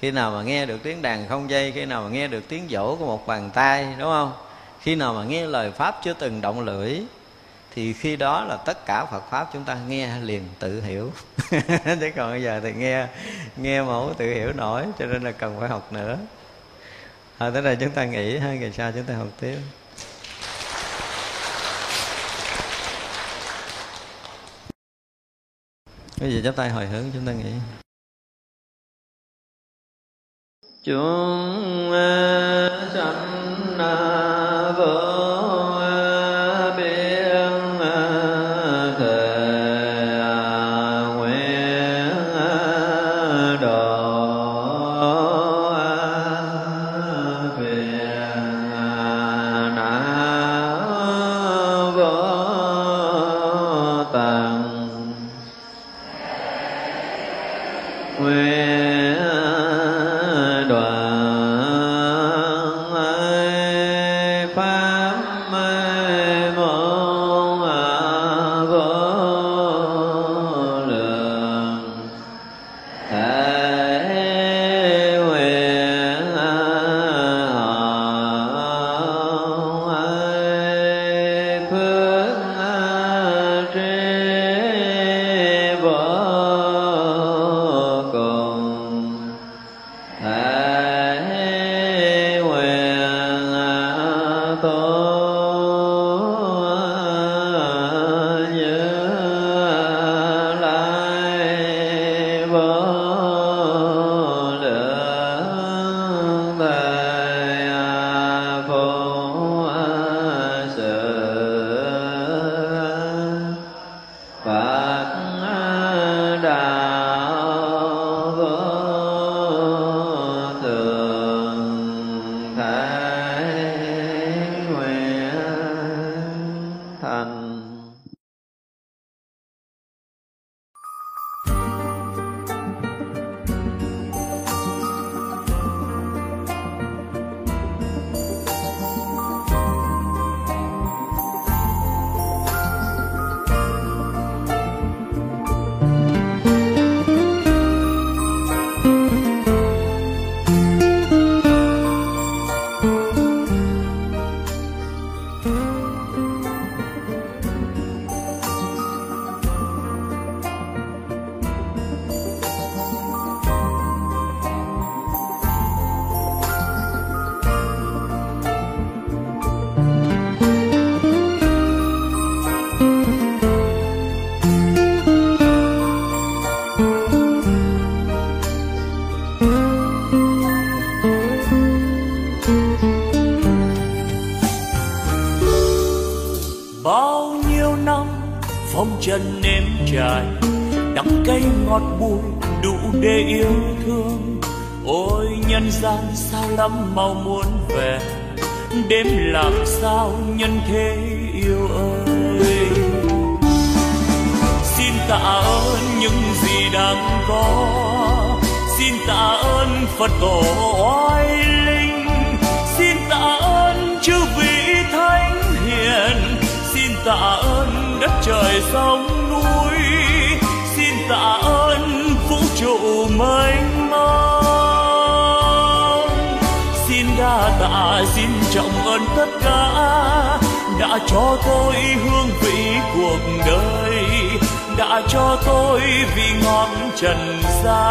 Khi nào mà nghe được tiếng đàn không dây, khi nào mà nghe được tiếng dỗ của một bàn tay, đúng không? Khi nào mà nghe lời pháp chưa từng động lưỡi thì khi đó là tất cả Phật pháp chúng ta nghe liền tự hiểu. Chứ còn bây giờ thì nghe nghe mà không tự hiểu nổi cho nên là cần phải học nữa. À, thế là chúng ta nghĩ hai ngày sau chúng ta học tiếp. Bây giờ chắp tay hồi hướng chúng ta nghĩ Chúng ờ, sanh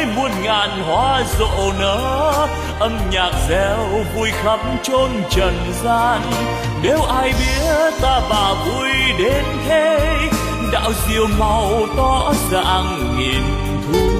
với muôn ngàn hoa rộ nở. Âm nhạc reo vui khắp chốn trần gian. Nếu ai biết ta bà vui đến thế, đạo diệu màu tỏ dạng nghìn thu.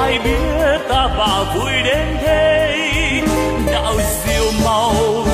ai biết ta vào vui đến thế? Đạo diệu màu